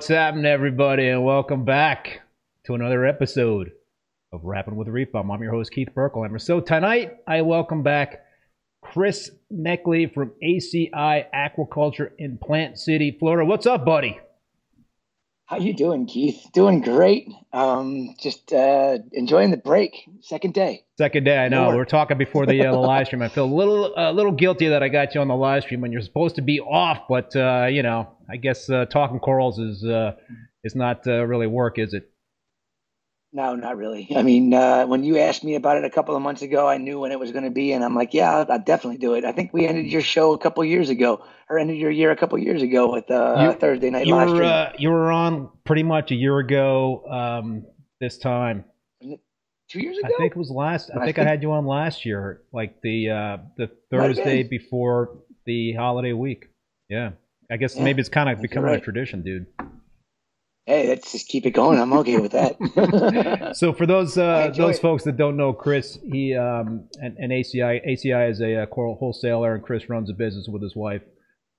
What's happening, everybody, and welcome back to another episode of Rapping with Reef Bum. I'm your host, Keith Berkelhammer. So tonight, I welcome back Chris Meckley from ACI Aquaculture in Plant City, Florida. What's up, buddy? How you doing, Keith? Doing great. Um, just uh, enjoying the break. Second day. Second day. I know. More. We are talking before the, uh, the live stream. I feel a little a little guilty that I got you on the live stream when you're supposed to be off, but uh, you know, I guess uh, talking corals is uh, is not uh, really work, is it? No, not really. I mean, uh, when you asked me about it a couple of months ago, I knew when it was going to be, and I'm like, yeah, I'll, I'll, definitely do it. I think we ended your show a couple years ago, or ended your year a couple years ago with uh, you, Thursday night you live were, uh, you were on pretty much a year ago um, this time. Two years ago? I think it was last. I, I think, think, I had you on last year, like the uh, the Thursday before the holiday week. Yeah, I guess yeah, maybe it's kind of becoming right. a tradition, dude hey, let's just keep it going. I'm okay with that. so for those uh, those it. folks that don't know Chris, he um, and, and ACI ACI is a, a uh, coral wholesaler, and Chris runs a business with his wife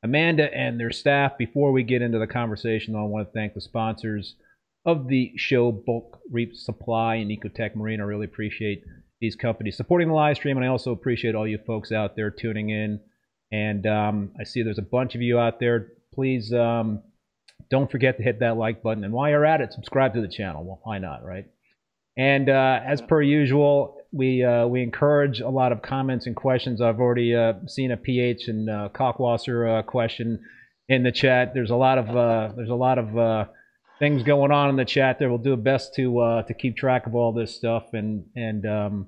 Amanda and their staff. Before we get into the conversation, I want to thank the sponsors of the show, Bulk Reef Supply and Ecotech Marine. I really appreciate these companies supporting the live stream, and I also appreciate all you folks out there tuning in. And um, I see there's a bunch of you out there. Please um, don't forget to hit that like button. And while you're at it, subscribe to the channel. Well, why not, right? And uh, as per usual, we uh, we encourage a lot of comments and questions. I've already uh, seen a PH and uh, Kalkwasser uh, question in the chat. There's a lot of uh, there's a lot of uh, things going on in the chat there. We'll do the best to to keep track of all this stuff and and um,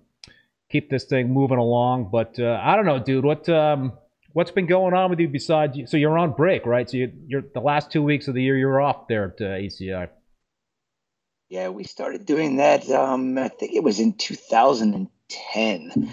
keep this thing moving along. But I don't know, dude. What um, what's been going on with you besides you? So you're on break, right? So you, are the last two weeks of the year you're off there at uh, ACI. Yeah, we started doing that. Um, I think it was in 2010.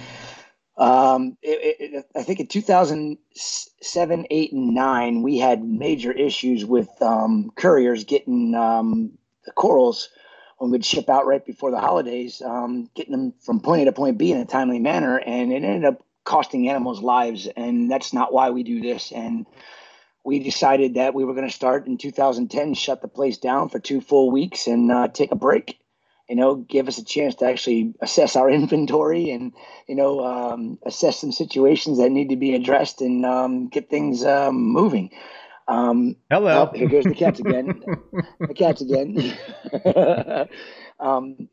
Um, it, it, I think in 2007, 8, and 9, we had major issues with um, couriers getting um, the corals when we'd ship out right before the holidays, um, getting them from point A to point B in a timely manner. And it ended up costing animals lives, and that's not why we do this. And we decided that we were going to start in 2010, shut the place down for two full weeks, and uh, take a break. You know, give us a chance to actually assess our inventory and you know um, assess some situations that need to be addressed and um, get things um, moving. Um, Hello. Oh, here goes the cats again. the cats again. um,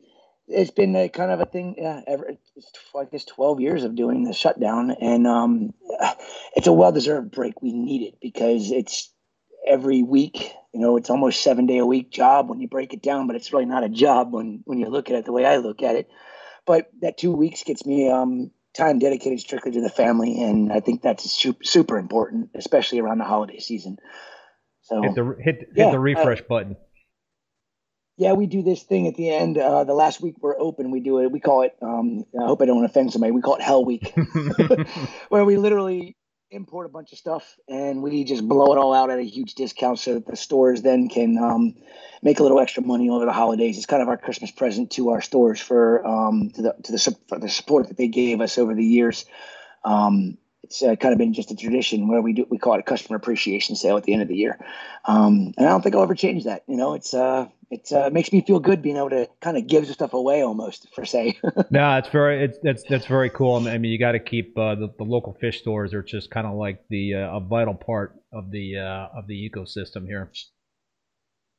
it's been a kind of a thing yeah ever like this 12 years of doing the shutdown and um it's a well-deserved break. We need it because it's every week you know it's almost seven day a week job when you break it down but it's really not a job when when you look at it the way i look at it. But that two weeks gets me um time dedicated strictly to the family and i think that's super, super important especially around the holiday season. So hit the hit, hit yeah, the refresh uh, button yeah, we do this thing at the end. Uh, the last week we're open, we do it. We call it. Um, I hope I don't offend somebody. We call it Hell Week, where we literally import a bunch of stuff and we just blow it all out at a huge discount, so that the stores then can um, make a little extra money over the holidays. It's kind of our Christmas present to our stores for um, to the to the, for the support that they gave us over the years. Um, it's uh, kind of been just a tradition where we do we call it a customer appreciation sale at the end of the year, um, and I don't think I'll ever change that. You know, it's uh, it uh, makes me feel good being able to kind of give stuff away almost for say. no, it's very it's that's that's very cool. I mean, you got to keep uh, the, the local fish stores are just kind of like the uh, a vital part of the uh, of the ecosystem here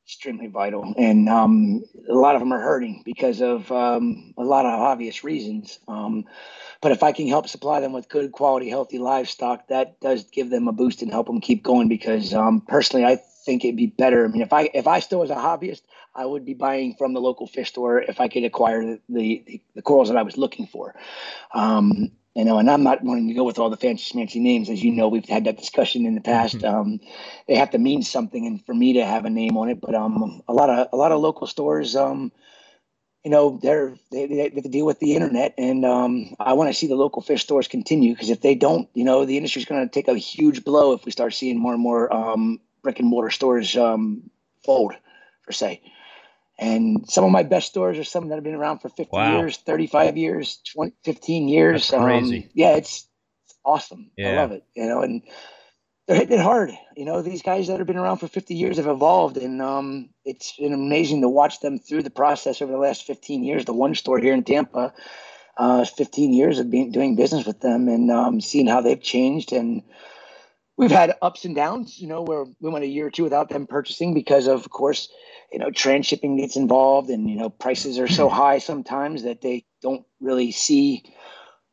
extremely vital, and um, a lot of them are hurting because of um, a lot of obvious reasons. Um, but if I can help supply them with good quality, healthy livestock, that does give them a boost and help them keep going. Because um, personally, I think it'd be better. I mean, if I if I still was a hobbyist, I would be buying from the local fish store if I could acquire the the, the corals that I was looking for. Um, you know, and I'm not wanting to go with all the fancy fancy names, as you know, we've had that discussion in the past. Mm-hmm. Um, they have to mean something, and for me to have a name on it, but um, a lot of a lot of local stores, um, you know, they're they, they have to deal with the internet, and um, I want to see the local fish stores continue because if they don't, you know, the industry is going to take a huge blow if we start seeing more and more um, brick and mortar stores um, fold, per se. And some of my best stores are some that have been around for 50 wow. years, 35 years, 20, 15 years. That's crazy. Um, yeah, it's, it's awesome. Yeah. I love it. You know, and they're hitting it hard. You know, these guys that have been around for 50 years have evolved, and um, it's been amazing to watch them through the process over the last 15 years. The one store here in Tampa, uh, 15 years of being doing business with them, and um, seeing how they've changed. And we've had ups and downs. You know, where we went a year or two without them purchasing because of, of course, you know, transshipping gets involved, and you know, prices are so high sometimes that they don't really see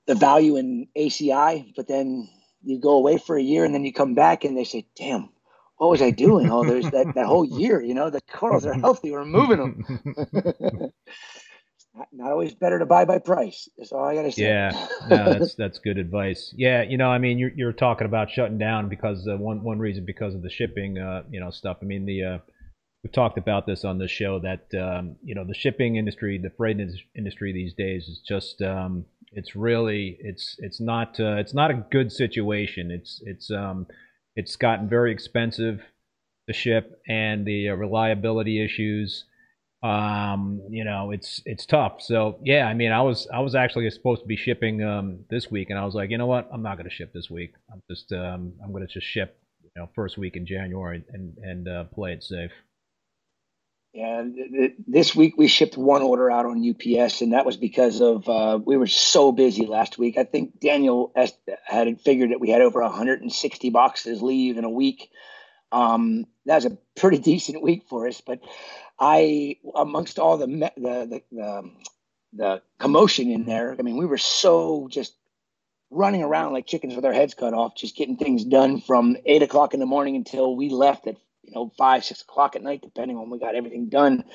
the value in ACI. But then you go away for a year and then you come back and they say, damn, what was I doing all those that, that whole year? You know, the corals are healthy. We're moving them. not, not, always better to buy by price. That's all I gotta say. Yeah, no, that's that's good advice. Yeah, you know, I mean, you're you're talking about shutting down because uh, one one reason because of the shipping, uh, you know, stuff. I mean, the uh, we've talked about this on the show that um, you know the shipping industry, the freight industry these days is just um, it's really it's it's not uh, it's not a good situation. It's it's um, it's gotten very expensive to ship, and the uh, reliability issues. Um, you know, it's it's tough. So yeah, I mean, I was I was actually supposed to be shipping um, this week, and I was like, you know what, I'm not going to ship this week. I'm just um, I'm going to just ship, you know, first week in January and and uh, play it safe. And this week we shipped one order out on UPS, and that was because of uh, we were so busy last week. I think Daniel had figured that we had over 160 boxes leave in a week. Um, that was a pretty decent week for us. But I, amongst all the the the, the, the commotion in there, I mean, we were so just running around like chickens with our heads cut off, just getting things done from eight o'clock in the morning until we left at you know, five, six o'clock at night, depending on when we got everything done.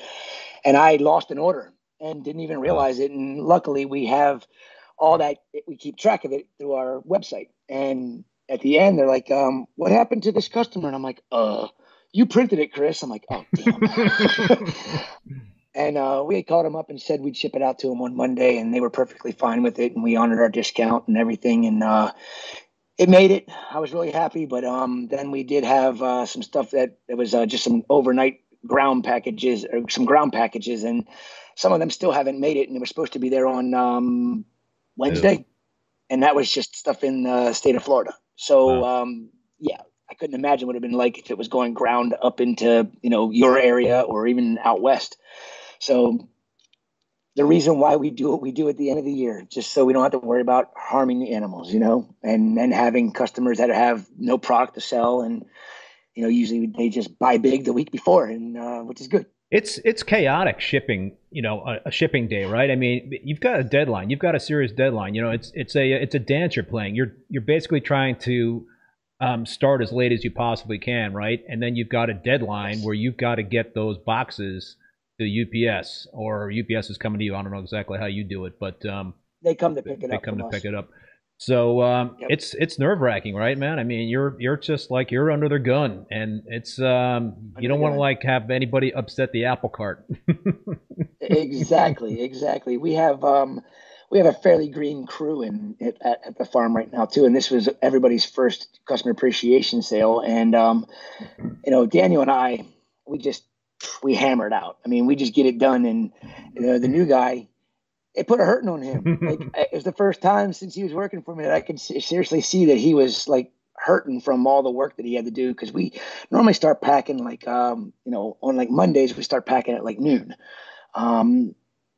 And I lost an order and didn't even realize it. And luckily, we have all that, we keep track of it through our website. And at the end, they're like, um, what happened to this customer? And I'm like, uh, you printed it, Chris. I'm like, oh, damn. and uh, we had called them up and said we'd ship it out to them on Monday, and they were perfectly fine with it. And we honored our discount and everything. And uh, it made it. I was really happy, but um, then we did have uh, some stuff that it was uh, just some overnight ground packages or some ground packages, and some of them still haven't made it, and they were supposed to be there on um, Wednesday, yeah. and that was just stuff in the state of Florida. So wow. um, yeah, I couldn't imagine what it would have been like if it was going ground up into you know your area or even out west. So the reason why we do what we do at the end of the year, just so we don't have to worry about harming the animals, you know, and and having customers that have no product to sell, and you know, usually they just buy big the week before, and uh, which is good. It's it's chaotic shipping, you know, a, a, shipping day, right? I mean, you've got a deadline, you've got a serious deadline. You know, it's it's a it's a dance you're playing. You're you're basically trying to um, start as late as you possibly can, right? And then you've got a deadline where you've got to get those boxes to UPS or UPS is coming to you. I don't know exactly how you do it, but um, they come to pick it they up. They come to us. pick it up. So um, yep. it's it's nerve wracking, right, man? I mean, you're you're just like you're under their gun, and it's um, you don't want to like have anybody upset the apple cart. exactly, exactly. We have um, we have a fairly green crew in at, at, the farm right now too, and this was everybody's first customer appreciation sale, and um, you know, Daniel and I, we just we hammered out. I mean, we just get it done. And you know, the new guy, it put a hurting on him. like it was the first time since he was working for me that I could seriously see that he was like hurting from all the work that he had to do. Cause we normally start packing like, um, you know, on like Mondays, we start packing at like noon. Um,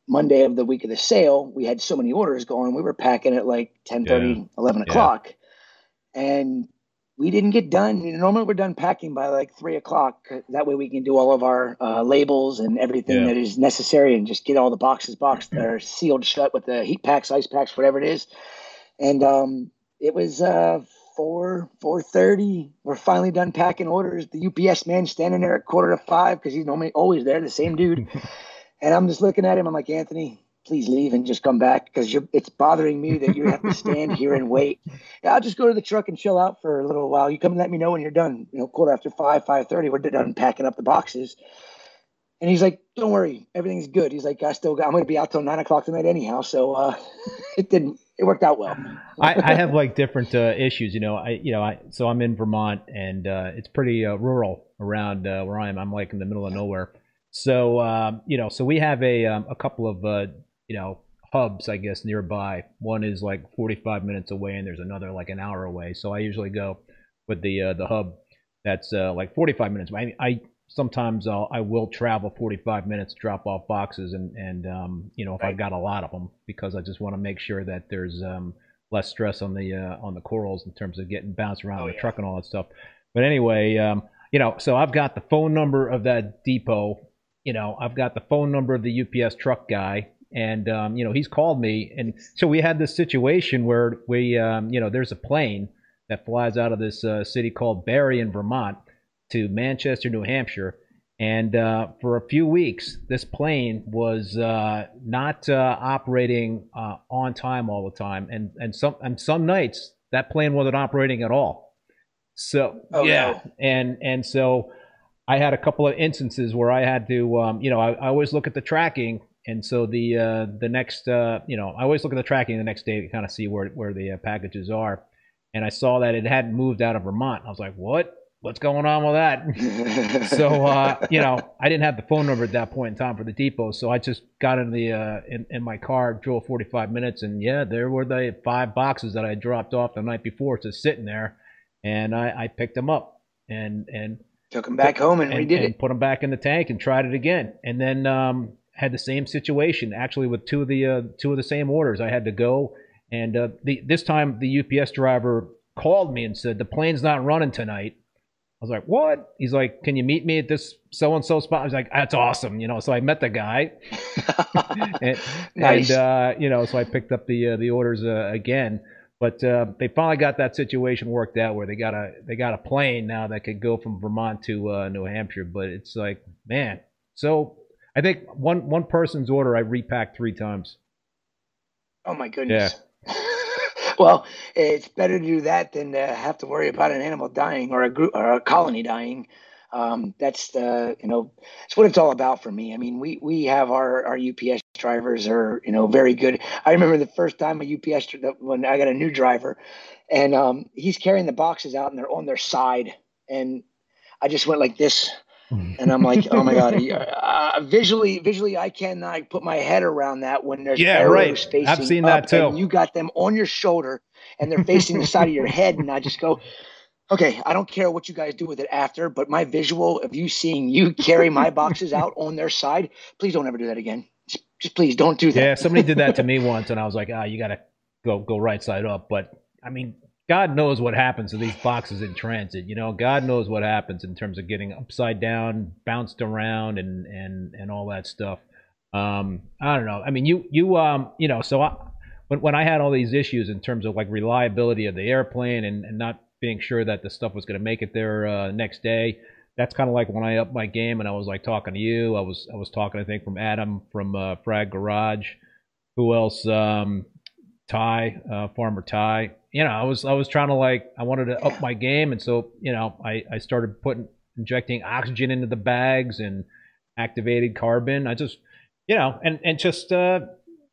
Monday of the week of the sale, we had so many orders going. We were packing at like 10 30, yeah. 11 o'clock. Yeah. And we didn't get done. Normally we're done packing by like three o'clock. That way we can do all of our uh, labels and everything yeah. that is necessary, and just get all the boxes boxed that are sealed shut with the heat packs, ice packs, whatever it is. And um, it was uh, four four thirty. We're finally done packing orders. The UPS man standing there at quarter to five because he's normally always there, the same dude. and I'm just looking at him. I'm like, Anthony, please leave and just come back because it's bothering me that you have to stand here and wait. Yeah, I'll just go to the truck and chill out for a little while. You come and let me know when you're done. You know, quarter after five, five thirty, we're done packing up the boxes. And he's like, "Don't worry, everything's good." He's like, "I still got. I'm going to be out till nine o'clock tonight anyhow." So uh, it didn't. It worked out well. I, I, have like different uh, issues. You know, I you know I so I'm in Vermont and uh, it's pretty uh, rural around uh, where I am. I'm like in the middle of nowhere. So um, you know, so we have a um, a couple of uh, you know, hubs, I guess, nearby. One is like 45 minutes away, and there's another like an hour away. So I usually go with the uh, the hub that's uh, like 45 minutes. I, I sometimes I'll, I will travel 45 minutes drop off boxes and and um, you know if right. I've got a lot of them because I just want to make sure that there's um, less stress on the uh, on the corals in terms of getting bounced around oh, the yeah. truck and all that stuff. But anyway, um, you know, so I've got the phone number of that depot. You know, I've got the phone number of the UPS truck guy, and um, you know he's called me, and so we had this situation where we, um, you know, there's a plane that flies out of this uh, city called Barre in Vermont to Manchester, New Hampshire. And uh, for a few weeks, this plane was uh, not uh, operating uh, on time all the time, and and some and some nights that plane wasn't operating at all. So oh, yeah, no. and and so I had a couple of instances where I had to, um, you know, I, I, always look at the tracking, and so the uh, the next, uh, you know, I always look at the tracking the next day to kind of see where where the packages are and I saw that it hadn't moved out of Vermont. I was like, what? What's going on with that? so, uh, you know, I didn't have the phone number at that point in time for the depot, so I just got in the uh, in, in my car, drove 45 minutes, and yeah, there were the five boxes that I dropped off the night before, just sitting there, and I, I picked them up and and took them back put, home and, and redid and it, put them back in the tank, and tried it again, and then um, had the same situation actually with two of the uh, two of the same orders. I had to go and uh, the, this time, the UPS driver called me and said, The plane's not running tonight. I was like, What? He's like, Can you meet me at this so and so spot? I was like, That's awesome. You know, so I met the guy. and, nice. and uh, you know, so I picked up the uh, the orders uh, again. But uh, they finally got that situation worked out where they got a they got a plane now that could go from Vermont to uh, New Hampshire. But it's like, man, so I think one one person's order I repacked three times. Oh my goodness. Yeah. well, it's better to do that than to have to worry about an animal dying or a group or a colony dying. Um, that's the you know it's what it's all about for me. I mean, we we have our our UPS drivers are you know very good. I remember the first time a UPS when I got a new driver, and um, he's carrying the boxes out and they're on their side, and I just went like this and I'm like, oh my god, uh, visually, visually, I cannot put my head around that when there's yeah, right. facing I've seen that too. you got them on your shoulder and they're facing the side of your head, and I just go, okay, I don't care what you guys do with it after, but my visual of you seeing you carry my boxes out on their side, please don't ever do that again. Just, just please don't do that. Yeah, somebody did that to me once, and I was like, ah, you got to go go right side up. But I mean, God knows what happens to these boxes in transit. You know, God knows what happens in terms of getting upside down, bounced around, and and and all that stuff. Um, I don't know. I mean, you you um you know, so I, when when I had all these issues in terms of like reliability of the airplane and, and not being sure that the stuff was going to make it there uh, next day, that's kind of like when I upped my game and I was like talking to you. I was I was talking I think from Adam from uh, Frag Garage. Who else? Um, Ty, uh, Farmer Ty. You know, I was I was trying to like I wanted to up my game, and so you know I I started putting injecting oxygen into the bags and activated carbon. I just you know and and just uh,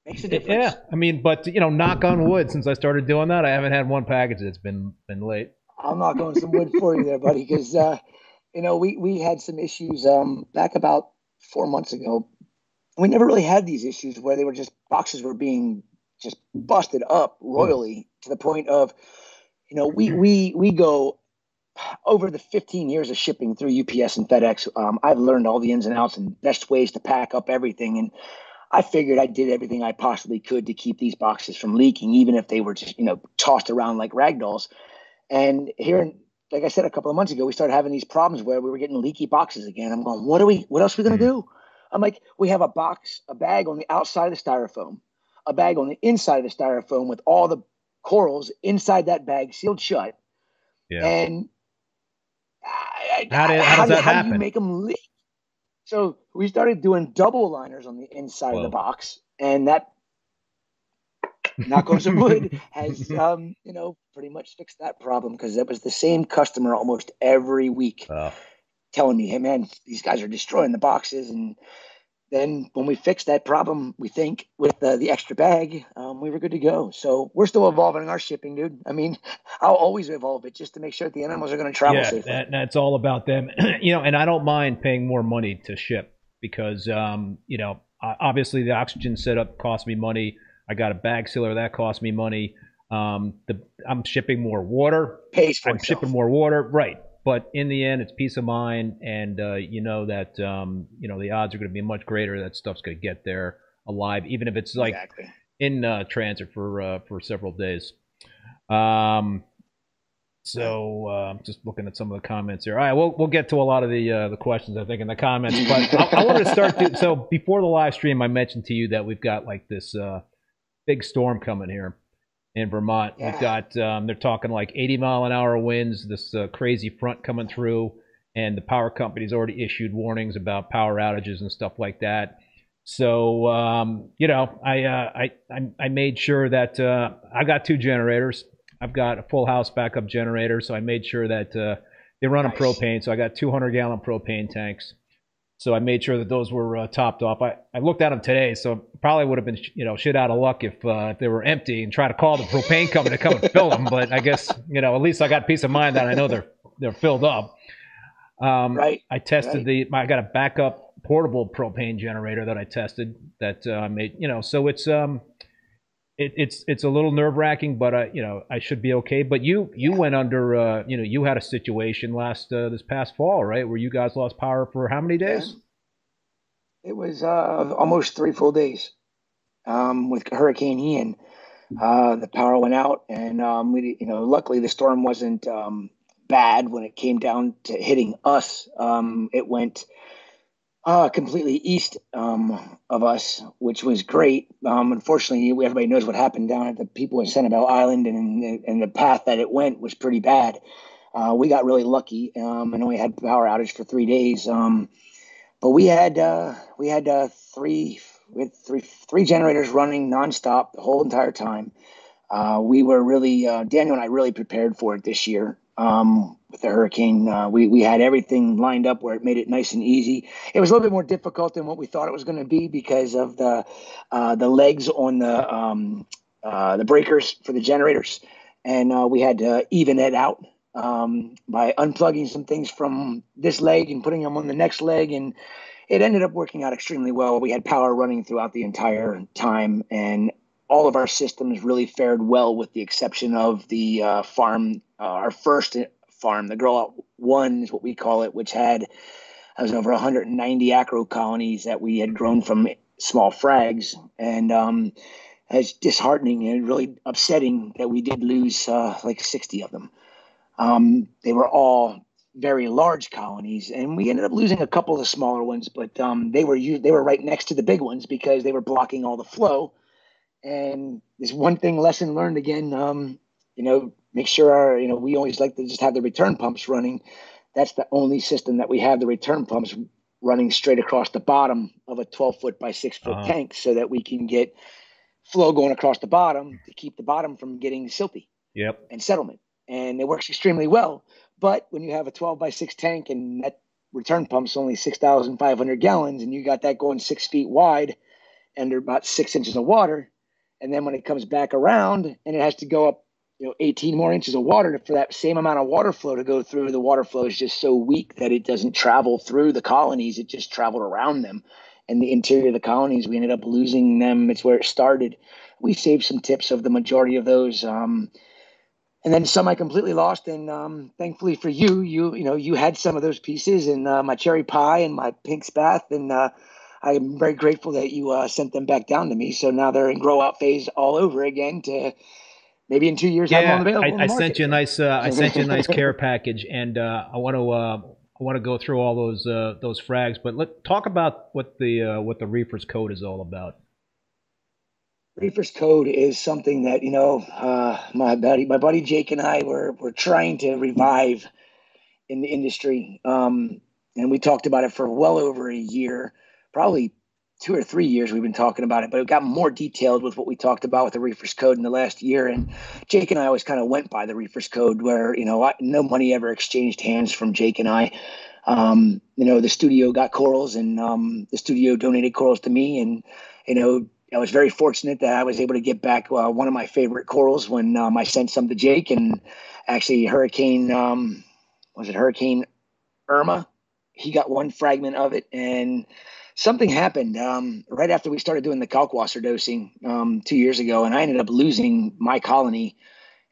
makes a difference. Yeah, I mean, but you know, knock on wood. Since I started doing that, I haven't had one package that's been been late. I'll knock on some wood for you there, buddy, because uh, you know we we had some issues um, back about four months ago. We never really had these issues where they were just boxes were being just busted up royally to the point of, you know, we we we go over the 15 years of shipping through UPS and FedEx. Um, I've learned all the ins and outs and best ways to pack up everything, and I figured I did everything I possibly could to keep these boxes from leaking, even if they were just you know tossed around like rag dolls. And here, like I said a couple of months ago, we started having these problems where we were getting leaky boxes again. I'm going, what are we? What else are we gonna do? I'm like, we have a box, a bag on the outside of the styrofoam a bag on the inside of the styrofoam with all the corals inside that bag sealed shut. Yeah. And I, how, did, how, how, does that how happen? do you make them leak? So we started doing double liners on the inside Whoa. of the box, and that knock on some wood has um, you know pretty much fixed that problem because it was the same customer almost every week oh. telling me, "Hey man, these guys are destroying the boxes," and then when we fixed that problem, we think with the, the extra bag, um, we were good to go. So we're still evolving our shipping, dude. I mean, I'll always evolve it just to make sure that the animals are going to travel yeah, safely. That, that's all about them, you know. And I don't mind paying more money to ship because, um, you know, obviously the oxygen setup cost me money. I got a bag sealer that cost me money. Um, the I'm shipping more water. Pays for I'm itself. shipping more water, right? But in the end, it's peace of mind, and uh, you know that um, you know the odds are going to be much greater that stuff's going to get there alive, even if it's like exactly. in uh, transit for uh, for several days. Um, so uh, just looking at some of the comments here. All right, we'll we'll get to a lot of the uh, the questions I think in the comments, but I, I wanted to start. To, so before the live stream, I mentioned to you that we've got like this uh, big storm coming here in Vermont. Yeah. We've got um, they're talking like 80 mile an hour winds. This uh, crazy front coming through, and the power company's already issued warnings about power outages and stuff like that. So um, you know, I, uh, I I I made sure that uh, I got two generators. I've got a full house backup generator, so I made sure that uh, they run on Nice. propane. So I got 200 gallon propane tanks. So I made sure that those were uh, topped off. I, I looked at them today, so probably would have been you know shit out of luck if uh, if they were empty and try to call the propane company to come and fill them. But I guess you know at least I got peace of mind that I know they're they're filled up. Um, Right. I tested right. the. I got a backup portable propane generator that I tested that uh, made you know. So it's um, it, it's it's a little nerve wracking, but uh, you know I should be okay. But you you went under uh, you know you had a situation last uh, this past fall, right, where you guys lost power for how many days? It was uh, almost three full days um, with Hurricane Ian. Uh, the power went out, and um, we, you know, luckily the storm wasn't um, bad when it came down to hitting us. Um, it went uh, completely east um, of us, which was great. Um, unfortunately, everybody knows what happened down at the people in Sanibel Island, and and the path that it went was pretty bad. Uh, we got really lucky um, and only had power outage for three days. Um, but we had uh, we had uh, three we had three three generators running nonstop the whole entire time. Uh, we were really uh, Daniel and I really prepared for it this year um, with the hurricane. Uh, we we had everything lined up where it made it nice and easy. It was a little bit more difficult than what we thought it was going to be because of the uh, the legs on the um, uh, the breakers for the generators, and uh, we had to even it out um, by unplugging some things from this leg and putting them on the next leg. And it ended up working out extremely well. We had power running throughout the entire time, and all of our systems really fared well, with the exception of the uh, farm, uh, our first farm, the Grow Out One is what we call it, which had I was over 190 acro colonies that we had grown from small frags, and um, it's disheartening and really upsetting that we did lose uh, like 60 of them. Um, they were all very large colonies, and we ended up losing a couple of the smaller ones, but um, they were they were right next to the big ones because they were blocking all the flow. And there's one thing lesson learned again. Um, you know, make sure our you know we always like to just have the return pumps running. That's the only system that we have the return pumps running straight across the bottom of a 12 foot by six foot Uh-huh. tank, so that we can get flow going across the bottom to keep the bottom from getting silty Yep. and settlement. And it works extremely well. But when you have a 12 by 6 tank and that return pump's only 6,500 gallons and you got that going six feet wide under about six inches of water, and then when it comes back around and it has to go up, you know, 18 more inches of water for that same amount of water flow to go through, the water flow is just so weak that it doesn't travel through the colonies. It just traveled around them. And the interior of the colonies, we ended up losing them. It's where it started. We saved some tips of the majority of those. Um, and then some I completely lost. And um, thankfully for you, you you know you had some of those pieces, and uh, my cherry pie and my pink's bath, and uh, I am very grateful that you uh, sent them back down to me. So now they're in grow out phase all over again. To maybe in two years Yeah, them available. in the I, I sent you a nice uh, I sent you a nice care package, and uh, I want to uh, I want to go through all those uh, those frags. But let talk about what the uh, what the reefers code is all about. Reefer's Code is something that you know uh, my buddy, my buddy Jake and I were were trying to revive in the industry, um, and we talked about it for well over a year, probably two or three years. We've been talking about it, but it got more detailed with what we talked about with the Reefer's Code in the last year. And Jake and I always kind of went by the Reefer's Code, where you know I, no money ever exchanged hands from Jake and I. Um, you know, the studio got corals, and um, the studio donated corals to me, and you know I was very fortunate that I was able to get back uh, one of my favorite corals when um, I sent some to Jake, and actually Hurricane um, was it Hurricane Irma? He got one fragment of it, and something happened um, right after we started doing the kalkwasser dosing um, two years ago, and I ended up losing my colony.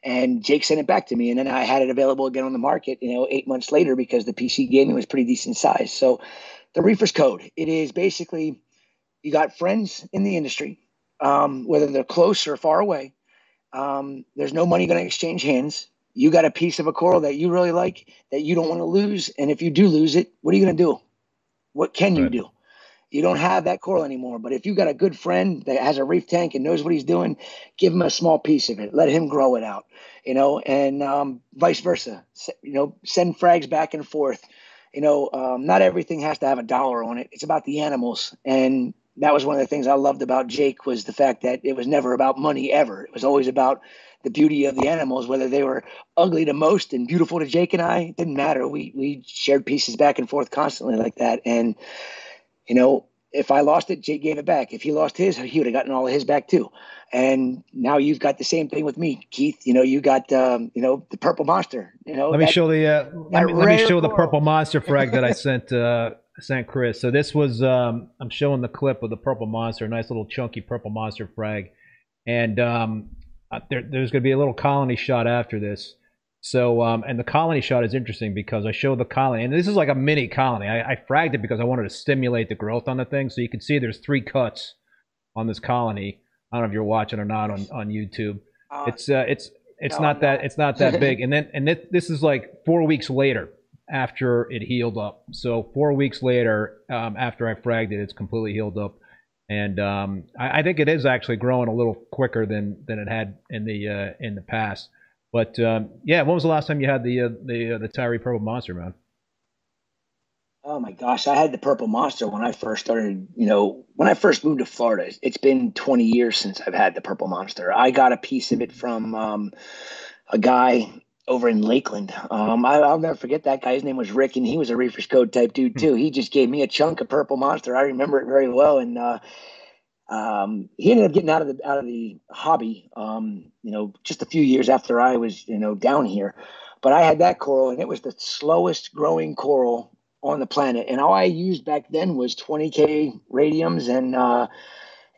And Jake sent it back to me, and then I had it available again on the market. You know, eight months later because the PC gave me was pretty decent size. So, the Reefers Code it is basically you got friends in the industry, um, whether they're close or far away. Um, there's no money going to exchange hands. You got a piece of a coral that you really like that you don't want to lose, and if you do lose it, what are you going to do? What can you right. do? You don't have that coral anymore. But if you've got a good friend that has a reef tank and knows what he's doing, give him a small piece of it. Let him grow it out, you know, and um, vice versa. You know, send frags back and forth. You know, um, not everything has to have a dollar on it. It's about the animals. And that was one of the things I loved about Jake was the fact that it was never about money ever. It was always about the beauty of the animals, whether they were ugly to most and beautiful to Jake and I, it didn't matter. We we shared pieces back and forth constantly like that. And you know, if I lost it, Jake gave it back. If he lost his, he would have gotten all of his back too. And now you've got the same thing with me, Keith. You know, you got um, you know the purple monster. You know, let me show the uh, let, me, let me show the purple monster frag that I sent uh, sent Chris. So this was um, I'm showing the clip of the purple monster, a nice little chunky purple monster frag, and um, uh, there, there's going to be a little colony shot after this. So, um, and the colony shot is interesting because I show the colony, and this is like a mini colony. I, I fragged it because I wanted to stimulate the growth on the thing. So you can see there's three cuts on this colony. I don't know if you're watching or not on, on YouTube. Uh, it's uh, it's it's no, not that it's not that big. And then and this, this is like four weeks later after it healed up. So four weeks later, um, after I fragged it, it's completely healed up, and um, I, I, think it is actually growing a little quicker than than it had in the uh, in the past. But um, yeah, when was the last time you had the uh, the uh, the Tyree Purple Monster, man? Oh my gosh, I had the Purple Monster when I first started. You know, when I first moved to Florida, it's been 20 years since I've had the Purple Monster. I got a piece of it from um, a guy over in Lakeland. Um, I, will never forget that guy. His name was Rick, and he was a Reefers Code type dude too. He just gave me a chunk of Purple Monster. I remember it very well, and uh, um, he ended up getting out of the out of the hobby, um, you know, just a few years after I was, you know, down here. But I had that coral, and it was the slowest growing coral on the planet. And all I used back then was 20k radiums and uh,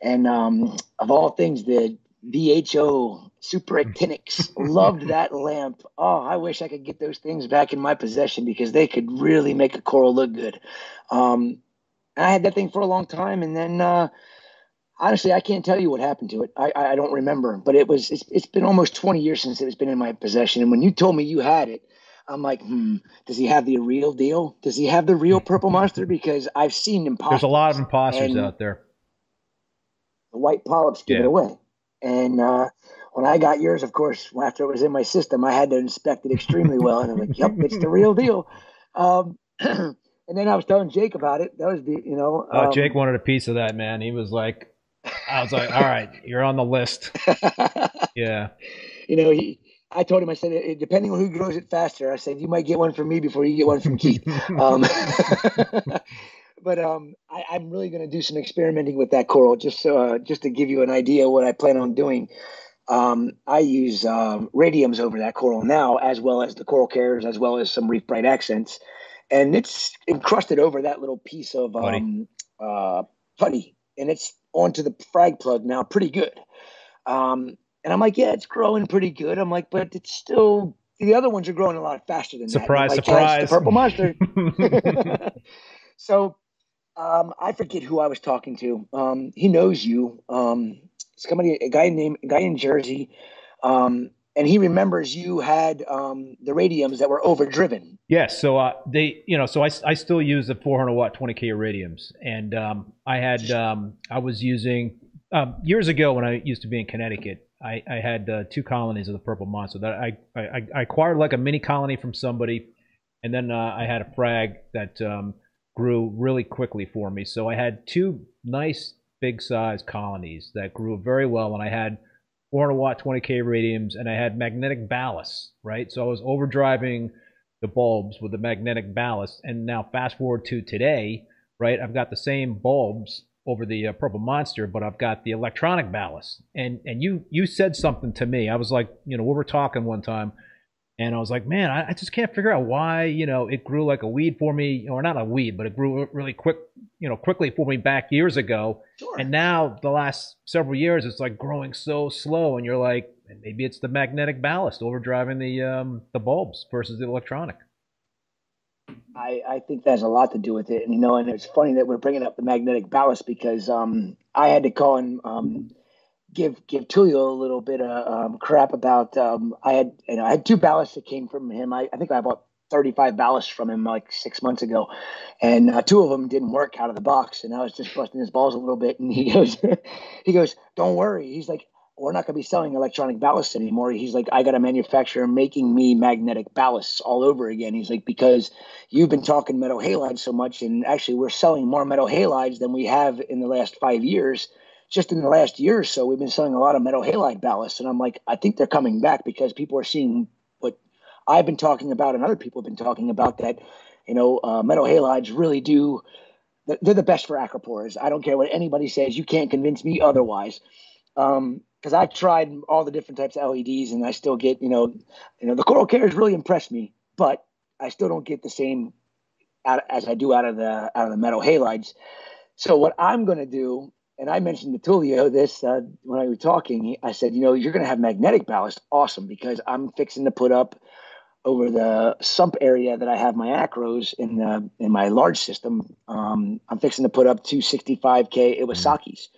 and um, of all things, the VHO Super Actinics. Loved that lamp. Oh, I wish I could get those things back in my possession because they could really make a coral look good. Um, I had that thing for a long time, and then. Uh, honestly, I can't tell you what happened to it. I, I don't remember, but it was, it's, it's been almost 20 years since it's been in my possession. And when you told me you had it, I'm like, hmm, does he have the real deal? Does he have the real purple monster? Because I've seen imposters. There's a lot of imposters out there. The white polyps give yeah. it away. And uh, when I got yours, of course, after it was in my system, I had to inspect it extremely well. And I'm like, yep, it's the real deal. Um, and then I was telling Jake about it. That was the, you know. Oh, um, Jake wanted a piece of that, man. He was like, I was like, all right, you're on the list. yeah. You know, he, I told him, I said, depending on who grows it faster, I said, you might get one from me before you get one from Keith. um, but um, I, am really going to do some experimenting with that coral just so, uh, just to give you an idea what I plan on doing. Um, I use um, radiums over that coral now, as well as the coral cares, as well as some Reef Brite accents, and it's encrusted over that little piece of um, uh, putty, and it's onto the frag plug now pretty good. Um, and I'm like, yeah, it's growing pretty good. I'm like, but it's still the other ones are growing a lot faster than surprise, that. Surprise, surprise! The purple monster. so um, I forget who I was talking to. Um, he knows you. Um, somebody, a guy named a guy in Jersey. Um, and he remembers you had um, the radiums that were overdriven. Yes, so uh, they, you know, so I, I still use the 400 watt 20k radiums, and um, I had um, I was using um, years ago when I used to be in Connecticut. I, I had uh, two colonies of the purple monster that I, I, I acquired like a mini colony from somebody, and then uh, I had a frag that um, grew really quickly for me. So I had two nice big size colonies that grew very well, and I had 400 watt 20k radiums, and I had magnetic ballast, right? So I was overdriving the bulbs with the magnetic ballast. And now fast forward to today, right? I've got the same bulbs over the uh, purple monster, but I've got the electronic ballast. And and you you said something to me. I was like, you know, we were talking one time, And I was like, man, I, I, just can't figure out why, you know, it grew like a weed for me, or not a weed, but it grew really quick, you know, quickly for me back years ago. Sure. And now the last several years, it's like growing so slow, and you're like, maybe it's the magnetic ballast overdriving the um, the bulbs versus the electronic. I, I think that has a lot to do with it, and you know, and it's funny that we're bringing up the magnetic ballast because um, I had to call and um, give give Tulio a little bit of um, crap about. Um, I had you know I had two ballasts that came from him. I, I think I bought 35 ballasts from him like six months ago, and uh, two of them didn't work out of the box, and I was just busting his balls a little bit. And he goes, he goes, don't worry. He's like, we're not going to be selling electronic ballasts anymore. He's like, I got a manufacturer making me magnetic ballasts all over again. He's like, because you've been talking metal halides so much, and actually, we're selling more metal halides than we have in the last five years just in the last year or so, we've been selling a lot of metal halide ballasts. And I'm like, I think they're coming back because people are seeing what I've been talking about and other people have been talking about that, you know, uh, metal halides really do, they're the best for acropores. I don't care what anybody says. You can't convince me otherwise. Um, because I tried all the different types of LEDs and I still get, you know, you know, the coral cares really impressed me, but I still don't get the same out, as I do out of the out of the metal halides. So what I'm going to do and I mentioned to Tulio this uh, when I was talking. I said, you know, you're going to have magnetic ballast. Awesome, because I'm fixing to put up over the sump area that I have my acros in the in my large system. Um, I'm fixing to put up 265k Iwasaki's,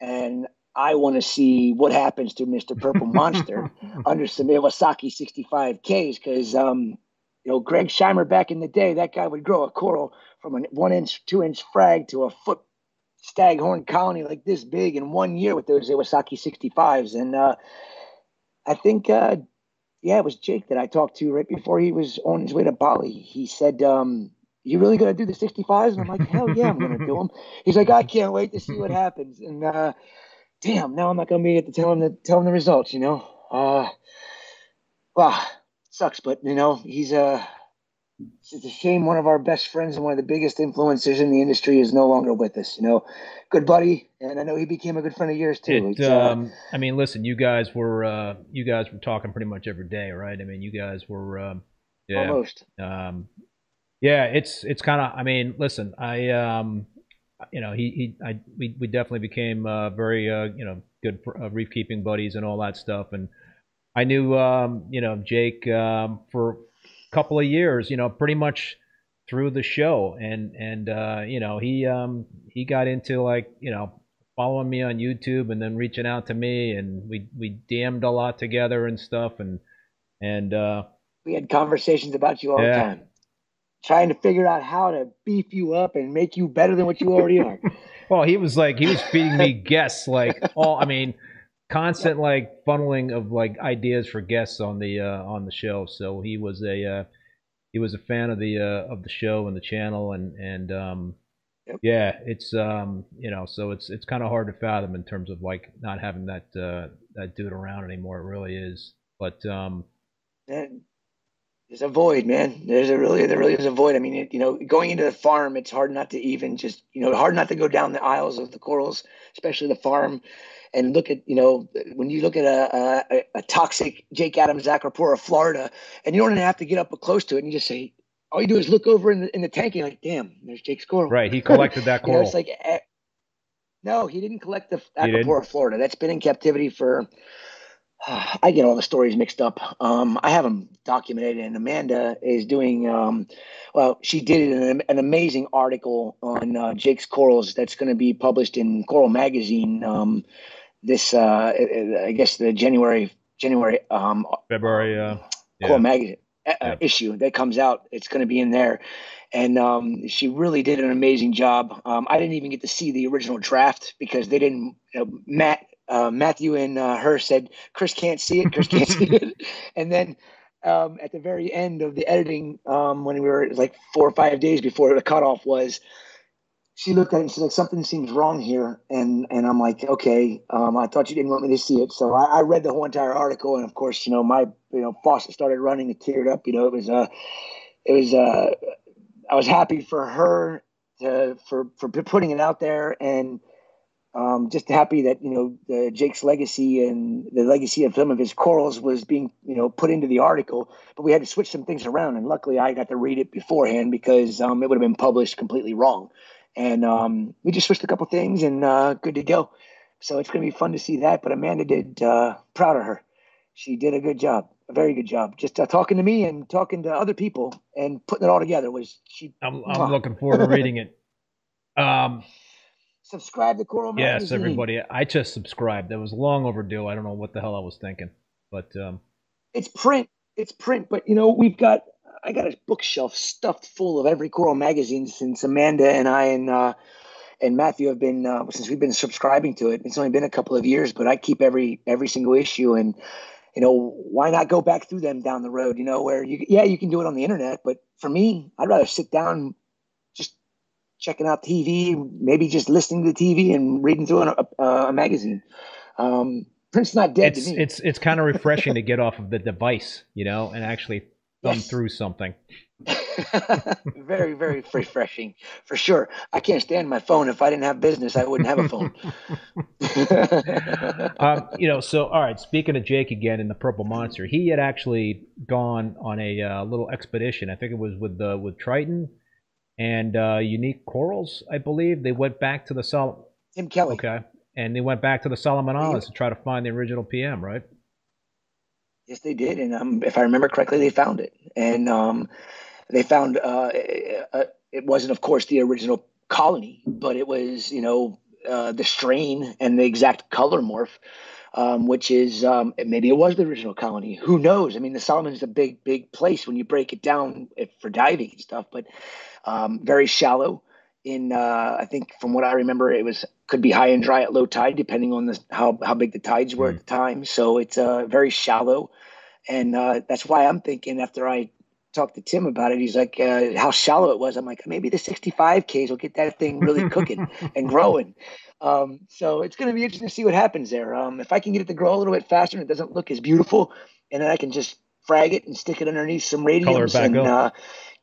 and I want to see what happens to Mr. Purple Monster under some Iwasaki 65ks because um, you know Greg Schiemer back in the day, that guy would grow a coral from a one inch, two inch frag to a foot staghorn colony like this big in one year with those Iwasaki 65s. And uh, I think, uh, yeah, it was Jake that I talked to right before he was on his way to Bali. He said, um, you really going to do the 65s? And I'm like, hell yeah, I'm going to do them. He's like, I can't wait to see what happens. And uh, damn, now I'm not going to be able to tell him the, tell him the results, you know? Uh, well, sucks, but you know, he's, uh, it's a shame one of our best friends and one of the biggest influencers in the industry is no longer with us. You know, good buddy, and I know he became a good friend of yours too. It, uh, um, I mean, listen, you guys were uh, you guys were talking pretty much every day, right? I mean, you guys were um, yeah, almost. Um, yeah, it's it's kind of. I mean, listen, I um, you know, he he I we we definitely became uh, very uh, you know good uh, reef keeping buddies and all that stuff, and I knew um, you know Jake um, for couple of years, you know, pretty much through the show, and and uh, you know he um, he got into like you know following me on YouTube and then reaching out to me, and we we damned a lot together and stuff, and and uh, we had conversations about you all yeah. the time, trying to figure out how to beef you up and make you better than what you already are. well, he was like he was feeding me guests like all. I mean constant like funneling of like ideas for guests on the uh, on the show. So he was a uh, he was a fan of the uh, of the show and the channel, and and um, yep. yeah, it's um, you know, so it's it's kind of hard to fathom in terms of like not having that uh, that dude around anymore. It really is, but um, there's a void, man. There's a really, there really is a void. I mean, it, you know, going into the farm, it's hard not to even just, you know, hard not to go down the aisles of the corals, especially the farm, and look at, you know, when you look at a a, a toxic Jake Adams Acropora, Florida, and you don't even have to get up close to it, and you just say, all you do is look over in the, in the tank, and you're like, damn, there's Jake's coral. Right, he collected that coral. you know, it's like, eh, no, he didn't collect the Acropora, Florida. That's been in captivity for I get all the stories mixed up. Um, I have them documented, and Amanda is doing. Um, well, she did an, an amazing article on uh, Jake's corals that's going to be published in Coral Magazine. Um, this, uh, I guess, the January January um, February uh, yeah. Magazine uh, yeah. issue that comes out. It's going to be in there, and um, she really did an amazing job. Um, I didn't even get to see the original draft because they didn't. You know, Matt uh, Matthew and uh, her said, Chris can't see it. Chris can't see it. And then um, at the very end of the editing, um, when we were like four or five days before the cutoff was, she looked at it and she's like, something seems wrong here. And, and I'm like, okay, um, I thought you didn't want me to see it. So I, I, read the whole entire article. And of course, you know, my, you know, faucet started running, it teared up, you know, it was, uh, it was, uh, I was happy for her to, for, for putting it out there and, um, just happy that you know the, Jake's legacy and the legacy of some of his corals was being you know put into the article. But we had to switch some things around, and luckily I got to read it beforehand because um, it would have been published completely wrong. And um, we just switched a couple things, and uh, good to go. So it's going to be fun to see that. But Amanda did uh, proud of her. She did a good job, a very good job. Just uh, talking to me and talking to other people and putting it all together was she. I'm, I'm looking forward to reading it. Um, subscribe to Coral Magazine. Yes, everybody. I just subscribed. That was long overdue. I don't know what the hell I was thinking, but um, it's print. It's print, but you know we've got. I got a bookshelf stuffed full of every Coral magazine since Amanda and I and uh, and Matthew have been uh, since we've been subscribing to it. It's only been a couple of years, but I keep every every single issue and. You know, why not go back through them down the road? You know, where you, yeah, you can do it on the internet, but for me, I'd rather sit down, just checking out TV, maybe just listening to the TV and reading through a, a, a magazine. Um, Print's not dead it's, It's it's kind of refreshing to get off of the device, you know, and actually thumb yes. through something. very very refreshing for sure. I can't stand my phone. If I didn't have business, I wouldn't have a phone. um, you know, so all right. Speaking of Jake again in the Purple Monster, he had actually gone on a uh, little expedition. I think it was with uh, with Triton and uh, Unique Corals, I believe. They went back to the Sol. Tim Kelly. Okay, and they went back to the Solomon Islands to try to find the original PM, right? Yes, they did, and um, if I remember correctly, they found it, and um, they found uh, uh, it wasn't, of course, the original colony, but it was, you know, uh, the strain and the exact color morph um, which is um, maybe it was the original colony. Who knows? I mean, the Solomon is a big, big place when you break it down for diving and stuff, but um, very shallow. In uh, I think from what I remember, it was could be high and dry at low tide, depending on the how how big the tides were at the time. So it's uh, very shallow, and uh, that's why I'm thinking after I talked to Tim about it, he's like, uh, how shallow it was. I'm like, maybe the 65 Ks will get that thing really cooking and growing. Um, so it's going to be interesting to see what happens there. Um, if I can get it to grow a little bit faster and it doesn't look as beautiful, and then I can just frag it and stick it underneath some radiums and uh,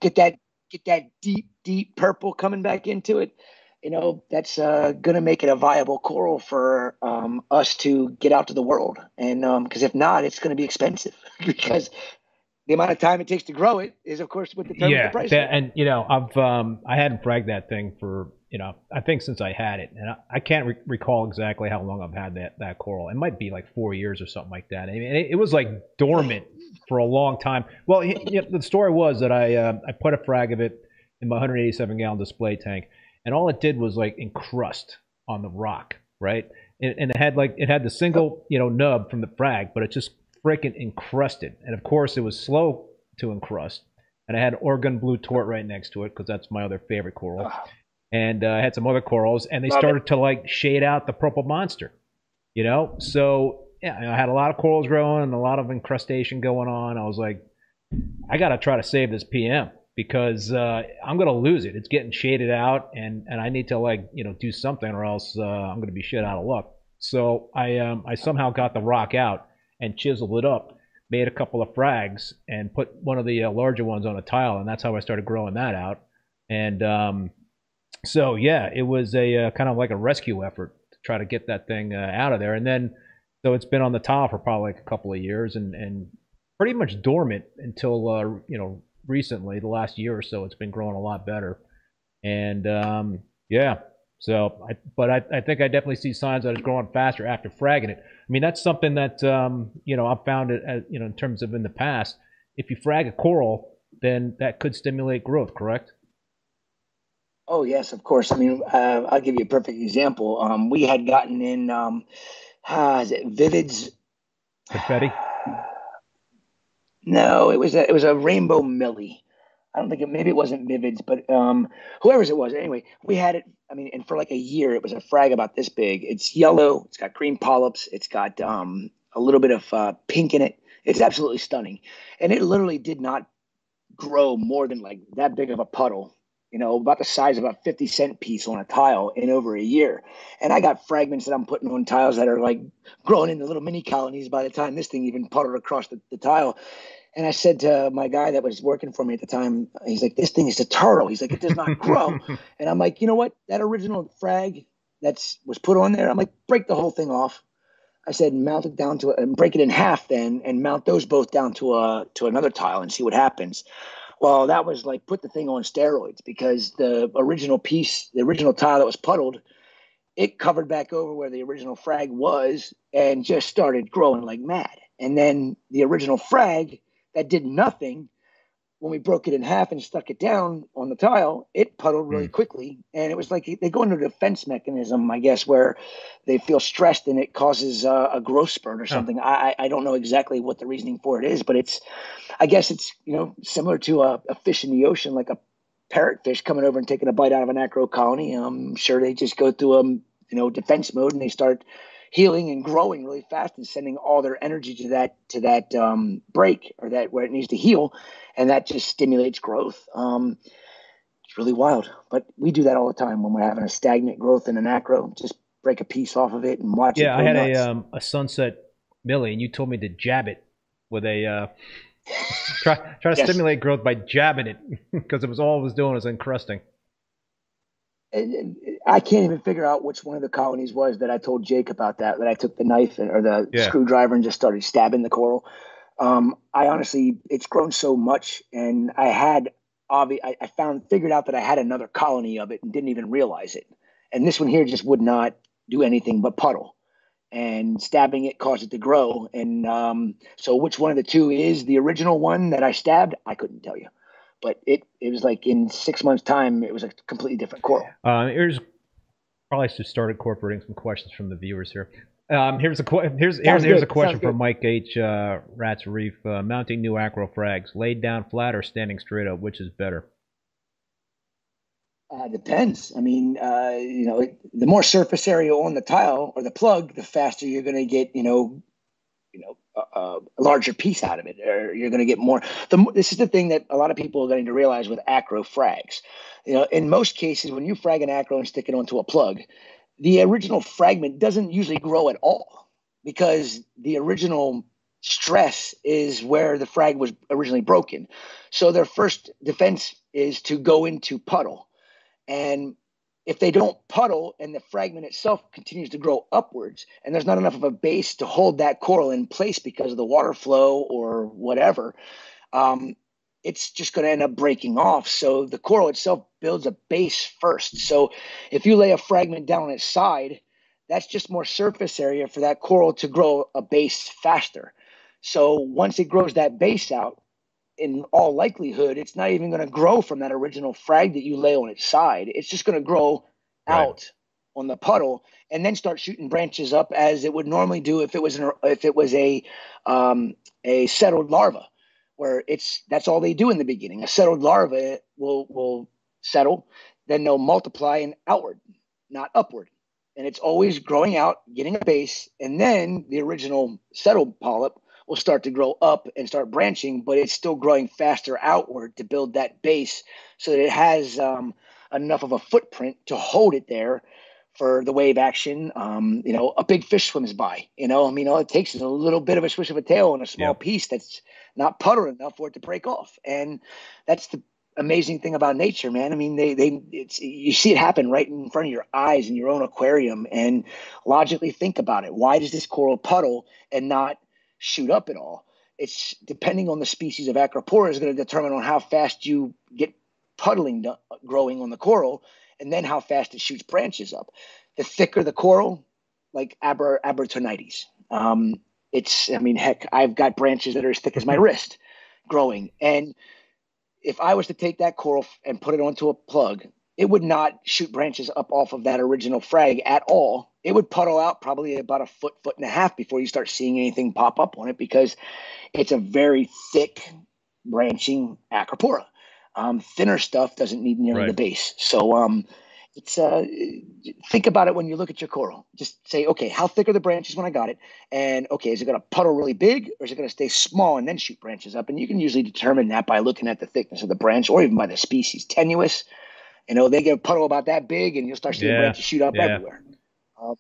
get that get that deep deep purple coming back into it. You know that's uh, going to make it a viable coral for um, us to get out to the world. And because um, if not, it's going to be expensive because the amount of time it takes to grow it is, of course, what determines yeah, the price. Yeah, and you know, I've um, I hadn't fragged that thing for you know, I think since I had it, and I, I can't re- recall exactly how long I've had that that coral. It might be like four years or something like that. I mean, it, it was like dormant for a long time. Well, you know, the story was that I uh, I put a frag of it in my 187 gallon display tank, and all it did was like encrust on the rock, right? And, and it had like it had the single you know nub from the frag, but it just freaking encrusted. And of course, it was slow to encrust. And I had Oregon blue tort right next to it because that's my other favorite coral. And uh, I had some other corals, and they Love started it. to like shade out the purple monster. You know, so yeah, I had a lot of corals growing and a lot of incrustation going on. I was like, I got to try to save this PM because uh, I'm gonna lose it. It's getting shaded out, and and I need to like you know do something, or else uh, I'm gonna be shit out of luck. So I um, I somehow got the rock out, and chiseled it up, made a couple of frags, and put one of the uh, larger ones on a tile, and that's how I started growing that out. And um, so yeah, it was a uh, kind of like a rescue effort to try to get that thing uh, out of there. And then so it's been on the top for probably like a couple of years, and and pretty much dormant until uh, you know recently, the last year or so. It's been growing a lot better, and um, yeah, so, I, but I, I think I definitely see signs that it's growing faster after fragging it. I mean, that's something that um, you know I've found it, as, you know, in terms of in the past. If you frag a coral, then that could stimulate growth. Correct? Oh yes, of course. I mean, uh, I'll give you a perfect example. Um, we had gotten in, um, uh, is it Vivid's confetti? No, it was a, it was a rainbow millie. I don't think it, maybe it wasn't Vivids, but um, whoever's it was. Anyway, we had it. I mean, and for like a year, it was a frag about this big. It's yellow. It's got green polyps. It's got um, a little bit of uh, pink in it. It's absolutely stunning, and it literally did not grow more than like that big of a puddle. You know, about the size of a fifty cent piece on a tile in over a year. And I got fragments that I'm putting on tiles that are like growing into little mini colonies by the time this thing even puddled across the, the tile. And I said to my guy that was working for me at the time, he's like, this thing is a turtle. He's like, it does not grow. and I'm like, you know what? That original frag that's was put on there. I'm like, break the whole thing off. I said, mount it down to it and break it in half then, and mount those both down to a to another tile and see what happens. Well, that was like put the thing on steroids because the original piece, the original tile that was puddled, it covered back over where the original frag was and just started growing like mad. And then the original frag that did nothing when we broke it in half and stuck it down on the tile, it puddled really mm. quickly. And it was like they go into a defense mechanism, I guess, where they feel stressed and it causes uh, a growth spurt or something. I, I don't know exactly what the reasoning for it is, but it's, I guess it's, you know, similar to a, a fish in the ocean, like a parrotfish coming over and taking a bite out of an acro colony. I'm sure they just go through a, you know, defense mode and they start healing and growing really fast and sending all their energy to that to that um, break or that where it needs to heal, and that just stimulates growth. Um, it's really wild, but we do that all the time when we're having a stagnant growth in an acro. Just break a piece off of it and watch yeah, it. Yeah, I had nuts. a um, a sunset millie, and you told me to jab it with a. Uh, try try to yes. stimulate growth by jabbing it because it was all it was doing was encrusting. I can't even figure out which one of the colonies was that I told Jake about that. That I took the knife and, or the yeah. screwdriver and just started stabbing the coral. Um, I honestly, it's grown so much, and I had obvi- I, I found figured out that I had another colony of it and didn't even realize it. And this one here just would not do anything but puddle. And stabbing it caused it to grow. And um, so, which one of the two is the original one that I stabbed? I couldn't tell you but it it was like in six months' time, it was a completely different coral. Uh, here's probably should start incorporating some questions from the viewers here. Um, here's a here's here's, here's a question from Mike H. Uh, Rats Reef. Uh, mounting new acro frags, laid down flat or standing straight up, which is better? Uh, depends. I mean, uh, you know, it, the more surface area on the tile or the plug, the faster you're going to get, you know, you know, a, a larger piece out of it, or you're going to get more. The, this is the thing that a lot of people are going to realize with acro frags. You know, in most cases, when you frag an acro and stick it onto a plug, the original fragment doesn't usually grow at all because the original stress is where the frag was originally broken. So their first defense is to go into puddle. And if they don't puddle and the fragment itself continues to grow upwards and there's not enough of a base to hold that coral in place because of the water flow or whatever um, it's just going to end up breaking off. So the coral itself builds a base first. So if you lay a fragment down on its side that's just more surface area for that coral to grow a base faster. So once it grows that base out in all likelihood, it's not even going to grow from that original frag that you lay on its side. It's just going to grow right. out on the puddle and then start shooting branches up as it would normally do if it was an, if it was a um, a settled larva, where it's that's all they do in the beginning. A settled larva will will settle, then they'll multiply and outward, not upward. And it's always growing out, getting a base, and then the original settled polyp will start to grow up and start branching, but it's still growing faster outward to build that base so that it has um, enough of a footprint to hold it there for the wave action. Um, you know, a big fish swims by. You know, I mean, all it takes is a little bit of a swish of a tail and a small yeah. piece that's not putter enough for it to break off. And that's the amazing thing about nature, man. I mean, they they it's you see it happen right in front of your eyes in your own aquarium, and logically think about it. Why does this coral puddle and not shoot up at all. It's depending on the species of Acropora is going to determine on how fast you get puddling growing on the coral, and then how fast it shoots branches up. The thicker the coral, like Aber abrotanoides, um, it's I mean heck, I've got branches that are as thick as my wrist growing, and if I was to take that coral and put it onto a plug, it would not shoot branches up off of that original frag at all it would puddle out probably about a foot, foot and a half before you start seeing anything pop up on it because it's a very thick branching acropora. Um, thinner stuff doesn't need nearly right. the base. So um, it's uh, think about it when you look at your coral. Just say, okay, how thick are the branches when I got it? And okay, is it going to puddle really big or is it going to stay small and then shoot branches up? And you can usually determine that by looking at the thickness of the branch or even by the species. Tenuis, you know, they get a puddle about that big and you'll start seeing yeah. branches shoot up yeah. everywhere. Uh,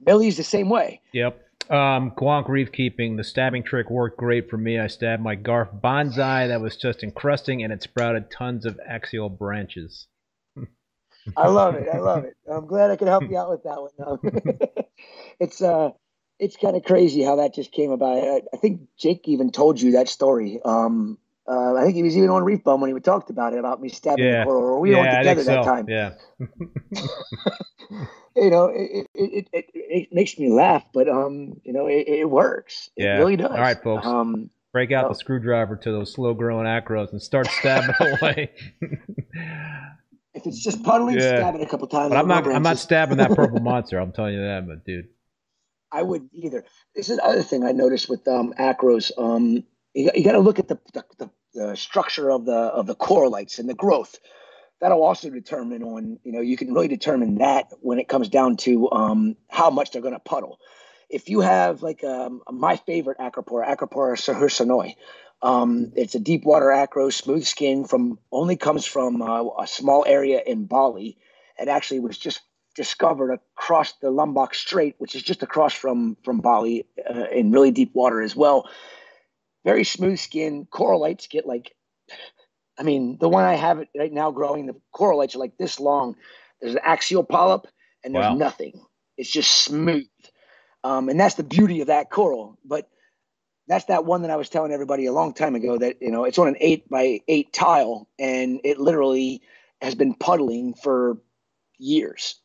Millie's the same way. Yep. Um, Reef Keeping, the stabbing trick worked great for me. I stabbed my Garf bonsai that was just encrusting and it sprouted tons of axial branches. I love it. I love it. I'm glad I could help you out with that one. it's uh, it's kind of crazy how that just came about. I, I, think Jake even told you that story. Um, uh, I think he was even on Reef Bum when he talked about it about me stabbing yeah. the coral. Or we yeah, were together that time. Yeah. you know, it, it, it, it, makes me laugh, but um, you know, it, it works. It yeah. really does. All right, folks. Um, break out the screwdriver to those slow growing acros and start stabbing away. if it's just puddling, yeah. stab it a couple times. But I'm not. I'm not stabbing that purple monster. I'm telling you that, but dude. I would either. This is another thing I noticed with um, acros. Um, you, you got to look at the, the, the, the structure of the of the corallites and the growth. That'll also determine on you know you can really determine that when it comes down to um, how much they're going to puddle if you have like um, my favorite acropora, Acropora suharsonoi, um, it's a deep water acro, smooth skin from only comes from uh, a small area in Bali. It actually was just discovered across the Lombok Strait, which is just across from from Bali uh, in really deep water as well. Very smooth skin. Corallites get like, I mean, the one I have it right now growing, the corallites are like this long. There's an axial polyp and there's wow. nothing. It's just smooth. Um, and that's the beauty of that coral. But that's that one that I was telling everybody a long time ago that, you know, it's on an eight by eight tile and it literally has been puddling for years.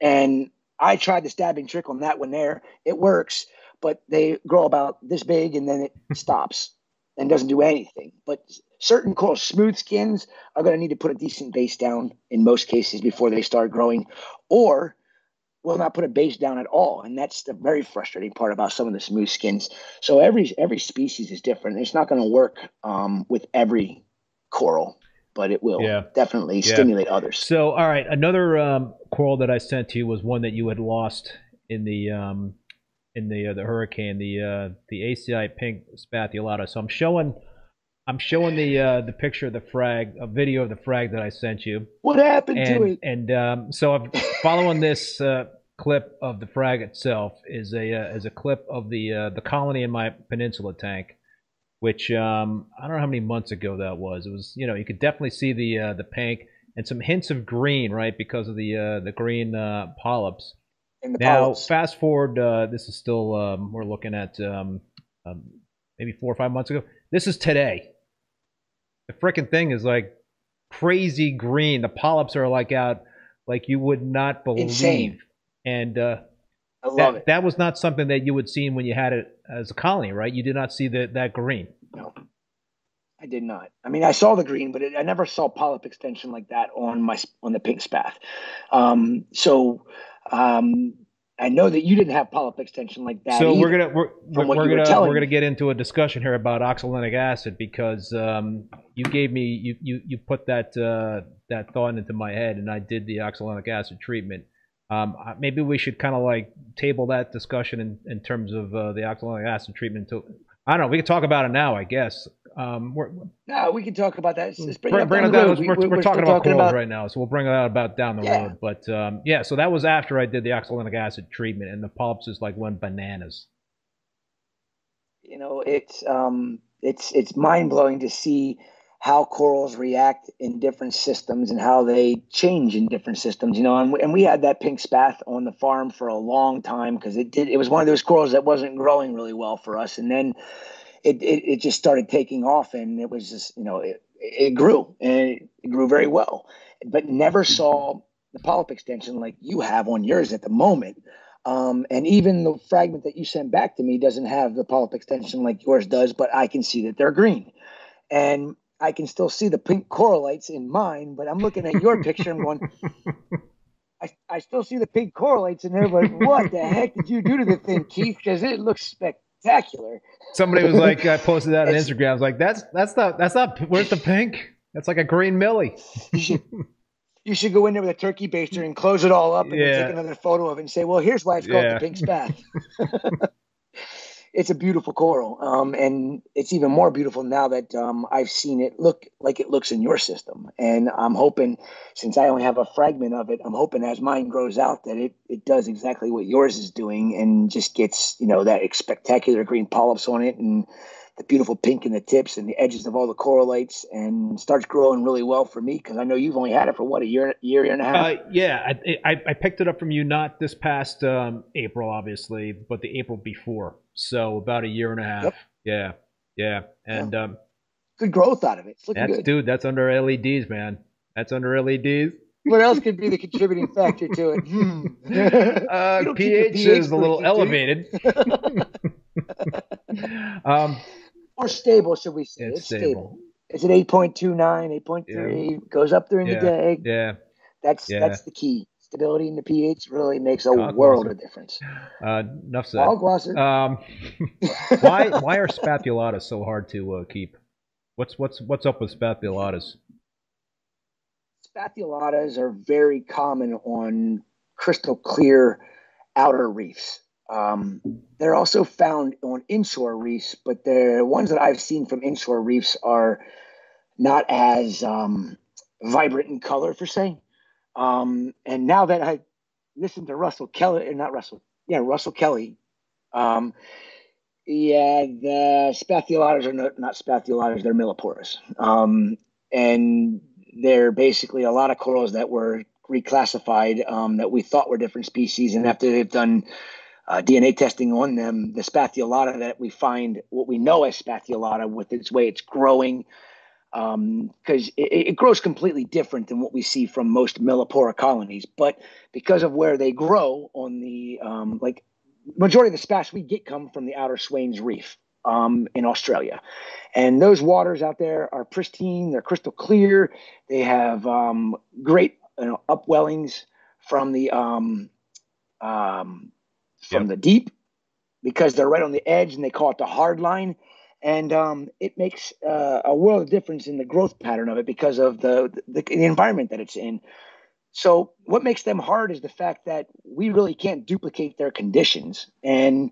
And I tried the stabbing trick on that one there. It works, but they grow about this big and then it stops and doesn't do anything. But certain coral smooth skins are going to need to put a decent base down in most cases before they start growing, or will not put a base down at all, and that's the very frustrating part about some of the smooth skins. So every every species is different. It's not going to work um, with every coral, but it will yeah. definitely yeah. stimulate others. So all right, another um, coral that I sent to you was one that you had lost in the um, in the uh, the hurricane, the uh, the ACI pink spathulata. So I'm showing. I'm showing the uh, the picture of the frag, a video of the frag that I sent you. What happened and, to it? And um, so I'm following this uh, clip of the frag itself is a uh, is a clip of the uh, the colony in my peninsula tank, which um, I don't know how many months ago that was. It was you know you could definitely see the uh, the pink and some hints of green right because of the uh, the green uh, polyps. Now fast forward, uh, this is still um, we're looking at um, um, maybe four or five months ago. This is today. The freaking thing is like crazy green. The polyps are like out like you would not believe. Insane and uh, I love that, it. That was not something that you would see when you had it as a colony, right? You did not see that that green. No, I did not. I mean, I saw the green, but it, I never saw polyp extension like that on my on the pink spath. Um, so um, I know that you didn't have polyp extension like that. So either, we're gonna we're, we're, we're gonna we're gonna get into a discussion here about oxalic acid because um, you gave me you you you put that uh, that thought into my head, and I did the oxalic acid treatment um, maybe we should kind of like table that discussion in, in terms of uh, the oxalic acid treatment. Until, I don't know. We can talk about it now, I guess. Um, we're, no, we can talk about that. Just bring, bring, it down. We're, we're, we're, talking about corals about... right now, so we'll bring that about down the yeah. road. But um, yeah, so that was after I did the oxalic acid treatment, and the polyps just like went bananas. You know, it's um, it's it's mind blowing to see how corals react in different systems and how they change in different systems you know and we, and we had that pink spath on the farm for a long time because it did it was one of those corals that wasn't growing really well for us and then it, it, it just started taking off and it was just you know it, it grew and it grew very well but never saw the polyp extension like you have on yours at the moment um, and even the fragment that you sent back to me doesn't have the polyp extension like yours does but i can see that they're green and I can still see the pink corallites in mine, but I'm looking at your picture and going, I, I still see the pink corallites in there, but what the heck did you do to the thing, Keith? Because it looks spectacular. Somebody was like, I posted that on Instagram. I was like, that's that's not that's not where's the pink? That's like a green millie. you, should, you should go in there with a turkey baster and close it all up and yeah. take another photo of it and say, well, here's why it's called yeah. the pink spath it's a beautiful coral, um, and it's even more beautiful now that um, I've seen it look like it looks in your system. And I'm hoping, since I only have a fragment of it, I'm hoping as mine grows out that it it does exactly what yours is doing, and just gets you know that spectacular green polyps on it, and the beautiful pink in the tips and the edges of all the corallites and starts growing really well for me because I know you've only had it for what a year, year, year and a half. Uh, yeah, I, I, I, picked it up from you not this past um, April, obviously, but the April before. So about a year and a half. Yep. Yeah, yeah, and yeah. Um, good growth out of it. It's that's, good, dude. That's under LEDs, man. That's under LEDs. What else could be the contributing factor to it? Hmm. uh, pH, pH, is a little elevated. um, or stable, should we say? It's, it's stable. stable. Is it 8.29, 8.3? Yeah. Goes up during yeah. the day. Yeah. That's yeah. that's the key. Stability in the pH really makes a world of difference. Uh, enough said. Um, why why are spathulatas so hard to uh, keep? What's what's what's up with spathulatas? Spathulatas are very common on crystal clear outer reefs. Um, they're also found on inshore reefs, but the ones that I've seen from inshore reefs are not as um, vibrant in color, for say. Um, and now that I listened to Russell Kelly, or not Russell, yeah, Russell Kelly, um, yeah, the spathulatas are not, not they're millepores. Um, and they're basically a lot of corals that were reclassified um, that we thought were different species. And after they've done uh, DNA testing on them, the spathulata that we find, what we know as spathulata, with its way it's growing, because um, it, it, grows completely different than what we see from most millepora colonies. But because of where they grow on the um, like majority of the spats we get come from the outer Swains Reef um, in Australia, and those waters out there are pristine. They're crystal clear. They have um, great you know, upwellings from the um, um, from yep. the deep because they're right on the edge, and they call it the hard line and um, it makes uh, a world of difference in the growth pattern of it because of the, the, the environment that it's in. So what makes them hard is the fact that we really can't duplicate their conditions, and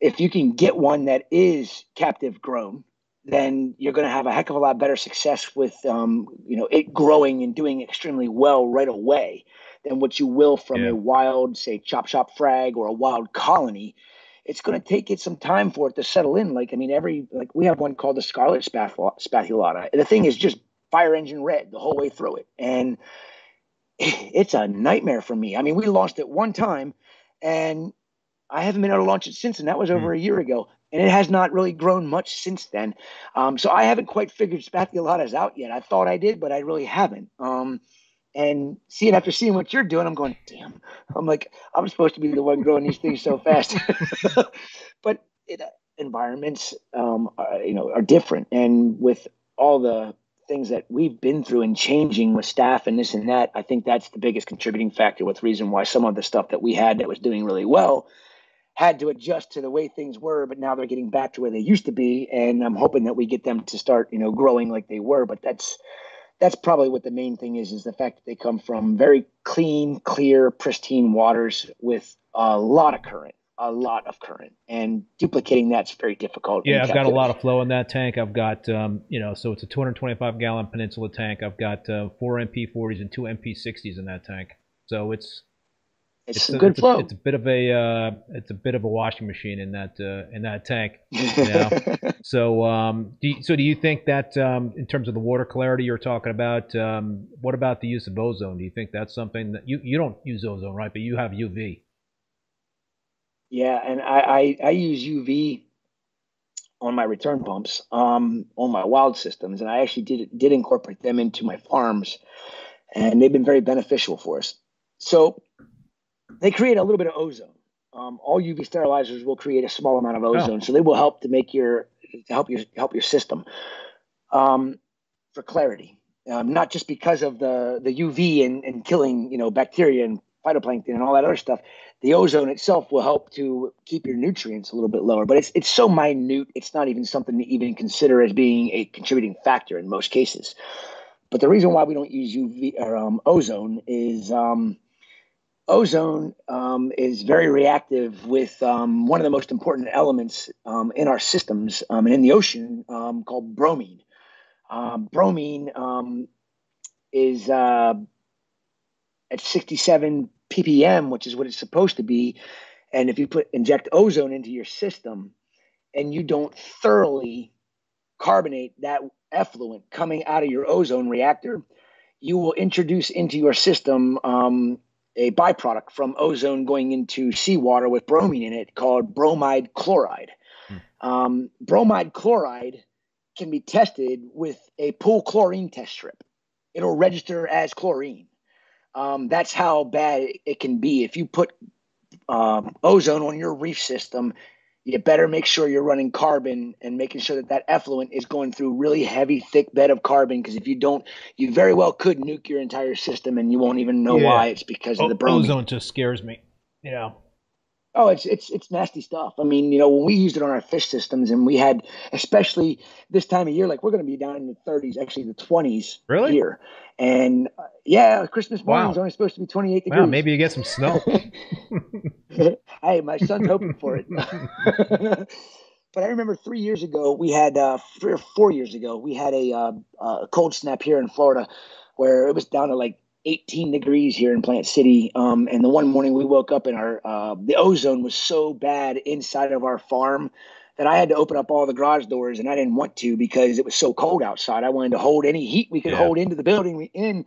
if you can get one that is captive grown, then you're going to have a heck of a lot better success with um, you know it growing and doing extremely well right away than what you will from yeah. a wild, say, chop shop frag or a wild colony it's going to take it some time for it to settle in. Like, I mean, every, like, we have one called the Scarlet Spathulata. The thing is just fire engine red the whole way through it. And it's a nightmare for me. I mean, we launched it one time and I haven't been able to launch it since, and that was over mm. a year ago. And it has not really grown much since then. Um, so I haven't quite figured Spathulatas out yet. I thought I did, but I really haven't. Um, and seeing after seeing what you're doing, I'm going, damn. I'm like, I'm supposed to be the one growing these things so fast. but it, uh, environments, um, are, you know, are different, and with all the things that we've been through and changing with staff and this and that, I think that's the biggest contributing factor. With reason why some of the stuff that we had that was doing really well had to adjust to the way things were, but now they're getting back to where they used to be, and I'm hoping that we get them to start, you know, growing like they were. But that's that's probably what the main thing is is the fact that they come from very clean clear pristine waters with a lot of current a lot of current. And duplicating that's very difficult yeah i've got a lot of flow in that tank. I've got um, you know so it's a 225 gallon peninsula tank. I've got uh, four mp40s and two mp60s in that tank. So it's it's, it's a, good it's flow. A, it's a bit of a uh, it's a bit of a washing machine in that uh, in that tank. You know? so um, do you, so do you think that um, in terms of the water clarity you're talking about, um, what about the use of ozone? Do you think that's something that you you don't use ozone right, but you have UV? Yeah, and I I, I use UV on my return pumps um, on my wild systems, and I actually did did incorporate them into my farms, and they've been very beneficial for us. So they create a little bit of ozone. Um, all UV sterilizers will create a small amount of ozone, oh. so they will help to make your to help your help your system um, for clarity. Um, not just because of the the UV and, and killing you know bacteria and phytoplankton and all that other stuff. The ozone itself will help to keep your nutrients a little bit lower, but it's it's so minute. It's not even something to even consider as being a contributing factor in most cases. But the reason why we don't use UV or um, ozone is um, ozone um, is very reactive with um, one of the most important elements um, in our systems um, and in the ocean um, called bromine. Um, bromine is uh, at 67 ppm, which is what it's supposed to be. And if you put inject ozone into your system, and you don't thoroughly carbonate that effluent coming out of your ozone reactor, you will introduce into your system a byproduct from ozone going into seawater with bromine in it called bromide chloride. Hmm. Um, bromide chloride can be tested with a pool chlorine test strip. It'll register as chlorine. Um, that's how bad it can be. If you put um, ozone on your reef system, you better make sure you're running carbon and making sure that that effluent is going through really heavy, thick bed of carbon. Because if you don't, you very well could nuke your entire system and you won't even know yeah. why. It's because o- of the bromine. Ozone just scares me. You know. Oh, it's it's it's nasty stuff. I mean, you know, when we used it on our fish systems, and we had, especially this time of year, like we're going to be down in the 30s, actually the 20s really? here, and uh, yeah, Christmas morning wow. is only supposed to be 28 degrees. Wow, maybe you get some snow. hey, my son's hoping for it. but I remember three years ago, we had uh, three or four years ago, we had a, uh, a cold snap here in Florida, where it was down to like 18 degrees here in Plant City. Um, and the one morning we woke up and our uh, the ozone was so bad inside of our farm that I had to open up all the garage doors, and I didn't want to because it was so cold outside. I wanted to hold any heat we could yeah. hold into the building in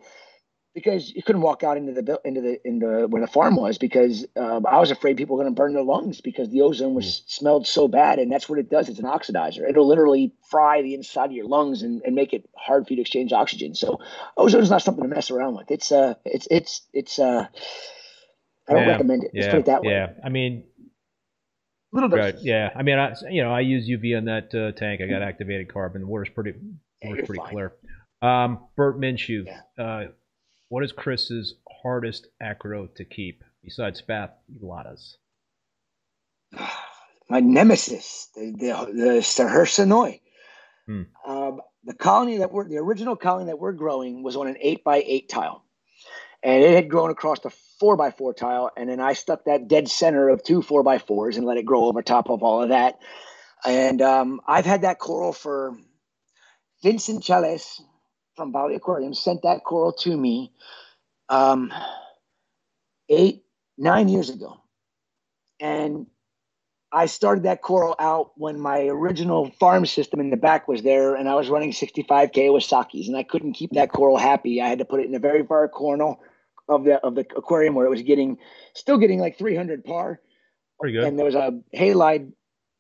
because you couldn't walk out into the into the into where the farm was because um, I was afraid people were going to burn their lungs because the ozone was mm. smelled so bad, and that's what it does. It's an oxidizer. It'll literally fry the inside of your lungs and, and make it hard for you to exchange oxygen. So ozone is not something to mess around with. It's uh it's it's it's uh I don't yeah, recommend it. Let's yeah, put it that way. Yeah, I mean. Little bit. Right. Yeah. I mean, I you know I use UV on that uh, tank. I got activated carbon. The water's pretty water's pretty fine. clear. Um, Bert Minshew. Uh, what is Chris's hardest acro to keep besides Spath Elatas? My nemesis, the the, the Sahersa hmm. um, the colony that we're the original colony that we're growing was on an eight by eight tile, and it had grown across the four by four tile, and then I stuck that dead center of two four by fours and let it grow over top of all of that. And um, I've had that coral for Vincent Chales, from Valley Aquarium sent that coral to me um, eight, nine years ago. And I started that coral out when my original farm system in the back was there, and I was running 65k Iwasaki's, and I couldn't keep that coral happy. I had to put it in a very far corner of the of the aquarium where it was getting still getting like 300 par. Pretty good. And there was a halide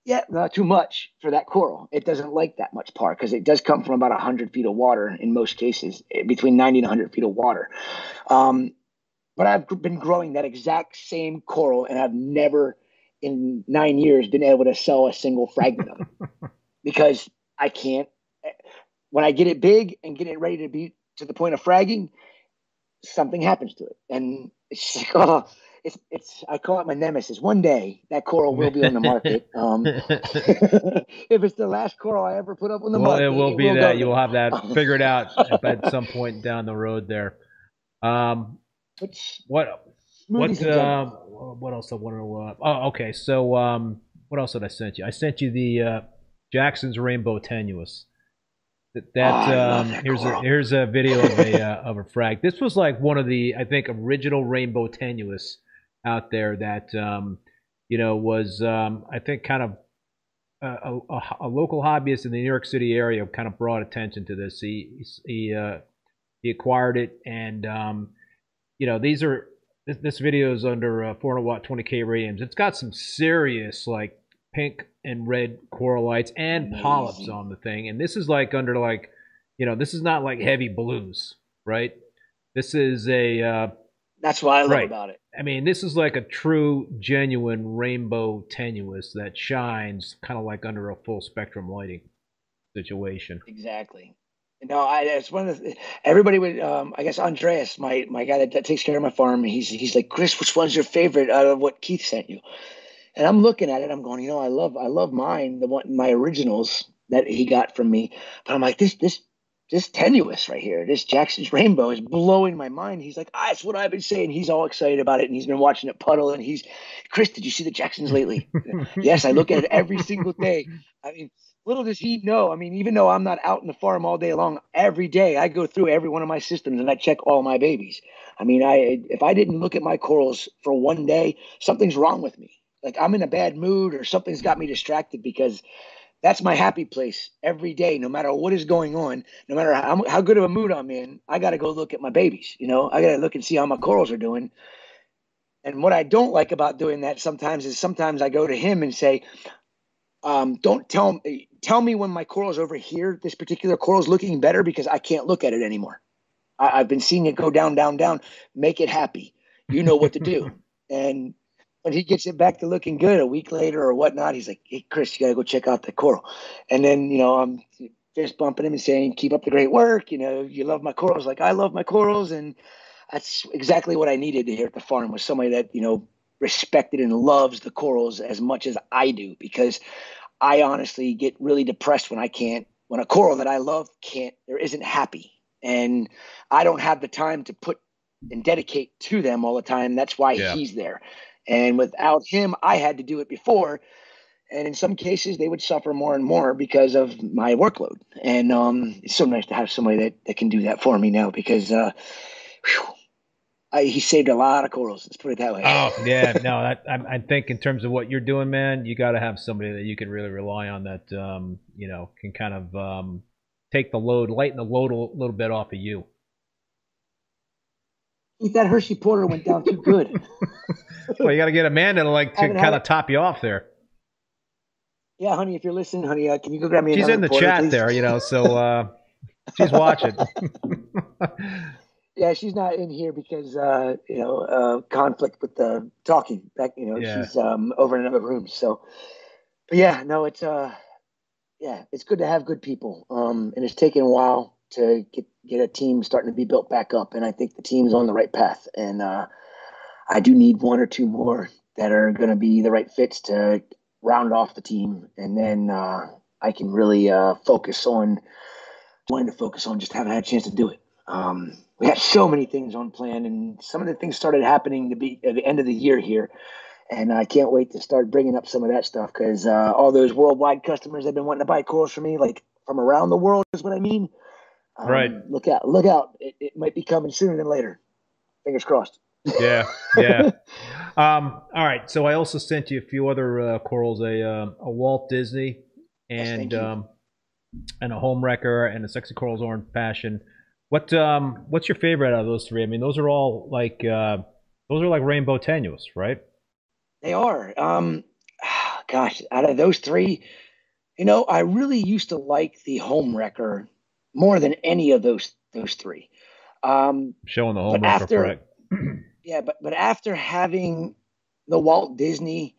yeah, not too much for that coral. It doesn't like that much par because it does come from about 100 feet of water in most cases, eh, between 90 and 100 feet of water. Um, but I've been growing that exact same coral and I've never in nine years been able to sell a single fragment of it because I can't. Eh, when I get it big and get it ready to be to the point of fragging, something happens to it. And it's like, oh, it's it's I call it my nemesis. One day that coral will be on the market. Um, if it's the last coral I ever put up on the well, market, it will it be will that. You'll have that figured out at some point down the road there. Um, Which, what what uh, what else I want to? Uh, oh, okay. So um, what else did I send you? I sent you the uh, Jackson's Rainbow Tenuis. That, that oh, um, here's coral. a here's a video of a uh, of a frag. This was like one of the I think original Rainbow Tenuis out there that um, you know was um, I think kind of a, a, a, local hobbyist in the New York City area kind of brought attention to this. He he uh, he acquired it, and um, you know these are this, this video is under uh, 400 watt 20k radiums. It's got some serious like pink and red corallites and Amazing. polyps on the thing, and this is like under like you know this is not like heavy blues, right? This is a uh, that's what I love right. about it. I mean, this is like a true, genuine rainbow tenuis that shines kind of like under a full spectrum lighting situation. Exactly. No, I it's one of the everybody would um I guess Andreas, my my guy that, that takes care of my farm, he's he's like, Chris, which one's your favorite out of what Keith sent you? And I'm looking at it, I'm going, you know, I love I love mine, the one my originals that he got from me. But I'm like, this this this tenuis right here, this Jackson's rainbow is blowing my mind. He's like, ah, that's what I've been saying. He's all excited about it, and he's been watching it puddle. And he's, Chris, did you see the Jacksons lately? yes, I look at it every single day. I mean, little does he know. I mean, even though I'm not out in the farm all day long, every day I go through every one of my systems and I check all my babies. I mean, I if I didn't look at my corals for one day, something's wrong with me. like I'm in a bad mood or something's got me distracted because that's my happy place every day, no matter what is going on, no matter how, how good of a mood I'm in. I got to go look at my babies. You know, I got to look and see how my corals are doing. And what I don't like about doing that sometimes is sometimes I go to him and say, um, "Don't tell me, tell me when my coral's over here. This particular coral's looking better because I can't look at it anymore. I, I've been seeing it go down, down, down. Make it happy. You know what to do." and when he gets it back to looking good a week later or whatnot, he's like, "Hey, Chris, you got to go check out the coral." And then you know, I'm fist bumping him and saying, "Keep up the great work." You know, you love my corals like I love my corals, and that's exactly what I needed to hear at the farm was somebody that you know respected and loves the corals as much as I do because I honestly get really depressed when I can't when a coral that I love can't there isn't happy and I don't have the time to put and dedicate to them all the time. That's why yeah. he's there. And without him, I had to do it before. And in some cases, they would suffer more and more because of my workload. And um, it's so nice to have somebody that, that can do that for me now because uh, whew, I, he saved a lot of corals. Let's put it that way. Oh yeah, no, I, I think in terms of what you're doing, man, you got to have somebody that you can really rely on that um, you know can kind of um, take the load, lighten the load a little bit off of you that Hershey Porter went down too good. well, you got to get Amanda to like to kind of top you off there. Yeah, honey, if you're listening, honey, uh, can you go grab me? She's in the Porter, chat please? there, you know, so uh, she's watching. yeah, she's not in here because uh, you know uh, conflict with the talking. Back, you know, yeah. she's um, over in another room. So, but yeah, no, it's uh, yeah, it's good to have good people. Um, and it's taken a while to get get a team starting to be built back up, and I think the team's on the right path. And uh, I do need one or two more that are going to be the right fits to round off the team, and then uh, I can really uh, focus on wanting to focus on just haven't had a chance to do it. Um, we have so many things on plan, and some of the things started happening to be at the end of the year here. And I can't wait to start bringing up some of that stuff because uh, all those worldwide customers have been wanting to buy corals from me, like from around the world, is what I mean. Um, right. Look out! Look out! It, it might be coming sooner than later. Fingers crossed. yeah, yeah. um, all right. So I also sent you a few other uh, corals: a uh, a Walt Disney and yes, um, and a home wrecker and a sexy corals orange passion. What um what's your favorite out of those three? I mean, those are all like uh, those are like rainbow tenuis, right? They are. Um, gosh, out of those three, you know, I really used to like the home wrecker more than any of those those three. Um, Showing the home run after, yeah, but but after having the Walt Disney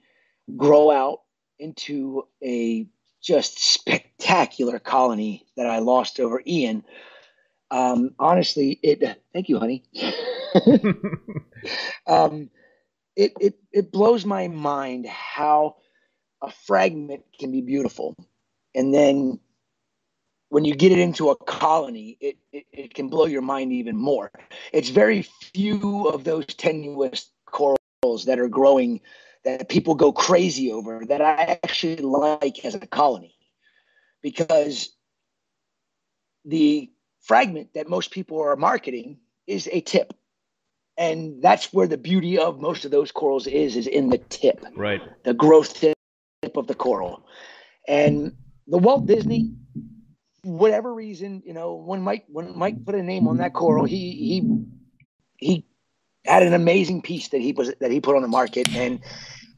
grow out into a just spectacular colony that I lost over Ian. Um, honestly, it. Thank you, honey. um, it it it blows my mind how a fragment can be beautiful, and then when you get it into a colony, it, it, it, can blow your mind even more. It's very few of those tenuis corals that are growing that people go crazy over that I actually like as a colony because the fragment that most people are marketing is a tip. And that's where the beauty of most of those corals is, is in the tip. Right. The growth tip of the coral. And the Walt Disney whatever reason, you know, when Mike when Mike put a name on that coral, he he he had an amazing piece that he was that he put on the market, and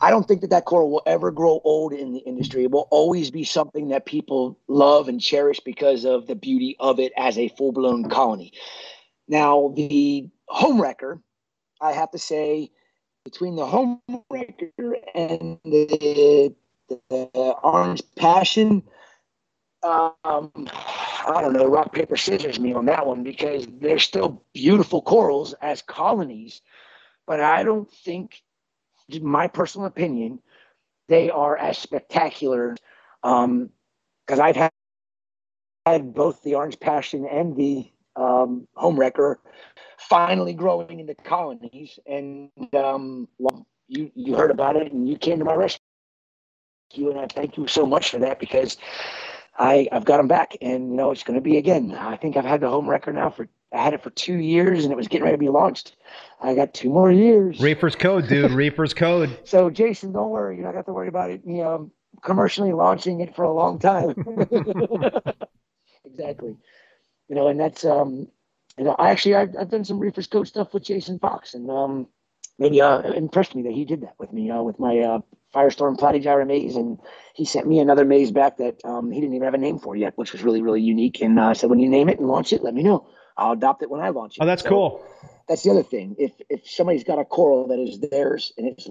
I don't think that that coral will ever grow old in the industry. It will always be something that people love and cherish because of the beauty of it as a full blown colony. Now, the home wrecker, I have to say, between the home wrecker and the, the orange passion um, I don't know, rock, paper, scissors me on that one because they're still beautiful corals as colonies, but I don't think, my personal opinion, they are as spectacular. Because um, I've had, had both the Orange Passion and the um, Home Wrecker finally growing into colonies, and um, you you heard about it and you came to my rescue, and I thank you so much for that because I, I've got them back, and you know it's going to be again. I think I've had the home wrecker now for I had it for two years and it was getting ready to be launched. I got two more years. Reefer's code, dude. Reefer's code. So Jason, don't worry. You're not going to have to worry about it. You know, commercially launching it for a long time. exactly. You know, and that's um, you know, I actually I've, I've done some Reefer's code stuff with Jason Fox, and um, maybe uh impressed me that he did that with me uh, with my uh Firestorm Platygyra maze, and he sent me another maze back that um, he didn't even have a name for yet, which was really really unique. And uh, said, when you name it and launch it, let me know. I'll adopt it when I launch it. Oh, that's so cool. That's the other thing. If if somebody's got a coral that is theirs and it's,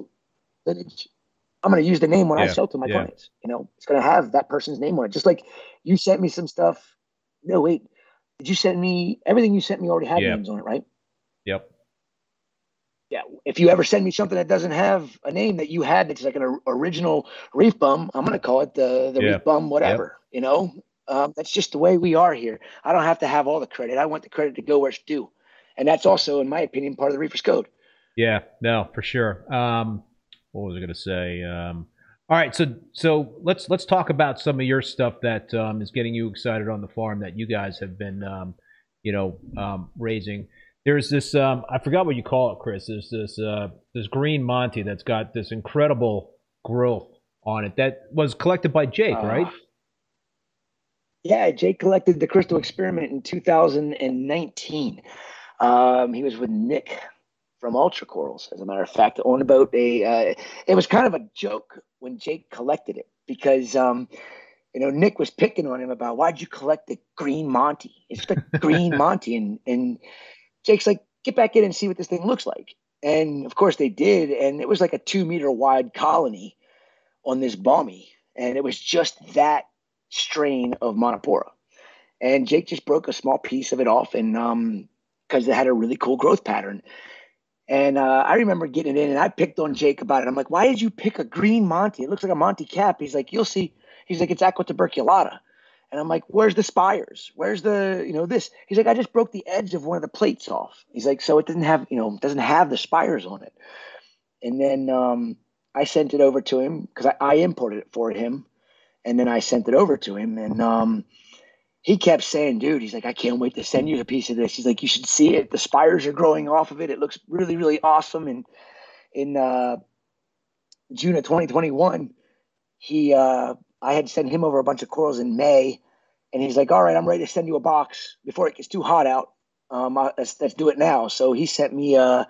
then it's I'm going to use the name when yeah. I sell to my yeah. clients. You know, it's going to have that person's name on it. Just like you sent me some stuff. No, wait. Did you send me everything you sent me already had names on it, right? Yep yeah, if you ever send me something that doesn't have a name that you had that's like an original reef bum, I'm gonna call it the the yeah. reef bum whatever. Yep. You know, um, that's just the way we are here. I don't have to have all the credit. I want the credit to go where it's due, and that's also, in my opinion, part of the reefer's code. Yeah, no, for sure. Um, what was I gonna say? Um, all right, so so let's let's talk about some of your stuff that um, is getting you excited on the farm that you guys have been, um, you know, um, raising there's this um, I forgot what you call it, Chris. There's this uh, this green Monty that's got this incredible growth on it that was collected by Jake, uh, right? Yeah, Jake collected the crystal experiment in 2019. Um, he was with Nick from Ultra Corals, as a matter of fact, on about a. Uh, it was kind of a joke when Jake collected it because. Um, you know, Nick was picking on him about why'd you collect the green Monty? It's the green Monty, and and Jake's like, get back in and see what this thing looks like. And of course they did. And it was like a two meter wide colony on this bommie. And it was just that strain of Montipora. And Jake just broke a small piece of it off and um because it had a really cool growth pattern. And uh, I remember getting it in and I picked on Jake about it. I'm like, why did you pick a green Monty? It looks like a Monty cap. He's like, you'll see. He's like, it's aequituberculata. And I'm like, where's the spires? Where's the, you know, this? He's like, I just broke the edge of one of the plates off. He's like, so it doesn't have, you know, doesn't have the spires on it. And then um, I sent it over to him because I, I, imported it for him. And then I sent it over to him. And um, he kept saying, dude, he's like, I can't wait to send you a piece of this. He's like, you should see it. The spires are growing off of it. It looks really, really awesome. And in uh, June of 2021, he uh, I had sent him over a bunch of corals in May, and he's like, "All right, I'm ready to send you a box before it gets too hot out. Um, uh, let's, let's do it now." So he sent me uh,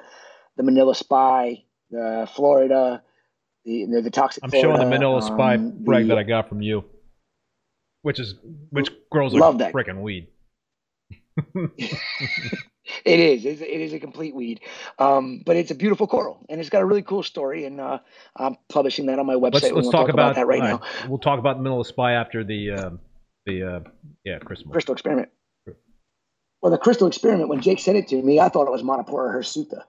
the Manila Spy, the Florida, the the, the toxic. I'm Florida, showing the Manila Spy um, rag that I got from you, which is which grows love like freaking weed. it is. It is a complete weed, um, but it's a beautiful coral, and it's got a really cool story. And uh, I'm publishing that on my website. Let's, let's we'll talk, talk, about, about that right, right, now. We'll talk about the middle Manila Spy after the uh, the uh, yeah crystal crystal experiment. Well, the crystal experiment. When Jake sent it to me, I thought it was Montipora hirsuta,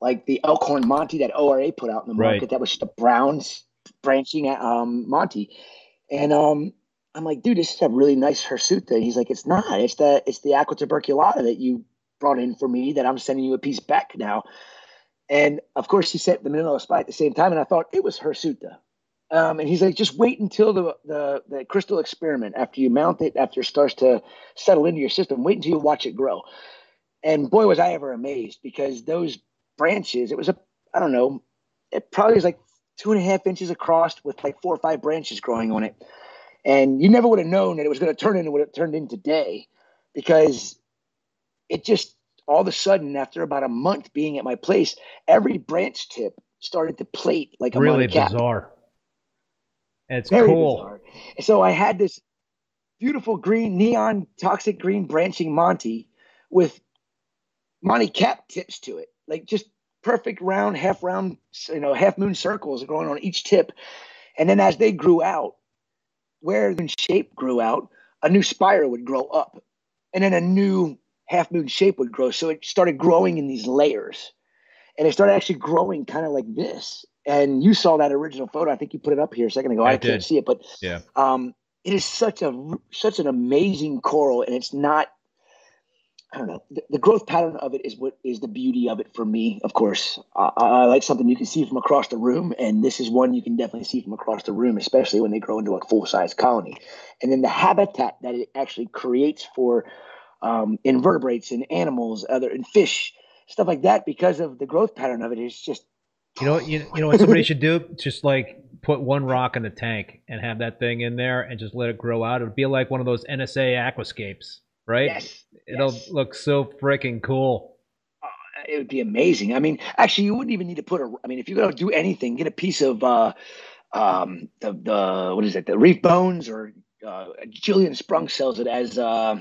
like the Elkhorn Monty that ORA put out in the market. Right. That was just a brown branching um, Monty, and um, I'm like, dude, this is a really nice hirsuta. And he's like, it's not. It's the it's the aequituberculata that you brought in for me that I'm sending you a piece back now. And of course, he sent the Manila Spy at the same time, and I thought it was hirsuta. Um, and he's like, just wait until the, the the crystal experiment after you mount it, after it starts to settle into your system. Wait until you watch it grow. And boy, was I ever amazed because those branches, it was a I don't know, it probably was like two and a half inches across with like four or five branches growing on it. And you never would have known that it was going to turn into what it turned into today because it just all of a sudden, after about a month being at my place, every branch tip started to plate like a really bizarre. It's Very cool. Bizarre. So I had this beautiful green neon toxic green branching Monty with Monty cap tips to it, like just perfect round, half round, you know, half moon circles going on each tip. And then as they grew out, where the shape grew out, a new spire would grow up, and then a new half moon shape would grow. So it started growing in these layers. And it started actually growing kind of like this. And you saw that original photo. I think you put it up here a second ago. I, I can't see it, but yeah. Um, it is such a such an amazing coral, and it's not. I don't know. The, the, growth pattern of it is what is the beauty of it for me. Of course, uh, I like something you can see from across the room, and this is one you can definitely see from across the room, especially when they grow into a full size colony. And then the habitat that it actually creates for um, invertebrates and animals, other and fish, stuff like that, because of the growth pattern of it. It's just you know you, you know what somebody should do? Just like put one rock in the tank and have that thing in there and just let it grow out. It'll be like one of those NSA aquascapes, right? Yes. It'll yes. look so freaking cool. Uh, it would be amazing. I mean, actually, you wouldn't even need to put a. I mean, if you're gonna do anything, get a piece of uh, um, the the what is it, the reef bones, or uh, Julian Sprung sells it as uh,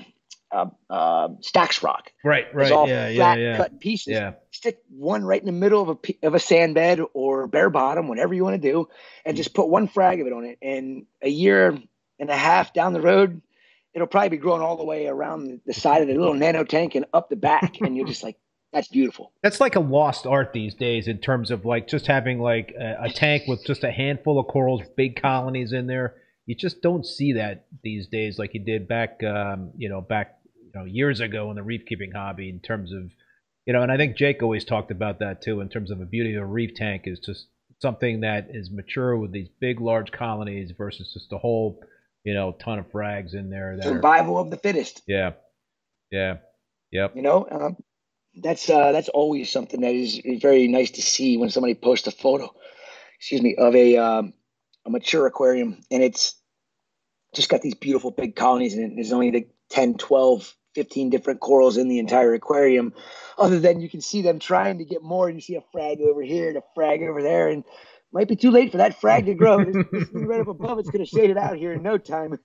uh, uh, Stax rock. Right, right, It's all yeah, flat yeah, yeah. cut pieces. Yeah, Stick one right in the middle of a of a sand bed or bare bottom, whatever you want to do, and just put one frag of it on it. And a year and a half down the road, it'll probably be growing all the way around the side of the little nano tank and up the back, and you're just like, that's beautiful. that's like a lost art these days in terms of like just having like a, a tank with just a handful of corals, big colonies in there. You just don't see that these days like you did back, um, you know, back know years ago in the reef keeping hobby. In terms of, you know, and I think Jake always talked about that too. In terms of the beauty of a reef tank is just something that is mature with these big, large colonies versus just a whole, you know, ton of frags in there. That are, Survival of the fittest. yeah, yeah, yep. You know, um, that's uh, that's always something that is very nice to see when somebody posts a photo, excuse me, of a um, a mature aquarium, and it's just got these beautiful big colonies it. There's only like 10, 12, 15 different corals in the entire aquarium. Other than you can see them trying to get more, and you see a frag over here and a frag over there, and might be too late for that frag to grow. This, this thing right up above, it's going to shade it out here in no time.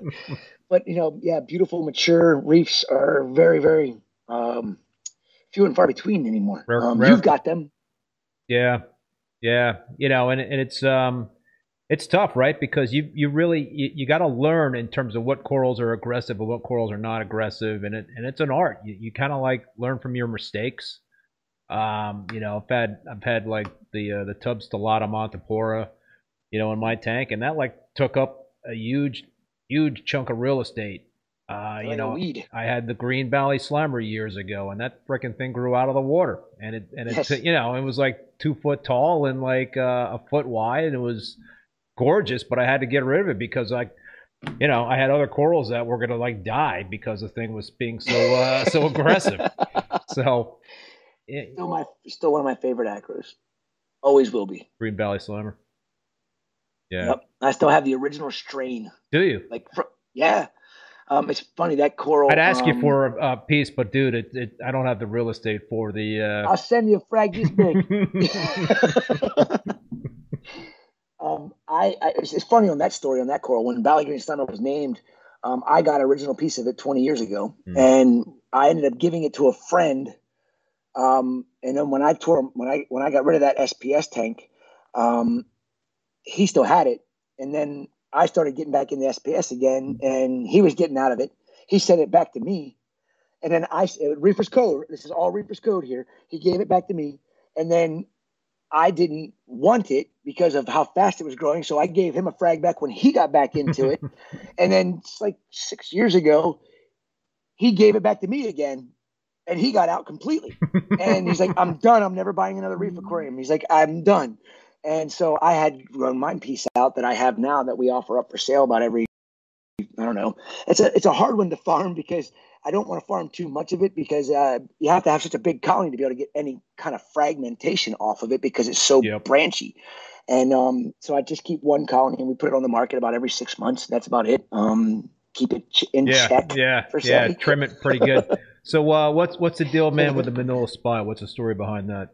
but you know, yeah, beautiful mature reefs are very, very um, few and far between anymore. Rare- um, rare. You've got them. Yeah, yeah, you know, and and it's um, it's tough, right? Because you you really you, you got to learn in terms of what corals are aggressive and what corals are not aggressive, and it and it's an art. You you kind of like learn from your mistakes. Um, you know, I've had I've had like the uh, the tub stellata montipora, you know, in my tank, and that like took up a huge huge chunk of real estate. Uh, you Like know, weed. I had the Green Valley Slammer years ago, and that freaking thing grew out of the water, and it and it Yes. you know it was like two foot tall and like uh, a foot wide, and it was gorgeous. But I had to get rid of it because I, you know, I had other corals that were gonna like die because the thing was being so uh, so aggressive. So, it, Still my, still one of my favorite acros. Always will be. Green Valley Slammer. Yeah. Yep. I still have the original strain. Do you? Like, fr- yeah. Um, it's funny that coral. I'd ask you um, for a, a piece, but dude, it, it, I don't have the real estate for the. Uh... I'll send you a frag this big. um, I, I it's, it's funny on that story on that coral when Valley Green Slammer was named. Um, I got an original piece of it 20 years ago, Hmm. and I ended up giving it to a friend. Um, and then when I tore when I when I got rid of that SPS tank, um, he still had it, and then I started getting back in the SPS again, and he was getting out of it. He sent it back to me, and then I uh, Reefer's Code. This is all Reefer's Code here. He gave it back to me, and then I didn't want it because of how fast it was growing. So I gave him a frag back when he got back into it, and then it's like six years ago, he gave it back to me again, and he got out completely. And he's like, "I'm done. I'm never buying another reef aquarium." He's like, "I'm done." And so I had grown my piece out that I have now that we offer up for sale about every I don't know. It's a it's a hard one to farm because I don't want to farm too much of it because uh, you have to have such a big colony to be able to get any kind of fragmentation off of it because it's so Yep. branchy. And um, so I just keep one colony and we put it on the market about every six months. That's about it. Um, keep it ch- in Yeah, check. yeah, yeah. Trim it pretty good. So, uh, what's what's the deal, man, with the Manila spy? What's the story behind that?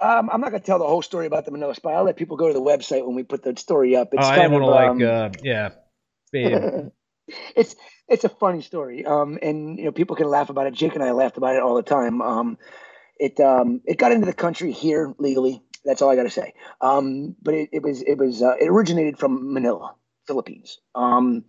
Um, I'm not going to tell the whole story about the Manila spy. I'll let people go to the website when we put the story up. It's oh, I kind didn't of, want um, to like, uh, yeah, babe. it's it's a funny story. Um, and you know, people can laugh about it. Jake and I laughed about it all the time. Um, it um, it got into the country here legally. That's all I got to say. Um, but it, it was it was uh, it originated from Manila, Philippines. Um,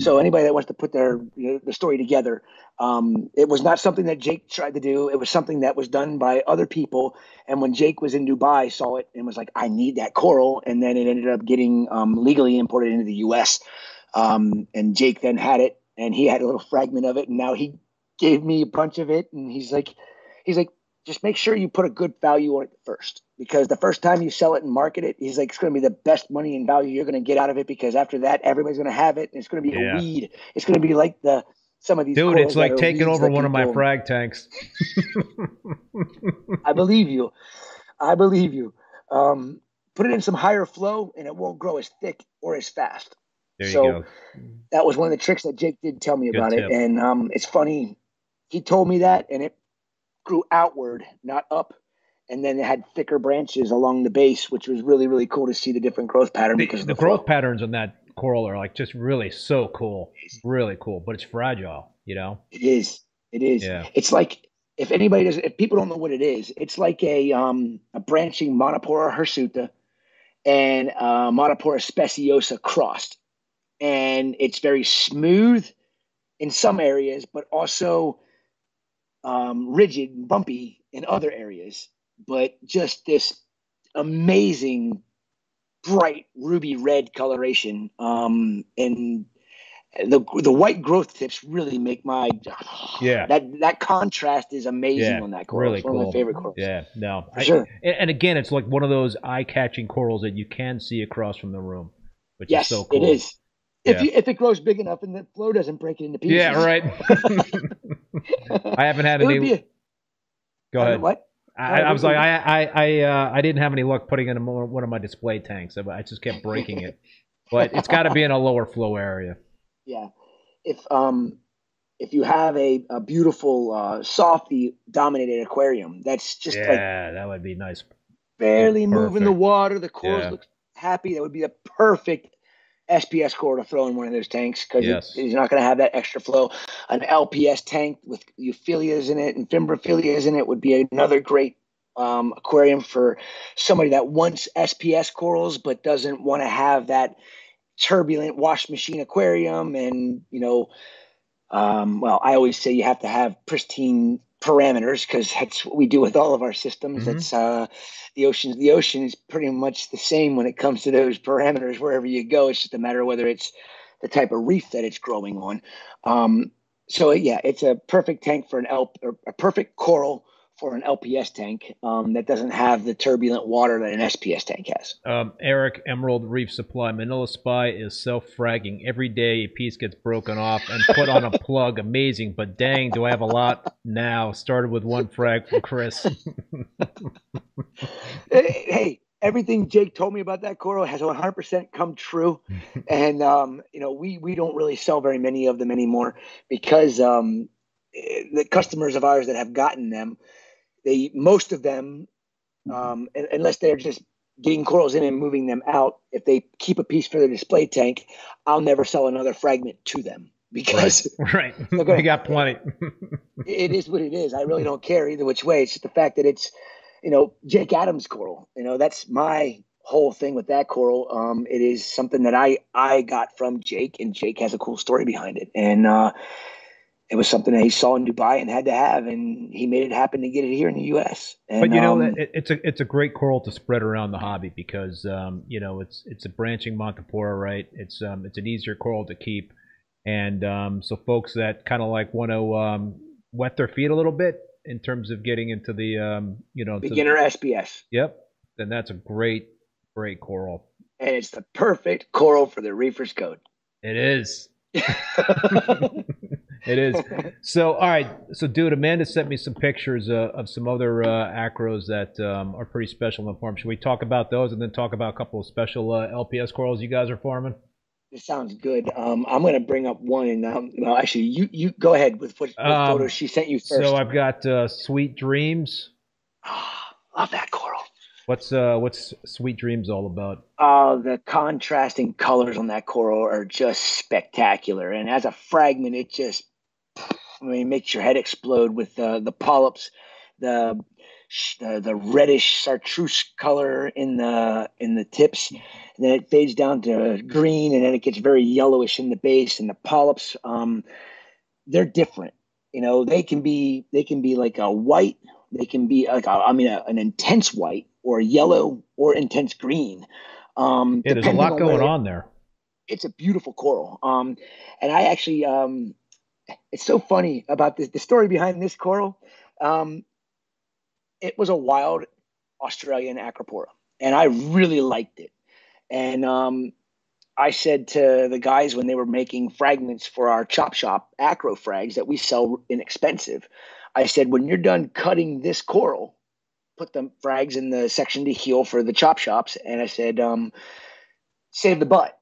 so anybody that wants to put their you know, the story together, um, it was not something that Jake tried to do. It was something that was done by other people. And when Jake was in Dubai, saw it and was like, "I need that coral," and then it ended up getting um, legally imported into the U.S. Um, and Jake then had it, and he had a little fragment of it, and now he gave me a bunch of it, and he's like, he's like, just make sure you put a good value on it first, because the first time you sell it and market it, he's like, it's going to be the best money and value you're going to get out of it, because after that, everybody's going to have it, and it's going to be Yeah. a weed. It's going to be like the some of these. Dude, it's like taking over one of my frag tanks. I believe you. I believe you. Um, put it in some higher flow, and it won't grow as thick or as fast. There so you go. that was one of the tricks that Jake did tell me Good about tip. it, and um, it's funny. He told me that, and it grew outward, not up. And then it had thicker branches along the base, which was really, really cool to see the different growth pattern The, because the the, growth flow. patterns on that coral are like just really so cool, really cool, but it's fragile. You know. It is. It is. Yeah. It's like if anybody does, if people don't know what it is, it's like a um a branching Montipora hirsuta and uh, Montipora speciosa crossed, and it's very smooth in some areas, but also um, rigid, and bumpy in other areas. But just this amazing, bright ruby red coloration, um, and the the white growth tips really make my Yeah. that that contrast is amazing Yeah, on that coral. really it's one of my favorite corals. Yeah. No. For I- sure. and, again, it's like one of those eye-catching corals that you can see across from the room, which Yes, is so cool. it is. If Yeah. you if it grows big enough and the flow doesn't break it into pieces. Yeah. Right. I haven't had it any. a, go ahead. What? I, I Uh, was like, I, I, I, uh, I didn't have any luck putting it in one of my display tanks. I, I just kept breaking it. But it's got to be in a lower flow area. Yeah. If um if you have a, a beautiful uh softy dominated aquarium that's just like yeah, that would be nice. barely moving the water, the corals Yeah. look happy, that would be a perfect SPS coral to throw in one of those tanks because Yes. it's not going to have that extra flow. An LPS tank with euphyllias in it and fimbriaphyllias in it would be another great um, aquarium for somebody that wants SPS corals but doesn't want to have that turbulent wash machine aquarium and you know um, well i always say you have to have pristine parameters because that's what we do with all of our systems. Mhm. that's uh, the ocean the ocean is pretty much the same when it comes to those parameters wherever you go. It's just a matter of whether it's the type of reef that it's growing on. Um, so yeah it's a perfect tank for an L or a perfect coral for an lps tank um, that doesn't have the turbulent water that an sps tank has Um, Eric Emerald Reef Supply Manila Spy is self-fragging every day. A piece gets broken off and put on a plug. Amazing, but dang, do I have a lot now? Started with one frag from Chris. hey, hey, everything Jake told me about that coral has 100% come true. and, um, you know, we, we don't really sell very many of them anymore because um, eh, the customers of ours that have gotten them, they, most of them, um, un- unless they're just getting corals in and moving them out, if they keep a piece for their display tank, I'll never sell another fragment to them because right, Okay. we got plenty. it is what it is. I really don't care either which way. It's just the fact that it's, you know, Jake Adams coral. You know, that's my whole thing with that coral. Um, it is something that I I got from Jake, and Jake has a cool story behind it. And uh, it was something that he saw in Dubai and had to have, and he made it happen to get it here in the U.S. And, but you know, um, it, it's a it's a great coral to spread around the hobby because um, you know it's it's a branching Montipora, right? It's um, it's an easier coral to keep, and um, so folks that kind of like want to um, wet their feet a little bit in terms of getting into the um, you know to the- beginner SPS, Yep. Then that's a great, great coral. and it's the perfect coral for the reefers code. It is. It is. So, all right. So, dude, Amanda sent me some pictures uh, of some other uh, acros that um, are pretty special in the farm. Should we talk about those and then talk about a couple of special uh, LPS corals you guys are farming? This sounds good. Um, I'm going to bring up one, and um, well, actually, you you go ahead with what, what Um, photos she sent you first. So, I've got uh, Sweet Dreams. Ah, love that coral. What's uh, what's Sweet Dreams all about? Uh, the contrasting colors on that coral are just spectacular. And as a fragment, it just, I mean, makes your head explode with uh, the polyps, the, the the reddish chartreuse color in the in the tips, and then it fades down to green, and then it gets very yellowish in the base. And the polyps, um, they're different. You know, they can be they can be like a white, they can be like a, I mean, a, an intense white or yellow or intense green. Um, Yeah, there's a lot on going on there. It's a beautiful coral. Um, and I actually, um, it's so funny about this. The story behind this coral, um, it was a wild Australian acropora, and I really liked it. And um, I said to the guys when they were making fragments for our chop shop acro frags that we sell inexpensive, I said, when you're done cutting this coral, put the frags in the section to heal for the chop shops. And I said, um, save the butt.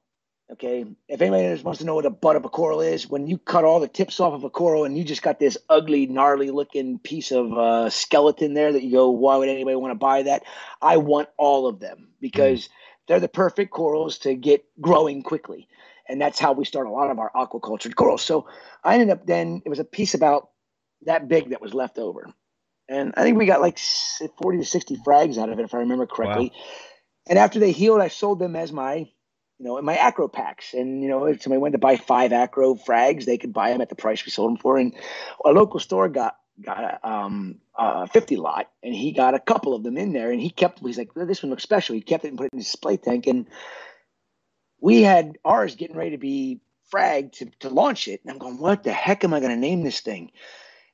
Okay. If anybody wants to know what a butt of a coral is, when you cut all the tips off of a coral and you just got this ugly, gnarly looking piece of uh, skeleton there that you go, why would anybody want to buy that? I want all of them because they're the perfect corals to get growing quickly. And that's how we start a lot of our aquaculture corals. So I ended up then, it was a piece about that big that was left over. And I think we got like 40 to 60 frags out of it, if I remember correctly. Wow. And after they healed, I sold them as my you know, in my acro packs. And, you know, if somebody went to buy five acro frags, they could buy them at the price we sold them for. And a local store got got a, um, a 50 lot and he got a couple of them in there and he kept, he's like, this one looks special. He kept it and put it in his display tank. And we had ours getting ready to be fragged to, to launch it. And I'm going, what the heck am I going to name this thing?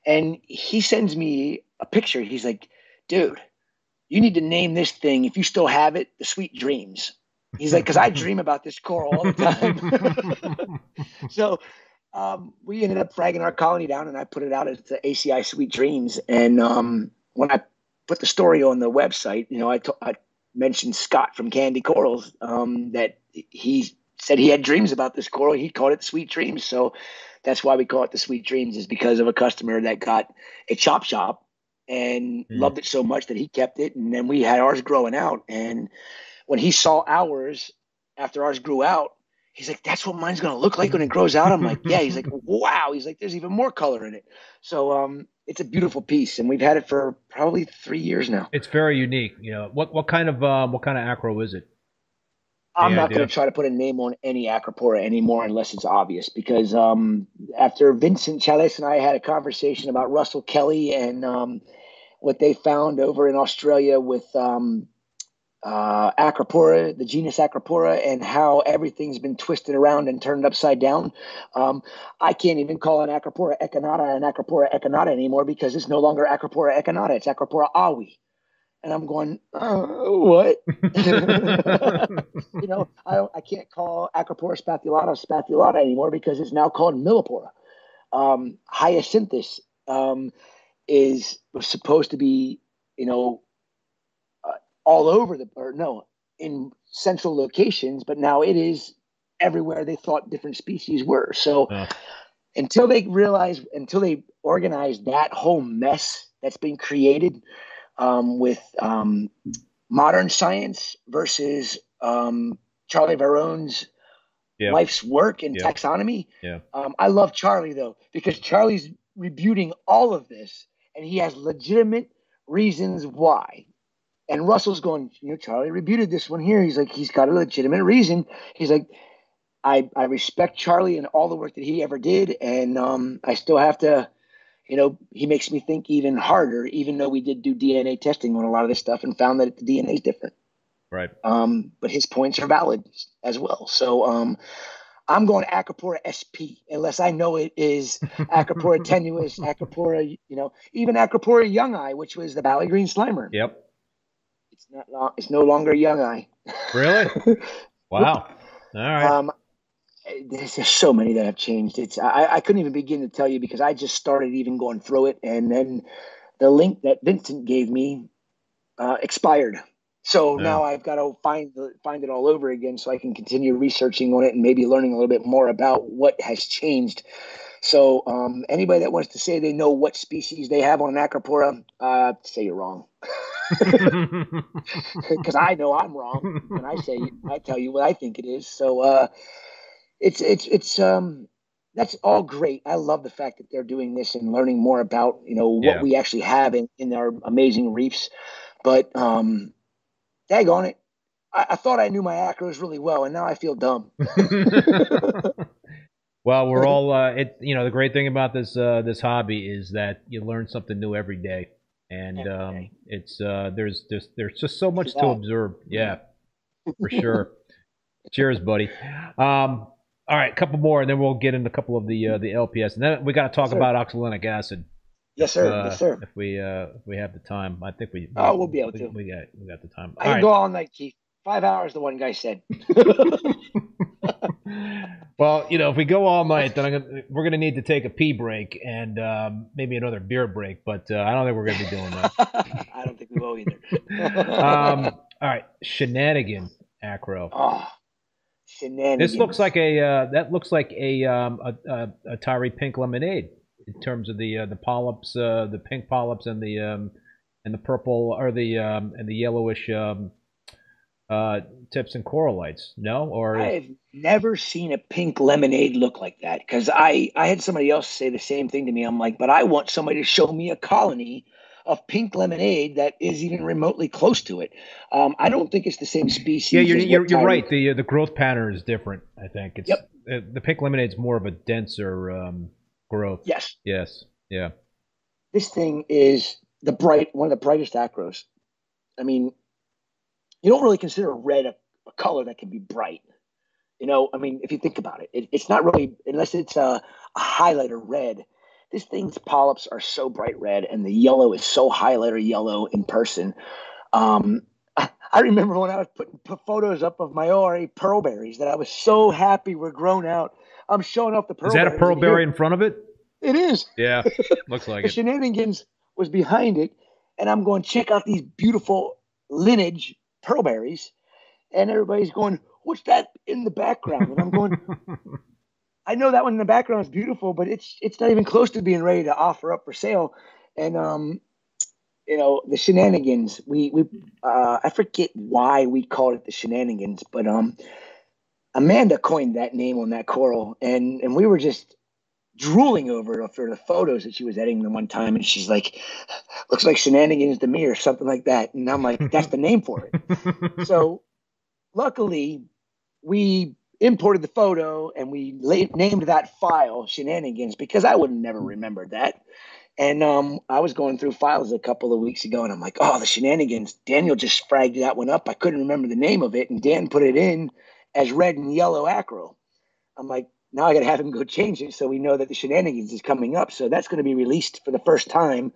And he sends me a picture. He's like, dude, you need to name this thing, if you still have it, the Sweet Dreams. He's like, because I dream about this coral all the time. so um, we ended up fragging our colony down, and I put it out as the ACI Sweet Dreams. And um, when I put the story on the website, you know, I, I mentioned Scott from Candy Corals um, that he said he had dreams about this coral. He called it Sweet Dreams. So that's why we call it the Sweet Dreams, is because of a customer that got a chop shop and mm. loved it so much that he kept it. And then we had ours growing out. And when he saw ours after ours grew out, he's like, that's what mine's to look like when it grows out. I'm like, yeah. He's like, wow. He's like, there's even more color in it. So um, it's a beautiful piece, and we've had it for probably three years now. It's very unique. You know, what what kind of um, what kind of acro is it? I'm not going to try to put a name on any acropora anymore unless it's obvious because um, after Vincent Chalias and I had a conversation about Russell Kelley and um, what they found over in Australia with um, uh, Acropora, the genus Acropora, and how everything's been twisted around and turned upside down. Um, I can't even call an Acropora echinata an Acropora echinata anymore because it's no longer Acropora echinata, it's Acropora awi. And I'm going, uh, what? you know, I don't, I can't call Acropora spathulata spathulata anymore because it's now called Millepora. Um, hyacinthus um, is supposed to be, you know, all over the or no in central locations, but now it is everywhere they thought different species were. So until they realize, until they organize that whole mess that's been created um, with um, modern science versus um, Charlie Veron's yeah. life's work in yeah. taxonomy. Yeah. Um, I love Charlie though because Charlie's rebuting all of this, and he has legitimate reasons why. And Russell's going, you know, Charlie rebuted this one here. He's like, he's got a legitimate reason. He's like, I, I respect Charlie and all the work that he ever did. And um, I still have to, you know, he makes me think even harder, even though we did do DNA testing on a lot of this stuff and found that the DNA is different. Right. Um, but his points are valid as well. So um, I'm going Acropora SP, unless I know it is Acropora tenuis, Acropora, you know, even Acropora youngi, which was the Valley Green Slimer. Yep. It's not long, it's no longer youngi. Really? Wow. All right. Um, there's just so many that have changed. It's I, I couldn't even begin to tell you because I just started even going through it, and then the link that Vincent gave me uh, expired. So yeah. now I've got to find the, find it all over again, so I can continue researching on it and maybe learning a little bit more about what has changed. So um, anybody that wants to say they know what species they have on an acropora, uh, say you're wrong. because I know I'm wrong when I say I tell you what I think it is. So uh, it's it's it's um that's all great. I love the fact that they're doing this and learning more about you know what yeah. we actually have in, in our amazing reefs. But um, dag on it, I, I thought I knew my acros really well, and now I feel dumb. well, we're all uh, it. You know, the great thing about this uh, this hobby is that you learn something new every day and um, it's uh, there's just there's just so much to observe. Yeah, for sure. Cheers, buddy. Um, all right, a couple more, and then we'll get into a couple of the uh, the LPS, and then we got to talk yes, about oxalic acid. Yes, sir. Uh, yes, sir. If we uh, if we have the time, I think we. Oh, we'll be able we, to. We got we got the time. I all can right. go all night, Keith. Five hours, the one guy said. well, you know, if we go all night, then gonna, we're going to need to take a pee break and um, maybe another beer break. But uh, I don't think we're going to be doing that. I don't think we will either. um, all right, shenanigan acro. Oh. This looks like a uh, that looks like a um, a, a, a Tyree pink lemonade in terms of the uh, the polyps, uh, the pink polyps, and the um, and the purple or the um, and the yellowish um, uh, tips and corallites. No, or I've never seen a pink lemonade look like that because I I had somebody else say the same thing to me. I'm like, but I want somebody to show me a colony of pink lemonade that is even remotely close to it. Um, I don't think it's the same species. yeah, you're you're, you're right. The uh, the growth pattern is different. I think it's Yep. uh, the pink lemonade's more of a denser um, growth. Yes, Yes. Yeah. this thing is the bright one of the brightest acros. I mean, you don't really consider red a, a color that can be bright. You know, I mean, if you think about it, it it's not really unless it's a, a highlighter red. This thing's polyps are so bright red, and the yellow is so highlighter yellow in person. Um, I, I remember when I was putting put photos up of my ORA pearl berries that I was so happy were grown out. I'm showing off the pearl. Is that a pearl berry in front of it? It is Yeah. Looks like the it. shenanigans was behind it, and I'm going check out these beautiful lineage pearlberries, and everybody's going, "What's that in the background?" And I'm going, "I know that one in the background is beautiful, but it's it's not even close to being ready to offer up for sale." And um, you know, the shenanigans. We we uh, I forget why we called it the shenanigans, but um, Amanda coined that name on that coral, and and we were just drooling over it for the photos that she was editing the one time, and she's like, "Looks like shenanigans to me," or something like that. And I'm like, "That's the name for it." So, luckily, we imported the photo and we la- named that file shenanigans because I would have never remembered that. And um, I was going through files a couple of weeks ago, and I'm like, "Oh, the shenanigans!" Daniel just fragged that one up. I couldn't remember the name of it, and Dan put it in as red and yellow acro. I'm like, now I got to have him go change it so we know that the shenanigans is coming up. So that's going to be released for the first time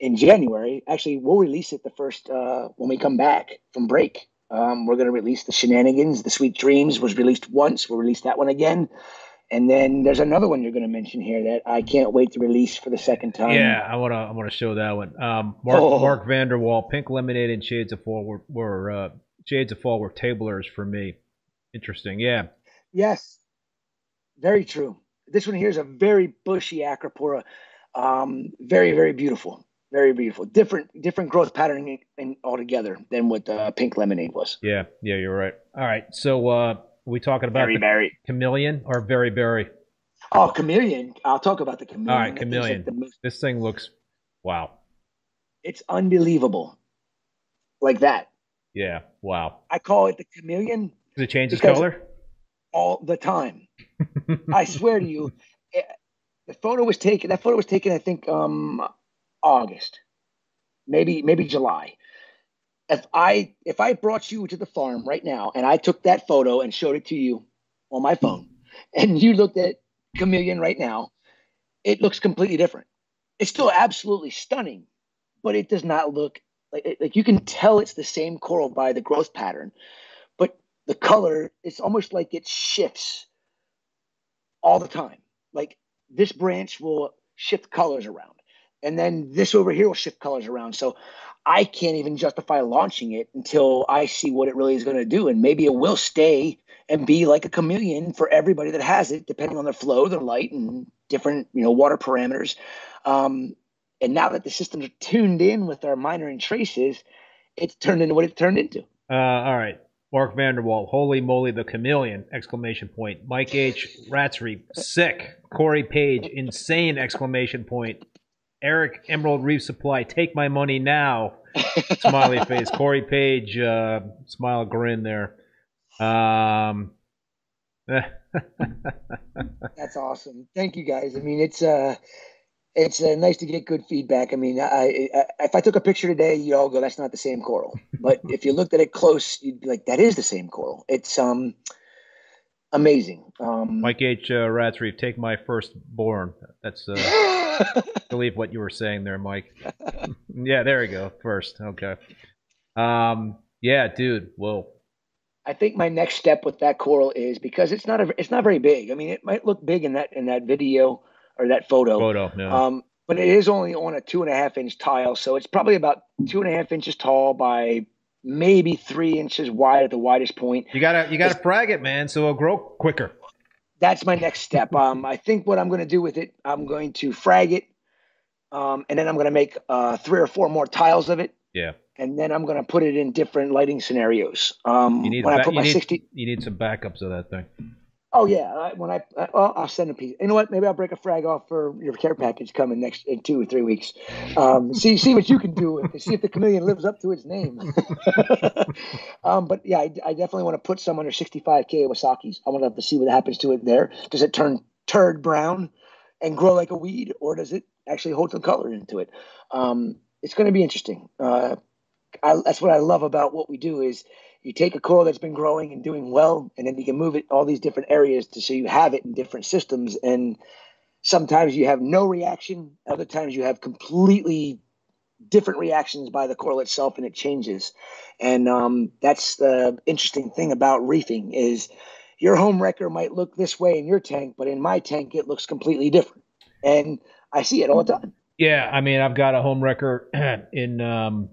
in January. Actually, we'll release it the first uh, when we come back from break. Um, we're going to release the shenanigans. The sweet dreams was released once. We'll release that one again. And then there's another one you're going to mention here that I can't wait to release for the second time. Yeah, I want to. I want to show that one. Um, Mark Oh. Mark Vanderwall, Pink Lemonade and Shades of Fall were, were uh, Shades of Fall were tablers for me. Interesting. Yeah. Yes, very true. This one here is a very bushy acropora, um, very very beautiful, very beautiful. Different different growth pattern in, in altogether than what uh, pink lemonade was. Yeah. Yeah. You're right. All right. So, uh, we talking about Very the berry. chameleon or very berry? Oh, chameleon. I'll talk about the chameleon. All right, chameleon. like most- This thing looks. Wow. it's unbelievable. Like that. Yeah. Wow. I call it the chameleon Does it change its color? all the time. I swear to you, eh, the photo was taken. That photo was taken, I think, um, August, maybe maybe July. If I if I brought you to the farm right now and I took that photo and showed it to you on my phone, and you looked at chameleon right now, it looks completely different. It's still absolutely stunning, but it does not look like like you can tell it's the same coral by the growth pattern, but the color it's almost like it shifts all the time. Like this branch will shift colors around, and then this over here will shift colors around. So I can't even justify launching it until I see what it really is going to do, and maybe it will stay and be like a chameleon for everybody that has it, depending on their flow, their light, and different you know water parameters. Um, and now that the systems are tuned in with our minor and traces, it's turned into what it turned into. Uh, all right. Mark Vanderwall, holy moly, the chameleon! Exclamation point. Mike H. Ratsry, sick. Corey Page, insane! Exclamation point. Eric Emerald Reef Supply, take my money now. Smiley face. Corey Page, uh, smile grin there. Um, That's awesome. Thank you guys. I mean, it's uh it's uh, nice to get good feedback. I mean, I, I if I took a picture today, you all go, "That's not the same coral." But if you looked at it close, you'd be like, "That is the same coral." It's um amazing. Um, Mike H. Uh, Ratsreef, take my firstborn. That's uh, I believe what you were saying there, Mike. yeah, there we go. First, okay. Um, yeah, dude. Whoa. I think my next step with that coral is because it's not a, it's not very big. I mean, it might look big in that in that video or that photo. Photo, no. Um, but it is only on a two and a half inch tile, so it's probably about two and a half inches tall by maybe three inches wide at the widest point. You gotta you gotta frag it, man, so it'll grow quicker. That's my next step. Um, I think what I'm going to do with it, I'm going to frag it, um, and then I'm going to make uh, three or four more tiles of it. Yeah. And then I'm going to put it in different lighting scenarios. Um, You need when I ba- put you my need, 60, you need some backups of that thing. Oh yeah, I, when I, I well, I'll send a piece. You know what? Maybe I'll break a frag off for your care package coming next in two or three weeks. Um, see see what you can do with. See if the chameleon lives up to its name. um, but yeah, I, I definitely want to put some under 65k Wasaki's. I want to see what happens to it there. Does it turn turd brown and grow like a weed, or does it actually hold some color into it? Um, it's going to be interesting. Uh, I, that's what I love about what we do is you take a coral that's been growing and doing well, and then you can move it all these different areas to so you have it in different systems. And sometimes you have no reaction, other times you have completely different reactions by the coral itself, and it changes. And um, that's the interesting thing about reefing is your home wrecker might look this way in your tank, but in my tank it looks completely different. And I see it all the time. Yeah, I mean, I've got a home wrecker in um,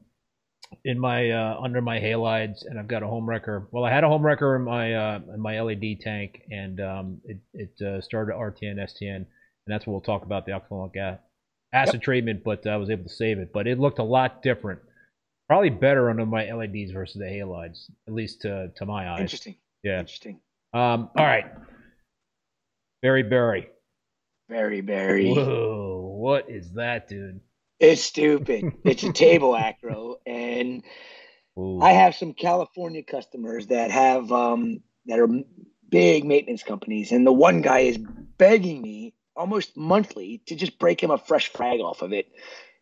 in my uh, under my halides, and I've got a home wrecker. Well, I had a home wrecker in my uh, in my LED tank, and um, it it uh, started RTN STN, and that's what we'll talk about the oxalic a- acid Yep. treatment. But I was able to save it, but it looked a lot different. Probably better under my LEDs versus the halides, at least to to my eyes. Interesting. Yeah. Interesting. Um. All right. Berry berry. Very, very. Whoa! What is that, dude? It's stupid. it's a table acro, and Ooh. I have some California customers that have um, that are big maintenance companies, and the one guy is begging me almost monthly to just break him a fresh frag off of it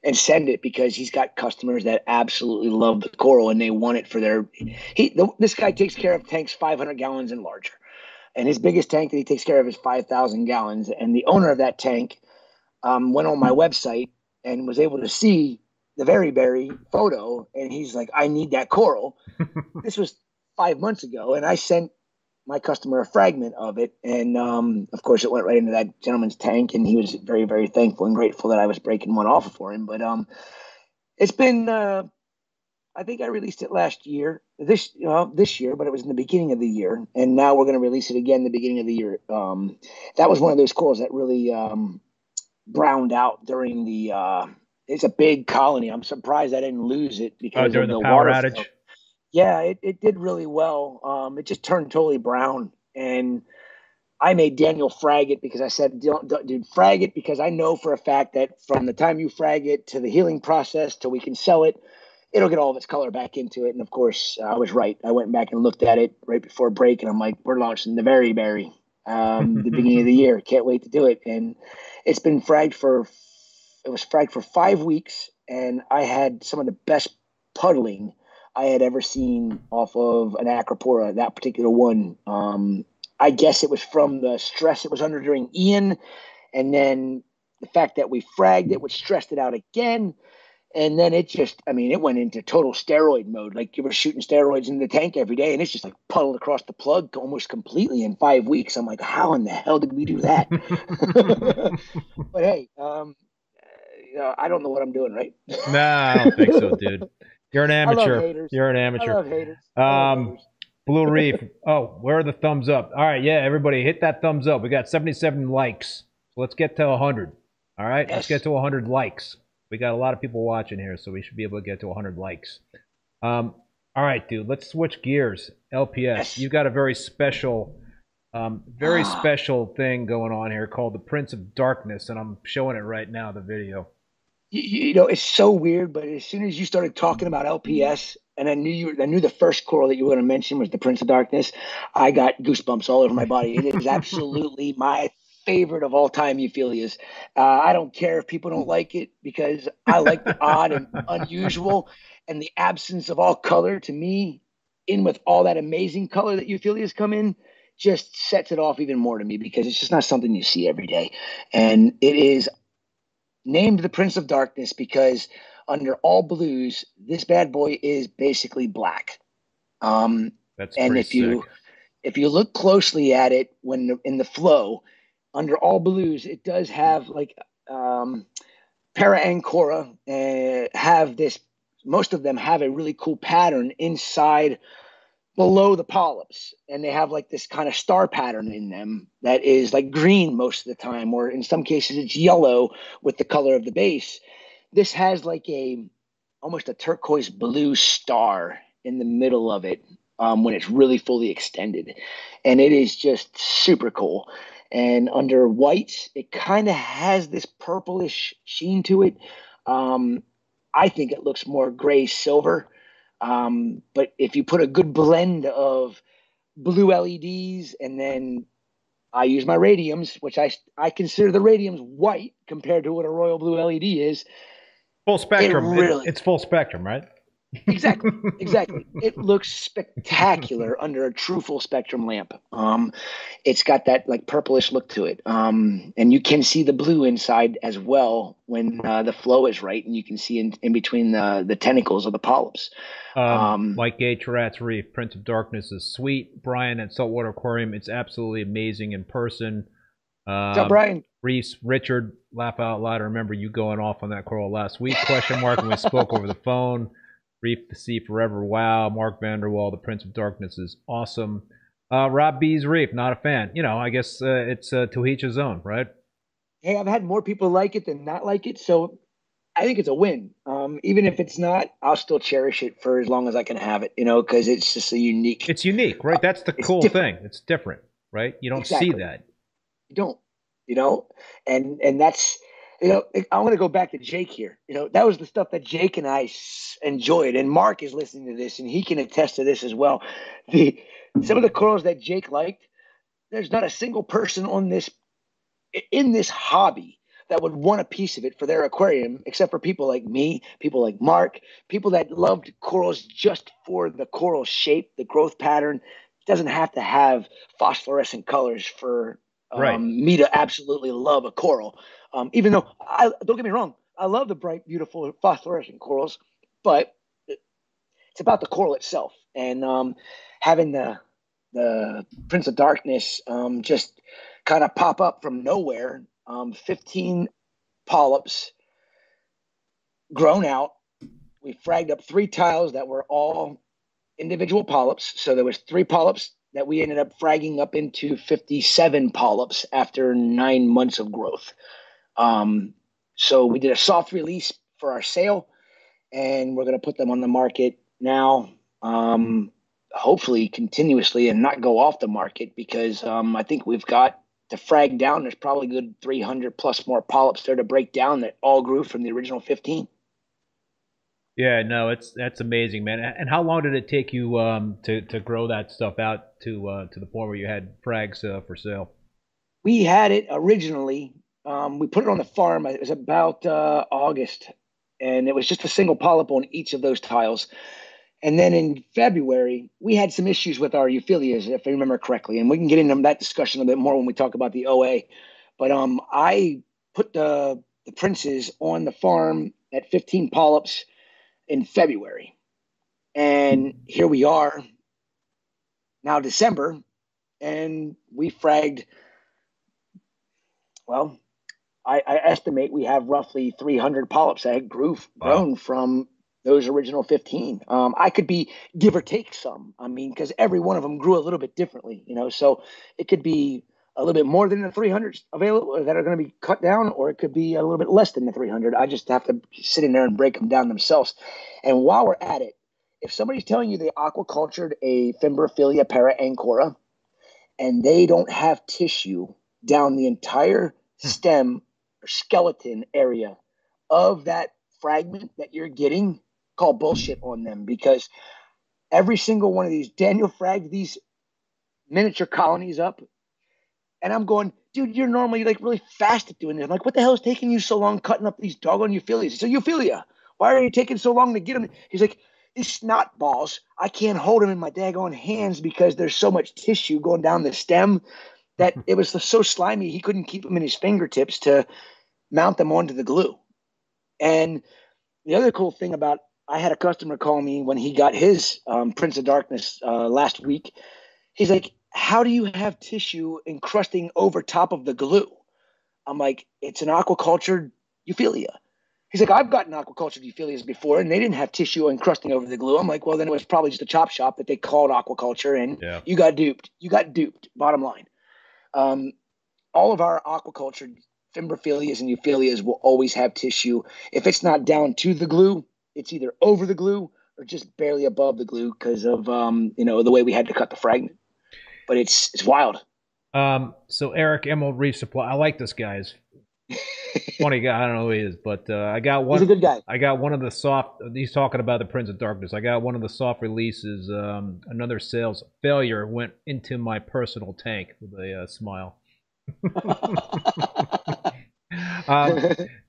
and send it because he's got customers that absolutely love the coral and they want it for their. He the, this guy takes care of tanks 500 gallons and larger, and his biggest tank that he takes care of is 5,000 gallons. And the owner of that tank um, went on my website and was able to see the very berry photo, and he's like, "I need that coral." this was five months ago, and I sent my customer a fragment of it, and um, of course, it went right into that gentleman's tank, and he was very, very thankful and grateful that I was breaking one off for him. But um, it's been, uh, I think I released it last year, this uh, this year, but it was in the beginning of the year, and now we're going to release it again the beginning of the year. Um, that was one of those corals that really um, browned out during the. Uh, it's a big colony. I'm surprised I didn't lose it because Oh, of the the power water outage. flow. Yeah, it, it did really well. Um, it just turned totally brown, and I made Daniel frag it because I said, don't, don't, "Dude, frag it," because I know for a fact that from the time you frag it to the healing process till we can sell it, it'll get all of its color back into it. And of course, I was right. I went back and looked at it right before break, and I'm like, "We're launching the very berry, um, the beginning of the year. Can't wait to do it." And it's been fragged for it was fragged for five weeks, and I had some of the best puddling I had ever seen off of an Acropora, that particular one. Um, I guess it was from the stress it was under during Ian, and then the fact that we fragged it, which stressed it out again. And then it just, I mean, it went into total steroid mode. Like you were shooting steroids in the tank every day, and it's just like puddled across the plug almost completely in five weeks. I'm like, how in the hell did we do that? but hey, um, I don't know what I'm doing, right? Nah, I don't think so, dude. You're an amateur. You're an amateur. I love Um. Blue Reef. Oh, where are the thumbs up? All right, yeah, everybody hit that thumbs up. We got 77 likes. So let's get to 100. All right, let's get to 100 likes. We got a lot of people watching here, so we should be able to get to 100 likes. Um, all right, dude, let's switch gears. LPS, Yes. you got a very special, um, very Ah. special thing going on here called the Prince of Darkness, and I'm showing it right now, the video. You, you know, it's so weird, but as soon as you started talking about LPS, and I knew you, I knew the first coral that you were going to mention was the Prince of Darkness. I got goosebumps all over my body. It is absolutely my favorite of all time euphyllias. Uh, I don't care if people don't like it because I like the odd and unusual, and the absence of all color to me, in with all that amazing color that euphyllias come in. Just sets it off even more to me because it's just not something you see every day. And it is named the Prince of Darkness because under all blues, this bad boy is basically black. Um, That's and if sick. you if you look closely at it when in the flow under all blues, it does have like um, paraancora uh, have this. Most of them have a really cool pattern inside below the polyps and they have like this kind of star pattern in them that is like green most of the time or in some cases it's yellow with the color of the base. This has like a almost a turquoise blue star in the middle of it um, when it's really fully extended. And it is just super cool. And under white it kind of has this purplish sheen to it. Um, i think it looks more gray silver um, but if you put a good blend of blue LEDs and then I use my Radions, which I I consider the Radions white compared to what a royal blue LED is. Full spectrum. It really, it, it's full spectrum, right? Exactly, exactly. It looks spectacular under a true full spectrum lamp. Um, it's got that like purplish look to it, um, and you can see the blue inside as well when uh, the flow is right, and you can see in, in between the the tentacles of the polyps. Um, um, Mike Gage, Rats Reef, Prince of Darkness is sweet. Brian at Saltwater Aquarium, it's absolutely amazing in person. Uh, What's up, Brian? Reese, Richard, laugh out loud. I remember you going off on that coral last week. Question mark when we spoke over the phone. Reef the Sea Forever. Wow. Mark Vanderwall, The Prince of Darkness is awesome. Uh, Rob B's Reef, not a fan. You know, I guess uh, it's uh, to each his own, right? Hey, I've had more people like it than not like it, so I think it's a win. Um, even if it's not, I'll still cherish it for as long as I can have it. You know, because it's just a unique. It's unique, right? That's the cool different. thing. It's different, right? You don't exactly. see that. You don't. You know, and and that's you know, I want to go back to Jake here. You know, that was the stuff that Jake and I enjoyed, and Mark is listening to this, and he can attest to this as well. The some of the corals that Jake liked, there's not a single person on this in this hobby that would want a piece of it for their aquarium, except for people like me, people like Mark, people that loved corals just for the coral shape, the growth pattern. It doesn't have to have phosphorescent colors for um, right. me to absolutely love a coral. Um, even though I don't get me wrong, I love the bright, beautiful phosphorescent corals, but it's about the coral itself and um, having the the Prince of Darkness um, just kind of pop up from nowhere. Um, 15 polyps grown out. We fragged up three tiles that were all individual polyps. So there was three polyps that we ended up fragging up into 57 polyps after nine months of growth. Um, so we did a soft release for our sale, and we're going to put them on the market now. Um, hopefully, continuously, and not go off the market because um, I think we've got to frag down. There's probably good 300 plus more polyps there to break down that all grew from the original 15. Yeah, no, it's that's amazing, man. And how long did it take you um, to to grow that stuff out to uh, to the point where you had frags uh, for sale? We had it originally um, we put it on the farm. It was about uh, August, and it was just a single polyp on each of those tiles. And then in February, we had some issues with our euphyllias, if I remember correctly, and we can get into that discussion a bit more when we talk about the OA. But um, I put the the princes on the farm at 15 polyps in February, and here we are now December, and we fragged well I, I, estimate we have roughly 300 polyps that grew grown wow. from those original 15. Um, I could be give or take some. I mean, because every one of them grew a little bit differently, you know. So it could be a little bit more than the 300 available that are going to be cut down, or it could be a little bit less than the 300. I just have to sit in there and break them down themselves. And while we're at it, if somebody's telling you they aquacultured a Fimbriaphyllia para ancora and they don't have tissue down the entire hmm. stem skeleton area of that fragment that you're getting, call bullshit on them because every single one of these, Daniel fragged these miniature colonies up. And I'm going, dude, you're normally like really fast at doing this. I'm like, what the hell is taking you so long cutting up these doggone euphyllias? It's a euphyllia. Why are you taking so long to get them? He's like, these snot balls, I can't hold them in my daggone hands because there's so much tissue going down the stem that it was so slimy he couldn't keep them in his fingertips to mount them onto the glue. And the other cool thing about I had a customer call me when he got his um, Prince of Darkness uh, last week. He's like, "How do you have tissue encrusting over top of the glue?" I'm like, "It's an aquaculture euphyllia." He's like, I've gotten aquaculture euphyllias before, and they didn't have tissue encrusting over the glue. I'm like, well, then it was probably just a chop shop that they called aquaculture, and yeah. you got duped. You got duped. Bottom line, um, all of our aquaculture fimbriaphyllias and euphyllias will always have tissue. If it's not down to the glue, it's either over the glue or just barely above the glue because of um, you know the way we had to cut the fragment. But it's it's wild. Um, so Eric Emerald Reef Supply, I like this guy. He's funny guy. I don't know who he is, but uh, I got one. He's a good guy. I got one of the soft. He's talking about the Prince of Darkness. I got one of the soft releases. Um, another sales failure went into my personal tank with a uh, smile. um,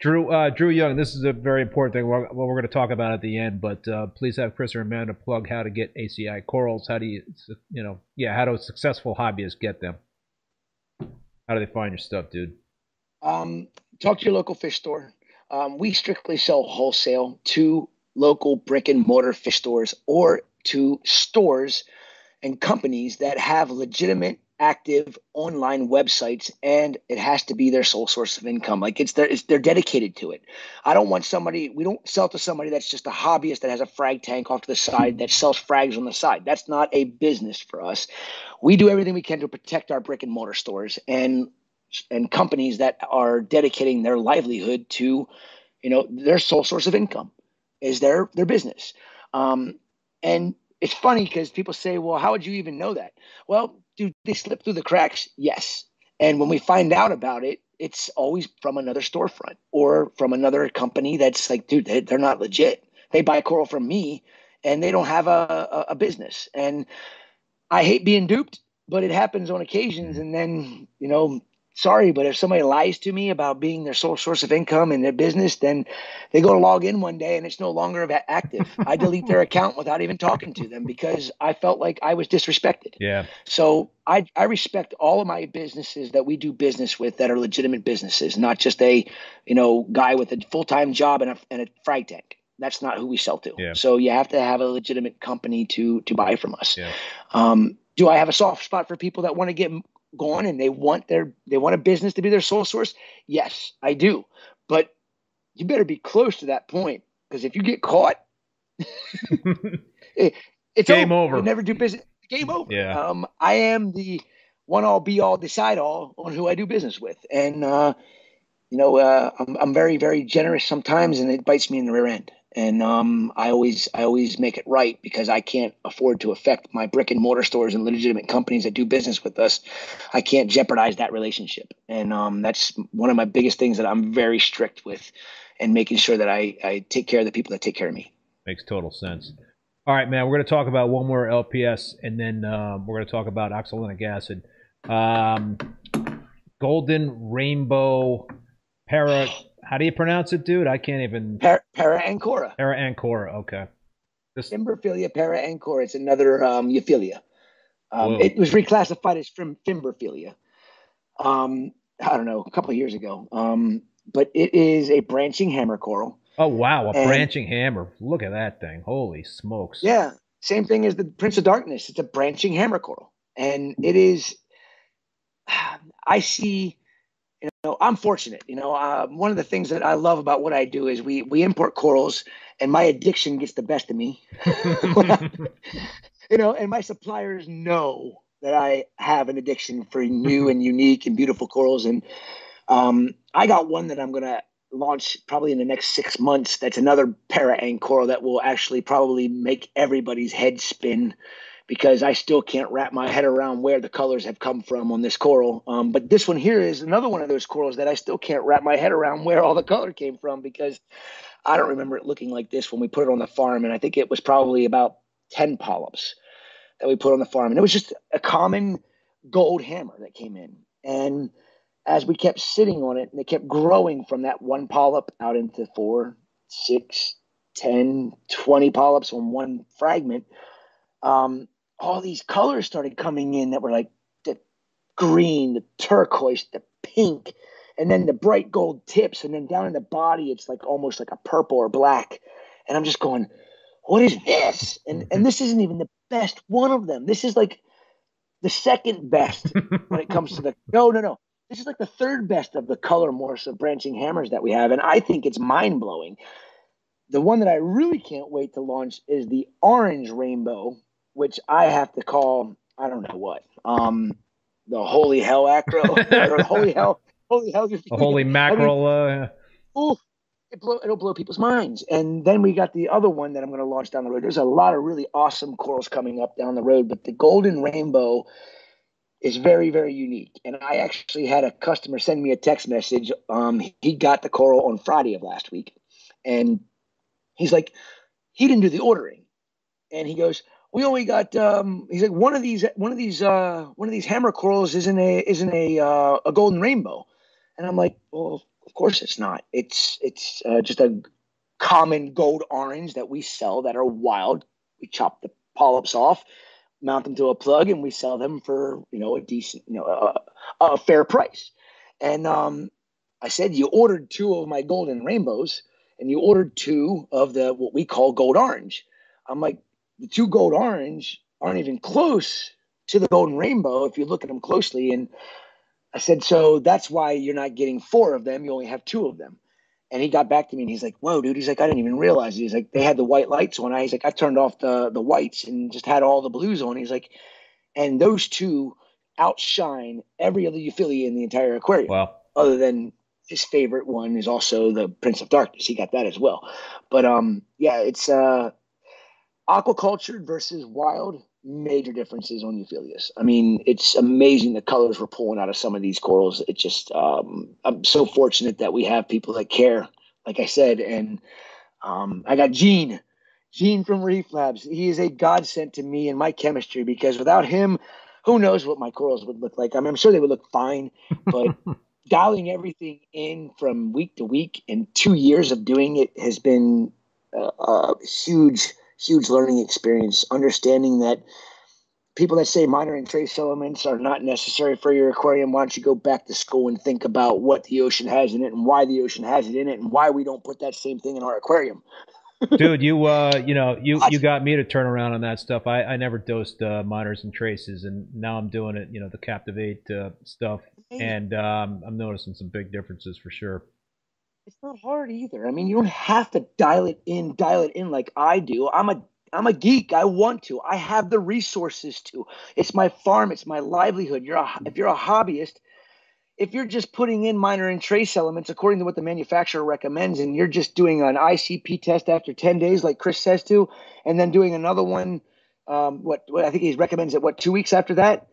Drew uh, Drew Young, this is a very important thing. What we're, we're going to talk about at the end, but uh, please have Chris or Amanda plug how to get ACI corals. How do you, you know, yeah, how do successful hobbyists get them? How do they find your stuff, dude? Um, talk to your local fish store. Um, we strictly sell wholesale to local brick and mortar fish stores or to stores and companies that have legitimate active online websites and it has to be their sole source of income. Like it's their it's, they're dedicated to it. I don't want somebody we don't sell to somebody that's just a hobbyist that has a frag tank off to the side that sells frags on the side. That's not a business for us. We do everything we can to protect our brick and mortar stores and and companies that are dedicating their livelihood to, you know, their sole source of income is their their business. Um, and it's funny because people say, "Well, how would you even know that?" Well, do they slip through the cracks? Yes. And when we find out about it, it's always from another storefront or from another company that's like, dude, they, they're not legit. They buy coral from me, and they don't have a, a, a business. And I hate being duped, but it happens on occasions. And then, you know, sorry, but if somebody lies to me about being their sole source of income in their business, then they go to log in one day and it's no longer active. I delete their account without even talking to them because I felt like I was disrespected. Yeah. So I, I respect all of my businesses that we do business with that are legitimate businesses, not just a, you know, guy with a full time job and a, and a frag tank. That's not who we sell to. Yeah. So you have to have a legitimate company to to buy from us. Yeah. Um, do I have a soft spot for people that want to get gone and they want their they want a business to be their sole source? Yes i do. But you better be close to that point because if you get caught it, it's game over, over. You never do business game over. Yeah. Um i am the one all be all decide all on who i do business with. And uh you know uh i'm, I'm very very generous sometimes and it bites me in the rear end and um, I always I always make it right because I can't afford to affect my brick and mortar stores and legitimate companies that do business with us. I can't jeopardize that relationship, and um, that's one of my biggest things that I'm very strict with, and making sure that I I take care of the people that take care of me. Makes total sense. All right, man. We're going to talk about one more LPS, and then um, we're going to talk about oxalic acid. Um, golden rainbow para how do you pronounce it, dude? I can't even. Para, para ancora. Para ancora. Okay. This... Fimbriaphyllia para ancora. It's another um, euphyllia. Um, it was reclassified as from fimbriaphyllia. Um, I don't know, a couple of years ago. Um, but it is a branching hammer coral. Oh wow, a and, branching hammer! Look at that thing! Holy smokes! Yeah, same thing as the Prince of Darkness. It's a branching hammer coral, and it is. I see you know, I'm fortunate. You know, uh, one of the things that I love about what I do is we we import corals, and my addiction gets the best of me. you know, and my suppliers know that I have an addiction for new and unique and beautiful corals, and um, I got one that I'm gonna launch probably in the next six months. That's another para coral that will actually probably make everybody's head spin because I still can't wrap my head around where the colors have come from on this coral. Um, but this one here is another one of those corals that I still can't wrap my head around where all the color came from because I don't remember it looking like this when we put it on the farm. And I think it was probably about 10 polyps that we put on the farm. And it was just a common gold hammer that came in. And as we kept sitting on it, and it kept growing from that one polyp out into four, six, 10, 20 polyps on one fragment. Um, all these colors started coming in that were like the green, the turquoise, the pink, and then the bright gold tips, and then down in the body, it's like almost like a purple or black. And I'm just going, what is this? And mm-hmm. and this isn't even the best one of them. This is like the second best when it comes to the no, no, no. This is like the third best of the color morphs of branching hammers that we have, and I think it's mind blowing. The one that I really can't wait to launch is the orange rainbow, which I have to call I don't know what. Um, the holy hell acro or holy hell, holy hell, holy mackerel. I mean, uh, it blow, it'll blow people's minds. And then we got the other one that I'm going to launch down the road. There's a lot of really awesome corals coming up down the road, but the golden rainbow is very, very unique. And I actually had a customer send me a text message. Um, he got the coral on Friday of last week, and he's like, he didn't do the ordering, and he goes, we only got um, he's like one of these one of these uh, one of these hammer corals isn't a isn't a uh, a golden rainbow, and I'm like, well, of course it's not. It's it's uh, just a common gold orange that we sell that are wild. We chop the polyps off, mount them to a plug, and we sell them for you know a decent you know a, a fair price. And um, I said you ordered two of my golden rainbows, and you ordered two of the what we call gold orange. I'm like the two gold orange aren't even close to the golden rainbow if you look at them closely. And I said, so that's why you're not getting four of them. You only have two of them. And he got back to me and he's like, whoa, dude. He's like, I didn't even realize. He's like, they had the white lights on. He's like, I turned off the the whites and just had all the blues on. He's like, and those two outshine every other euphyllia in the entire aquarium. Wow. Other than his favorite one is also the Prince of Darkness. He got that as well. But um, yeah, it's uh aquaculture versus wild major differences on euphyllias. I mean, it's amazing the colors we're pulling out of some of these corals. It just um, I'm so fortunate that we have people that care, like I said, and um, I got Gene, Gene from Reef Labs. He is a godsend to me and my chemistry because without him, who knows what my corals would look like. I mean, I'm sure they would look fine, but dialing everything in from week to week and two years of doing it has been a, a huge huge learning experience, understanding that people that say minor and trace elements are not necessary for your aquarium, why don't you go back to school and think about what the ocean has in it and why the ocean has it in it and why we don't put that same thing in our aquarium. Dude, you uh, you know, you you got me to turn around on that stuff. I, I never dosed uh, minors and traces, and now I'm doing it. You know, the Captivate uh, stuff, and um, I'm noticing some big differences for sure it's not hard either. I mean, you don't have to dial it in, dial it in like I do. I'm a I'm a geek. I want to. I have the resources to. It's my farm. It's my livelihood. You're a, if you're a hobbyist, if you're just putting in minor and trace elements according to what the manufacturer recommends, and you're just doing an ICP test after 10 days, like Chris says to, and then doing another one, um, what, what I think he recommends it, what, two weeks after that,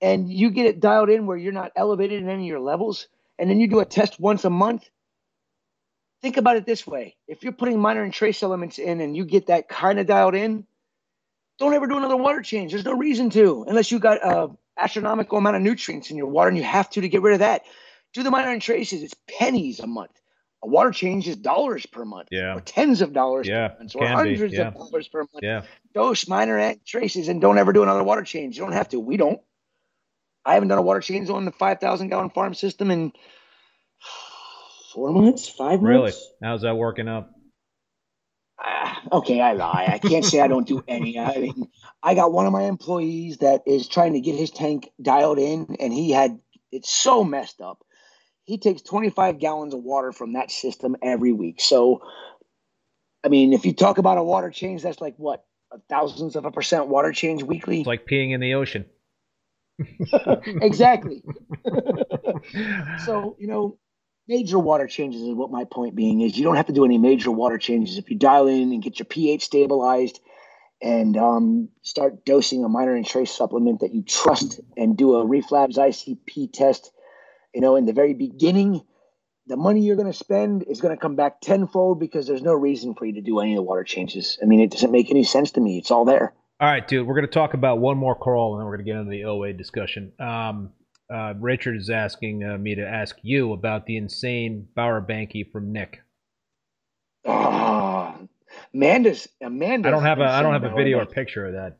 and you get it dialed in where you're not elevated in any of your levels, and then you do a test once a month, think about it this way. If you're putting minor and trace elements in and you get that kind of dialed in don't ever do another water change. There's no reason to unless you got a astronomical amount of nutrients in your water and you have to to get rid of that. Do the minor and traces. It's pennies a month. A water change is dollars per month yeah. or tens of dollars yeah per month or hundreds yeah. of dollars per month. Yeah. Dose minor and traces and don't ever do another water change. You don't have to. We don't. I haven't done a water change on the 5000 gallon farm system and four months, five months. Really? How's that working up? Uh, okay, I lie. I can't say I don't do any. I mean, I got one of my employees that is trying to get his tank dialed in, and he had it's so messed up. He takes 25 gallons of water from that system every week. So, I mean, if you talk about a water change, that's like what thousands of a percent water change weekly. It's like peeing in the ocean. exactly. so you know, major water changes is what my point being is. You don't have to do any major water changes. If you dial in and get your ph stabilized and um, start dosing a minor and trace supplement that you trust and do a Reef Labs icp test you know in the very beginning the money you're going to spend is going to come back tenfold because there's no reason for you to do any of the water changes. I mean it doesn't make any sense to me. It's all there. All right dude we're going to talk about one more crawl and then we're going to get into the oa discussion. Um, uh, Richard is asking uh, me to ask you about the insane Bowerbanki from Nick. Oh, Amanda's Amanda. I don't have a I don't have a video or picture of that.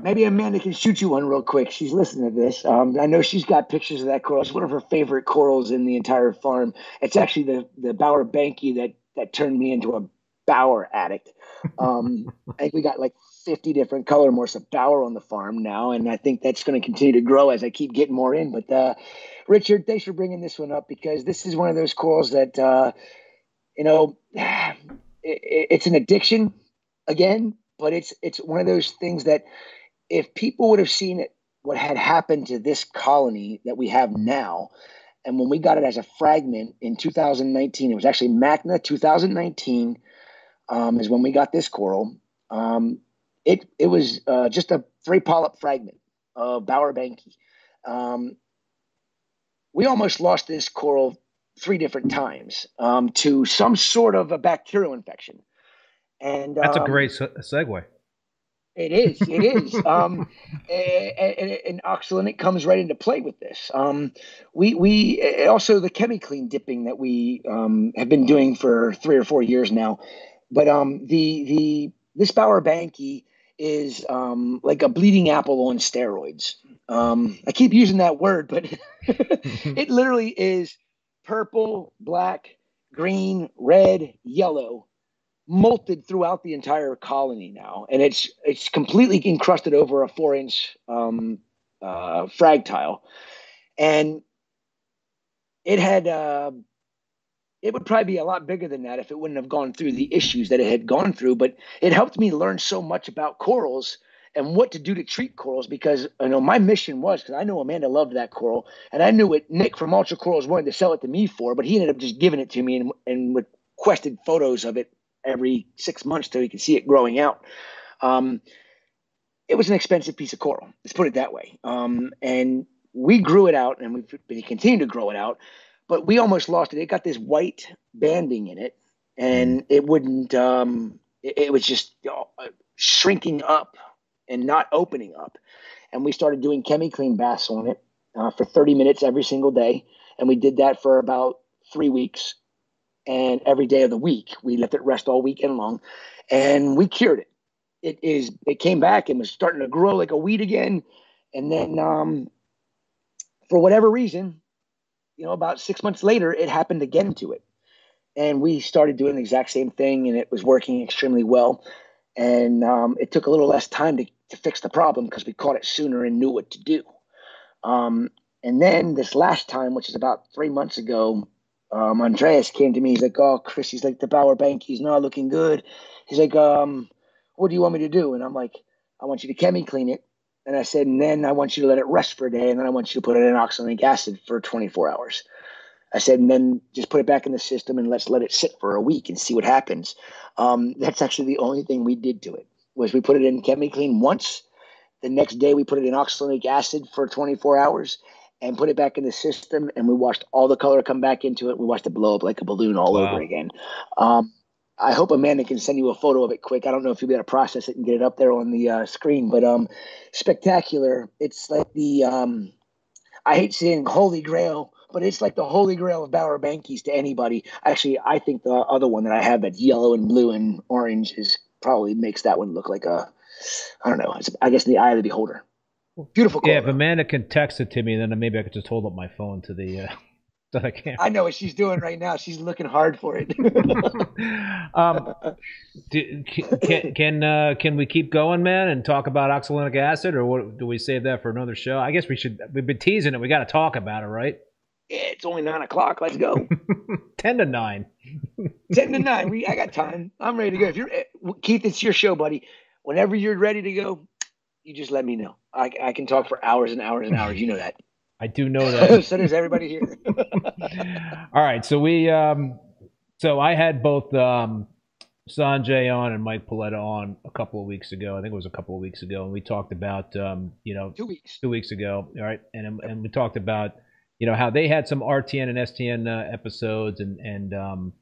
Maybe Amanda can shoot you one real quick. She's listening to this. Um, I know she's got pictures of that coral. It's one of her favorite corals in the entire farm. It's actually the the Bowerbanki that that turned me into a Bauer addict. Um, I think we got like 50 different color morphs of Bauer on the farm now, and I think that's going to continue to grow as I keep getting more in. But uh, Richard, thanks for bringing this one up because this is one of those corals that uh, you know it, it's an addiction again, but it's it's one of those things that if people would have seen it, what had happened to this colony that we have now, and when we got it as a fragment in 2019, it was actually Magna 2019 um, is when we got this coral. Um, it it was uh, just a free polyp fragment of Bowerbanki. Um, we almost lost this coral three different times um, to some sort of a bacterial infection. And that's a um, great segue. It is. It is. um, and, and, oxalinic comes right into play with this. Um, we we also the ChemiClean dipping that we um, have been doing for three or four years now. But um, the the this Bowerbanki is um, like a bleeding apple on steroids. Um, I keep using that word, but it literally is purple, black, green, red, yellow molted throughout the entire colony now, and it's it's completely encrusted over a four inch um, uh, frag tile, and it had uh, it would probably be a lot bigger than that if it wouldn't have gone through the issues that it had gone through. But it helped me learn so much about corals and what to do to treat corals because you know my mission was because I know Amanda loved that coral and I knew what Nick from Ultra Corals wanted to sell it to me for, but he ended up just giving it to me and, and requested photos of it every six months till you can see it growing out. Um, it was an expensive piece of coral. Let's put it that way. Um, and we grew it out, and we continued to grow it out, but we almost lost it. It got this white banding in it, and it wouldn't. Um, it, it, was just uh, shrinking up and not opening up. And we started doing ChemiClean baths on it uh, for 30 minutes every single day, and we did that for about three weeks and every day of the week. We let it rest all weekend long, and we cured it. It is. It came back and was starting to grow like a weed again, and then um, for whatever reason, you know, about six months later, it happened again to it, and we started doing the exact same thing, and it was working extremely well. And um, it took a little less time to, to fix the problem because we caught it sooner and knew what to do. Um, and then this last time, which is about three months ago, um, Andreas came to me. He's like, "Oh, Chris, he's like the Bauer Bank. He's not looking good." He's like, um, "What do you want me to do?" And I'm like, "I want you to chemi clean it." And I said, and then I want you to let it rest for a day, and then I want you to put it in oxalic acid for 24 hours. I said, and then just put it back in the system and let's let it sit for a week and see what happens. Um, that's actually the only thing we did to it was we put it in chemi clean once. The next day we put it in oxalic acid for 24 hours, and put it back in the system and we watched all the color come back into it. We watched it blow up like a balloon all wow. over again. Um, I hope Amanda can send you a photo of it quick. I don't know if you'll be able to process it and get it up there on the uh, screen, but um, spectacular. It's like the um, I hate saying holy grail, but it's like the holy grail of Bowerbankis to anybody. Actually, I think the other one that I have that's yellow and blue and orange is probably makes that one look like a I don't know. I guess the eye of the beholder. Beautiful. Color. Yeah, if Amanda can text it to me, then maybe I could just hold up my phone to the. Uh, that I can't. I know what she's doing right now. She's looking hard for it. um, do, can can uh, can we keep going, man, and talk about oxalic acid, or what, do we save that for another show? I guess we should. We've been teasing it. We got to talk about it, right? Yeah, it's only nine o'clock. Let's go. Ten to nine. Ten to nine. We, I got time. I'm ready to go. If you're eh, Keith, it's your show, buddy. Whenever you're ready to go, you just let me know. I, I can talk for hours and hours and hours. You know that. I do know that. so does everybody here. All right. So we, um, so I had both um, Sanjay on and Mike Paletta on a couple of weeks ago. I think it was a couple of weeks ago, and we talked about, um, you know, two weeks, two weeks ago. All right, and and we talked about, you know, how they had some RTN and STN uh, episodes, and and um,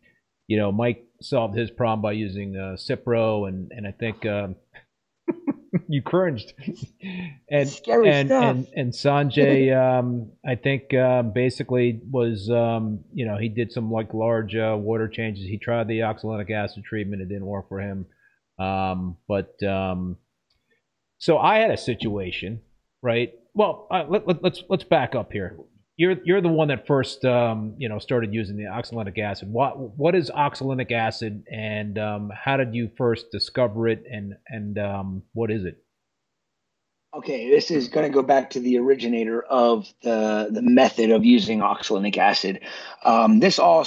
you know, Mike solved his problem by using uh, Cipro, and and I think. Um, you cringed. and Scary and, stuff. and and Sanjay, um, I think uh, basically was um, you know he did some like large uh, water changes. He tried the oxalic acid treatment. It didn't work for him. Um, but um, so I had a situation, right? Well, uh, let, let, let's let's back up here. You're you're the one that first um, you know started using the oxalogic acid. What what is oxalogic acid, and um, how did you first discover it, and and um, what is it? Okay, this is going to go back to the originator of the the method of using oxalogic acid. Um, this all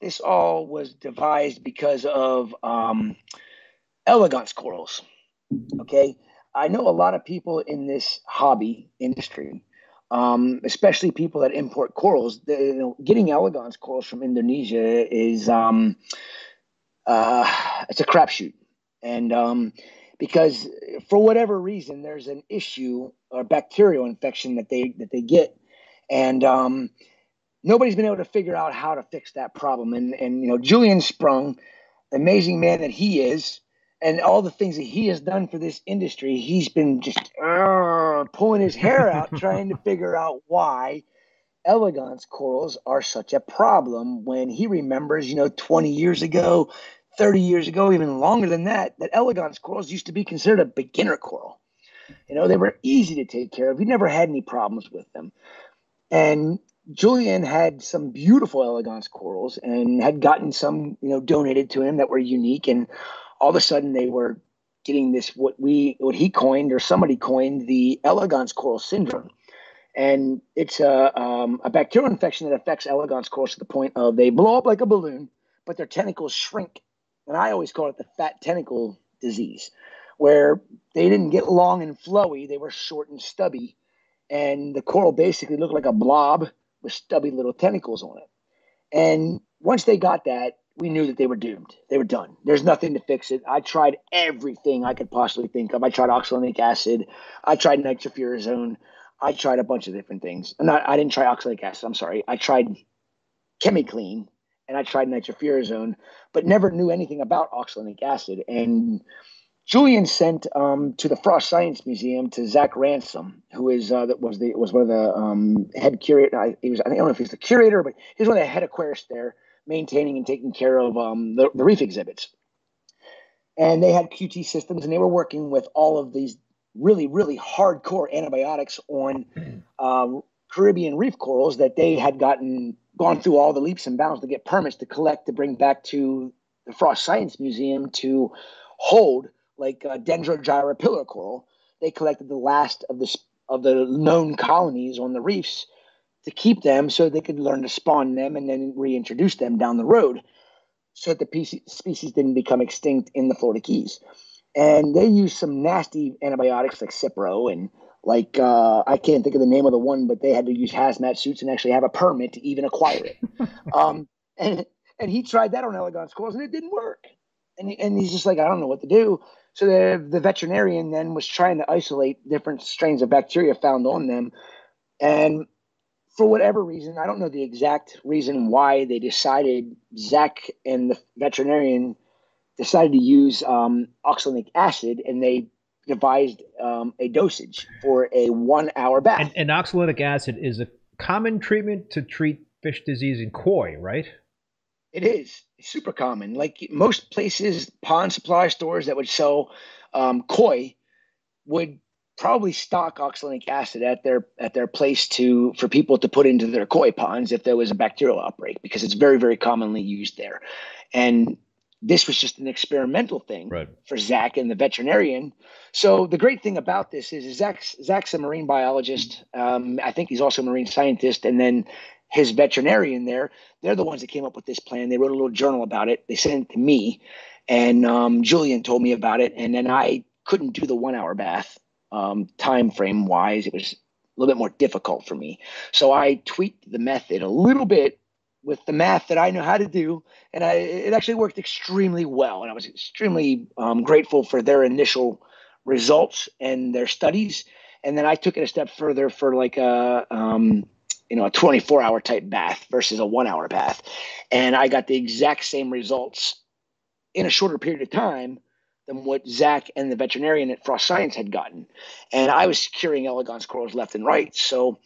this all was devised because of um, elegance corals. Okay, I know a lot of people in this hobby industry um, especially people that import corals. You know, getting elegance corals from Indonesia is um, uh, it's a crapshoot, and um, because for whatever reason there's an issue or bacterial infection that they that they get, and um, nobody's been able to figure out how to fix that problem. And and you know Julian Sprung, amazing man that he is, and all the things that he has done for this industry, he's been just uh, pulling his hair out trying to figure out why elegance corals are such a problem when he remembers, you know, 20 years ago, 30 years ago, even longer than that, that elegance corals used to be considered a beginner coral. You know, they were easy to take care of. He never had any problems with them. And Julian had some beautiful elegance corals and had gotten some, you know, donated to him that were unique. And all of a sudden they were getting this what we what he coined or somebody coined the elegance coral syndrome. And it's a, um, a bacterial infection that affects elegance corals to the point of they blow up like a balloon but their tentacles shrink. And i always call it the fat tentacle disease where they didn't get long and flowy. They were short and stubby. And the coral basically looked like a blob with stubby little tentacles on it. And once they got that we knew that they were doomed. They were done. There's nothing to fix it. I tried everything I could possibly think of. I tried oxalic acid. I tried nitrofurazone. I tried a bunch of different things. And I, I didn't try oxalic acid. I'm sorry. I tried ChemiClean and I tried nitrofurazone, but never knew anything about oxalic acid. And Julian sent um, to the Frost Science Museum to Zach Ransom, who is uh, that was the was one of the um, head curator. he was I don't know if he's the curator, but he's one of the head aquarists there maintaining and taking care of um, the, the reef exhibits. And they had QT systems, and they were working with all of these really, really hardcore antibiotics on um, Caribbean reef corals that they had gotten gone through all the leaps and bounds to get permits to collect to bring back to the Frost Science Museum to hold, like uh, Dendrogyra pillar coral. They collected the last of the of the known colonies on the reefs to keep them so they could learn to spawn them and then reintroduce them down the road so that the species didn't become extinct in the Florida Keys. And they used some nasty antibiotics like Cipro and like uh, I can't think of the name of the one, but they had to use hazmat suits and actually have a permit to even acquire it. um, and and he tried that on elegance corals and it didn't work. And and he's just like I don't know what to do. So the the veterinarian then was trying to isolate different strains of bacteria found on them, and for whatever reason, I don't know the exact reason why they decided Zach and the veterinarian decided to use um, oxalic acid, and they devised um, a dosage for a one-hour bath. And, and oxalic acid is a common treatment to treat fish disease in koi, right? It is super common. Like most places, pond supply stores that would sell um, koi would probably stock oxalic acid at their at their place to for people to put into their koi ponds if there was a bacterial outbreak because it's very very commonly used there and this was just an experimental thing right. for Zach and the veterinarian. So the great thing about this is Zach's, Zach's a marine biologist. Um, I think he's also a marine scientist. And then his veterinarian there, they're the ones that came up with this plan. They wrote a little journal about it. They sent it to me and um, Julian told me about it. And then I couldn't do the one hour bath um, time frame wise, it was a little bit more difficult for me. So I tweaked the method a little bit with the math that I know how to do, and I, it actually worked extremely well. And I was extremely um, grateful for their initial results and their studies. And then I took it a step further for like a um, you know a 24 hour type bath versus a one hour bath, and I got the exact same results in a shorter period of time than what Zach and the veterinarian at Frost Science had gotten. And I was curing elegance corals left and right. So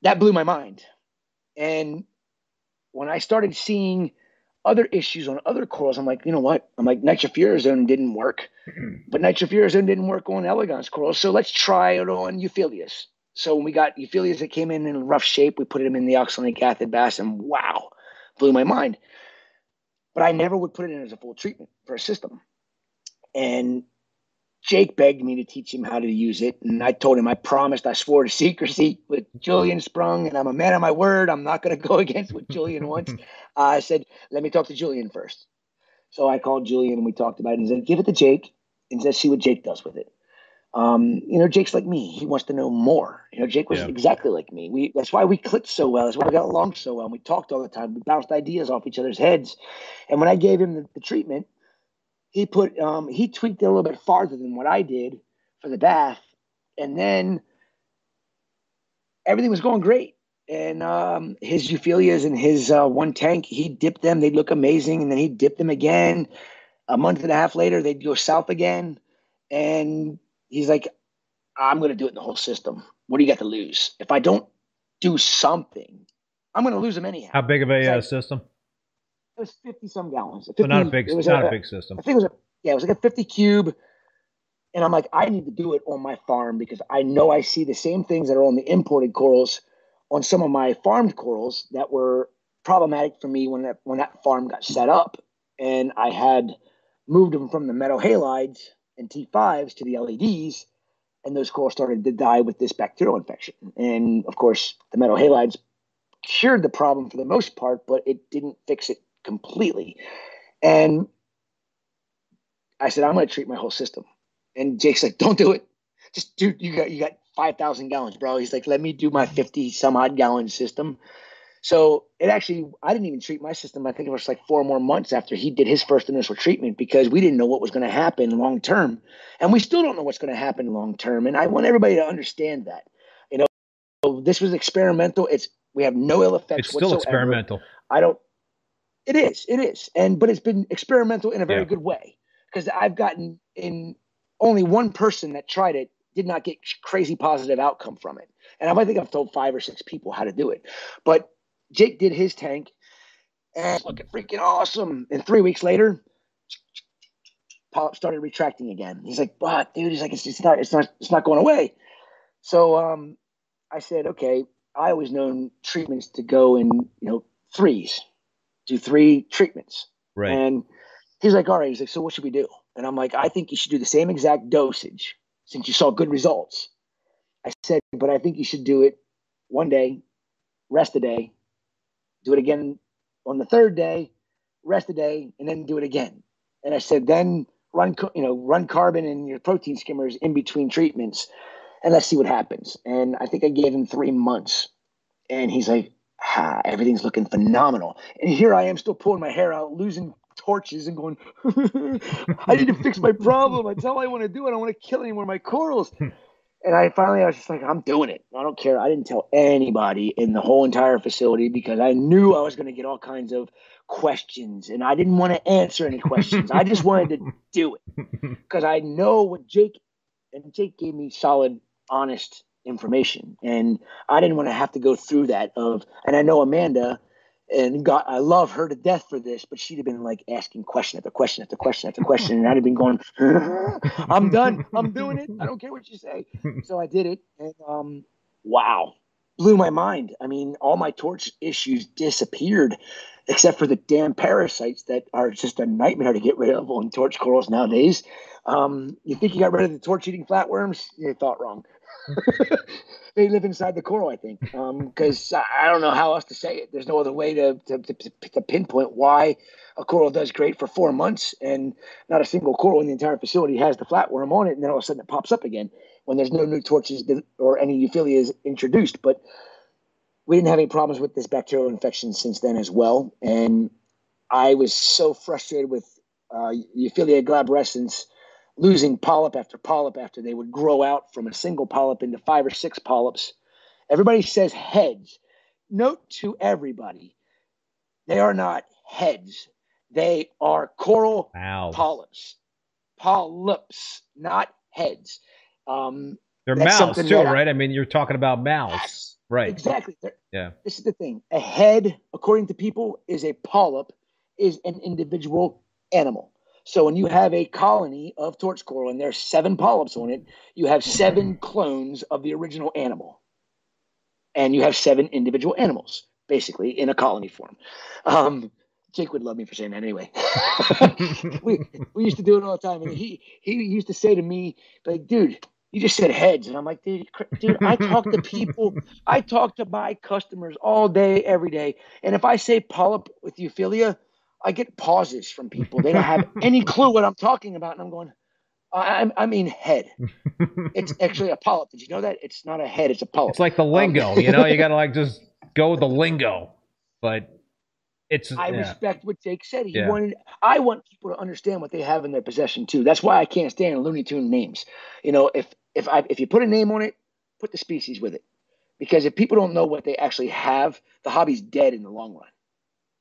that blew my mind. And when I started seeing other issues on other corals, I'm like, you know what? I'm like, nitrofurazone didn't work, but nitrofurazone didn't work on elegance corals. So let's try it on Euphyllias. So when we got Euphyllias that came in in rough shape, we put him in the oxalate acid bass, and wow, blew my mind. But I never would put it in as a full treatment for a system. And Jake begged me to teach him how to use it. And I told him I promised, I swore to secrecy with Julian Sprung, and I'm a man of my word. I'm not going to go against what Julian wants. uh, I said, let me talk to Julian first. So I called Julian and we talked about it and said, give it to Jake and let's see what Jake does with it. Um, you know, Jake's like me. He wants to know more. You know, Jake was yeah. exactly like me. We that's why we clicked so well. That's why we got along so well. And we talked all the time. We bounced ideas off each other's heads. And when I gave him the, the treatment, he put um, he tweaked it a little bit farther than what I did for the bath, and then everything was going great. And um, his euphyllias and his uh, one tank, he dipped them; they'd look amazing, and then he dipped them again. A month and a half later, they'd go south again, and he's like, "I'm going to do it in the whole system. What do you got to lose? If I don't do something, I'm going to lose them anyhow." How big of a uh, system? it was 50 some gallons. 50, so not a big, it was not a, a, big system. I think it was a, yeah, it was like a 50 cube. And I'm like, I need to do it on my farm because I know I see the same things that are on the imported corals on some of my farmed corals that were problematic for me when that when that farm got set up. And I had moved them from the metal halides and T5s to the LEDs, and those corals started to die with this bacterial infection. And of course, the metal halides cured the problem for the most part, but it didn't fix it completely. And I said, I'm going to treat my whole system. And Jake's like, don't do it. Just dude, you got you got five thousand gallons, bro. He's like, let me do my fifty some odd gallon system. So it actually, I didn't even treat my system. I think it was like four more months after he did his first initial treatment because we didn't know what was going to happen long term, and we still don't know what's going to happen long term. And I want everybody to understand that. You know, this was experimental. It's we have no ill effects. It's still whatsoever. experimental. I don't. It is. It is. And but it's been experimental in a very yeah. good way because I've gotten in only one person that tried it did not get crazy positive outcome from it. And I think I've told five or six people how to do it. But Jake did his tank and looking freaking awesome. And three weeks later, polyp started retracting again. He's like, "But dude," he's like, "It's, it's not, it's not, it's not going away." So um, I said, "Okay." I always known treatments to go in, you know, threes do three treatments. Right. And he's like, all right. He's like, so what should we do? And I'm like, I think you should do the same exact dosage since you saw good results. I said, but I think you should do it one day, rest a day, do it again on the third day, rest a day, and then do it again. And I said, then run, you know, run carbon and your protein skimmers in between treatments, and let's see what happens. And I think I gave him three months, and he's like, ah, everything's looking phenomenal. And here I am still pulling my hair out, losing torches and going, I need to fix my problem. That's all I want to do. It. I don't want to kill any more of my corals. And I finally, I was just like, I'm doing it. I don't care. I didn't tell anybody in the whole entire facility because I knew I was going to get all kinds of questions and I didn't want to answer any questions. I just wanted to do it because I know what Jake and Jake gave me solid, honest information. And I didn't want to have to go through that of, and I know Amanda and God, I love her to death for this, but she'd have been like asking question after question after question after question. And I'd have been going, I'm done. I'm doing it. I don't care what you say. So I did it. And um, wow, blew my mind. I mean, all my torch issues disappeared except for the damn parasites that are just a nightmare to get rid of on torch corals nowadays. Um, you think you got rid of the torch eating flatworms? You thought wrong. they live inside the coral, I think, because um, I don't know how else to say it. There's no other way to, to, to, to, pinpoint why a coral does great for four months and not a single coral in the entire facility has the flatworm on it, and then all of a sudden it pops up again when there's no new torches or any euphyllia introduced. But we didn't have any problems with this bacterial infection since then as well, and I was so frustrated with uh, glabrescens losing polyp after polyp after they would grow out from a single polyp into five or six polyps. Everybody says heads. Note to everybody, they are not heads. They are coral polyps. Polyps, not heads. Um, They're mouths too, right? I, I, mean, you're talking about mouths. Yes, right. Exactly. They're, yeah. This is the thing. A head, according to people, is a polyp, is an individual animal. So when you have a colony of torch coral and there's seven polyps on it, you have seven clones of the original animal. and you have seven individual animals, basically in a colony form. Um, Jake would love me for saying that anyway. we we used to do it all the time, and he he used to say to me, like, dude, you just said heads, and I'm like, dude, dude, I talk to people, I talk to my customers all day, every day, and if I say polyp with euphyllia, I get pauses from people. They don't have any clue what I'm talking about, and I'm going. I, I mean head. It's actually a polyp. Did you know that? It's not a head. It's a polyp. It's like the lingo. Um, you know, you got to like just go with the lingo. But it's I yeah. respect what Jake said. He yeah. wanted I want people to understand what they have in their possession too. That's why I can't stand Looney Tune names. You know, if if I if you put a name on it, put the species with it. Because if people don't know what they actually have, the hobby's dead in the long run.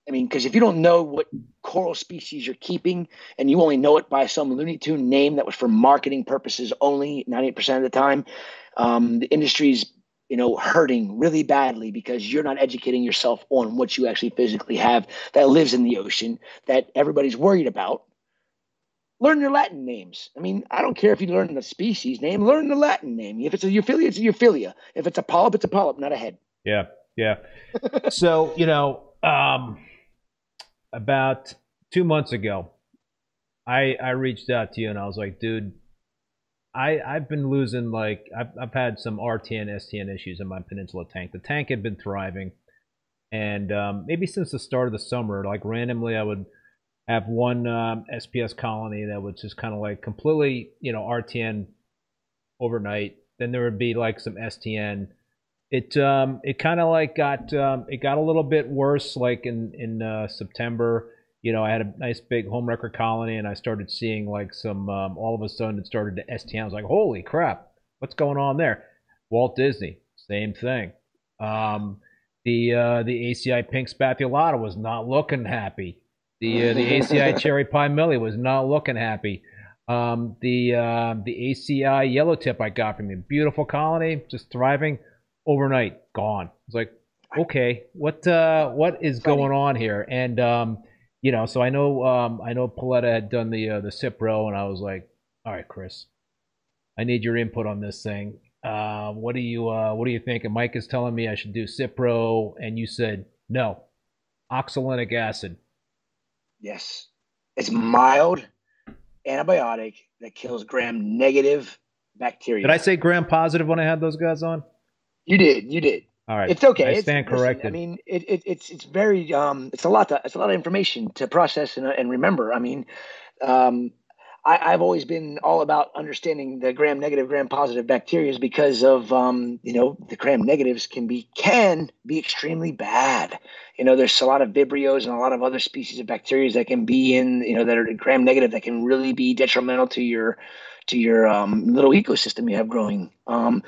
I mean, because if you don't know what coral species you're keeping and you only know it by some Looney Tune name that was for marketing purposes only 98% of the time, um, the industry's you know, hurting really badly because you're not educating yourself on what you actually physically have that lives in the ocean that everybody's worried about. Learn your Latin names. I mean, I don't care if you learn the species name, learn the Latin name. If it's a euphyllia, it's a euphyllia. If it's a polyp, it's a polyp, not a head. Yeah, yeah. so, you know, um, about two months ago, I I reached out to you and I was like, dude, I I've been losing like I've I've had some RTN STN issues in my Peninsula tank. The tank had been thriving, and um, maybe since the start of the summer, like randomly I would have one um, SPS colony that was just kind of like completely you know RTN overnight. Then there would be like some STN. It um it kind of like got um, it got a little bit worse like in in uh, September you know, I had a nice big home wrecker colony, and I started seeing like some. Um, all of a sudden, it started to STN. I was like, "Holy crap, what's going on there?" Walt Disney, same thing. Um, the uh, the ACI pink spathulata was not looking happy. The uh, the ACI cherry pie millie was not looking happy. Um, the uh, the ACI yellow tip I got from you, beautiful colony, just thriving. Overnight, gone. It's like, okay, what uh, what is going on here? And um, you know, so I know um, I know Paletta had done the uh, the Cipro, and I was like, all right, Chris, I need your input on this thing. Uh, what do you uh, what do you think? And Mike is telling me I should do Cipro, and you said no, oxalic acid. Yes, it's mild antibiotic that kills gram negative bacteria. Did I say gram positive when I had those guys on? You did. You did. All right, it's okay. I stand it's, corrected. I mean, it, it, it's it's very um, it's a lot to, it's a lot of information to process and, and remember. I mean, um, I, have always been all about understanding the gram negative, gram positive bacteria because of um, you know the gram negatives can be can be extremely bad. You know, there's a lot of vibrios and a lot of other species of bacteria that can be in you know that are gram negative that can really be detrimental to your to your um, little ecosystem you have growing. Um,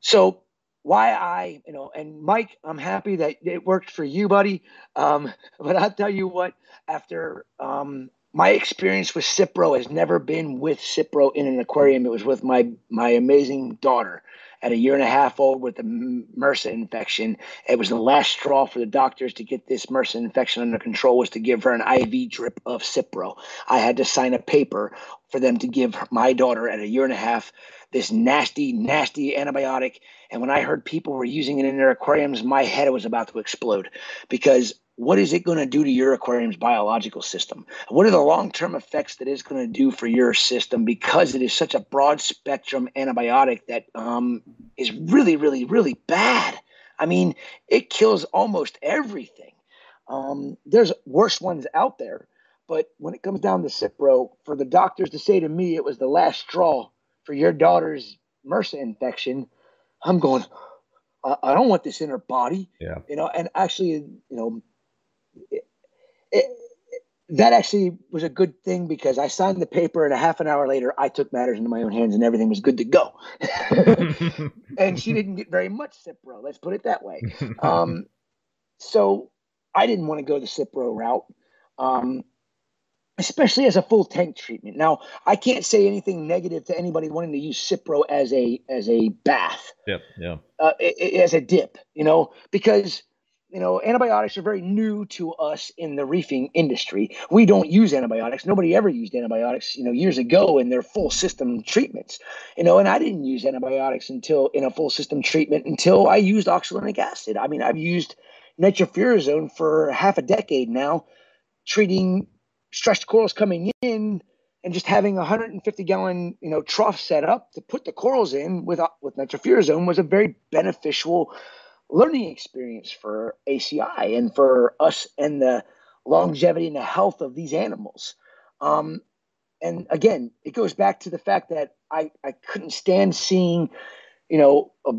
so why I, you know, and Mike, I'm happy that it worked for you, buddy. Um, but I'll tell you what, after um, my experience with Cipro has never been with Cipro in an aquarium. It was with my my amazing daughter at a year and a half old with a MRSA infection. It was the last straw for the doctors to get this MRSA infection under control was to give her an IV drip of Cipro. I had to sign a paper for them to give my daughter at a year and a half this nasty, nasty antibiotic. And when I heard people were using it in their aquariums, my head was about to explode because what is it going to do to your aquarium's biological system? What are the long term effects that it's going to do for your system because it is such a broad spectrum antibiotic that um, is really, really, really bad? I mean, it kills almost everything. Um, there's worse ones out there, but when it comes down to Cipro, for the doctors to say to me it was the last straw for your daughter's MRSA infection, I'm going, I, I don't want this in her body. Yeah. You know, and actually, you know, it, it, that actually was a good thing because I signed the paper and a half an hour later I took matters into my own hands and everything was good to go. and she didn't get very much Cipro, let's put it that way. Um, so I didn't want to go the Cipro route. Um, especially as a full tank treatment. Now, I can't say anything negative to anybody wanting to use Cipro as a as a bath. Yep, yeah. Uh, as a dip, you know, because you know, antibiotics are very new to us in the reefing industry. We don't use antibiotics. Nobody ever used antibiotics, you know, years ago in their full system treatments. You know, and I didn't use antibiotics until in a full system treatment until I used oxalic acid. I mean, I've used nitrofurazone for half a decade now, treating stressed corals coming in and just having a 150 gallon you know trough set up to put the corals in with with nitrofurazone was a very beneficial learning experience for ACI and for us and the longevity and the health of these animals. Um, and again, it goes back to the fact that I, I couldn't stand seeing, you know, a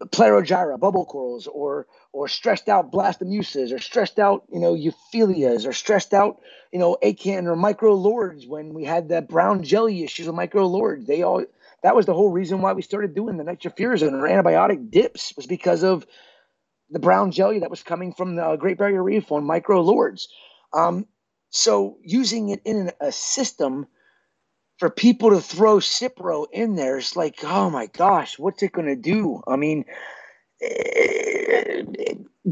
Plerogyra, bubble corals, or or stressed out blastomussas, or stressed out, you know, euphyllias, or stressed out, you know, acan or microlords when we had the brown jelly issues with microlords. They all that was the whole reason why we started doing the nitrofurazone or antibiotic dips was because of the brown jelly that was coming from the Great Barrier Reef on microlords. Um, so using it in a system for people to throw Cipro in there, it's like, oh my gosh, what's it going to do? I mean, eh,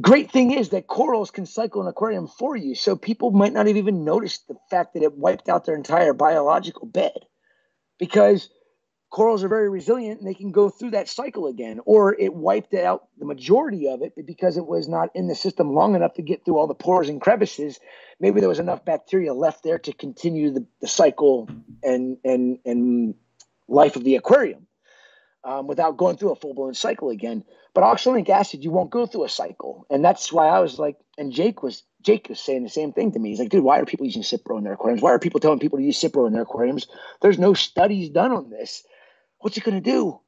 great thing is that corals can cycle an aquarium for you. So people might not have even noticed the fact that it wiped out their entire biological bed because – corals are very resilient and they can go through that cycle again or it wiped out the majority of it because it was not in the system long enough to get through all the pores and crevices. Maybe there was enough bacteria left there to continue the, the cycle and and and life of the aquarium um, without going through a full-blown cycle again. But oxalic acid you won't go through a cycle. And that's why i was like and jake was jake was saying the same thing to me. He's like dude why are people using cipro in their aquariums? Why are people telling people to use cipro in their aquariums? There's no studies done on this what's he gonna do?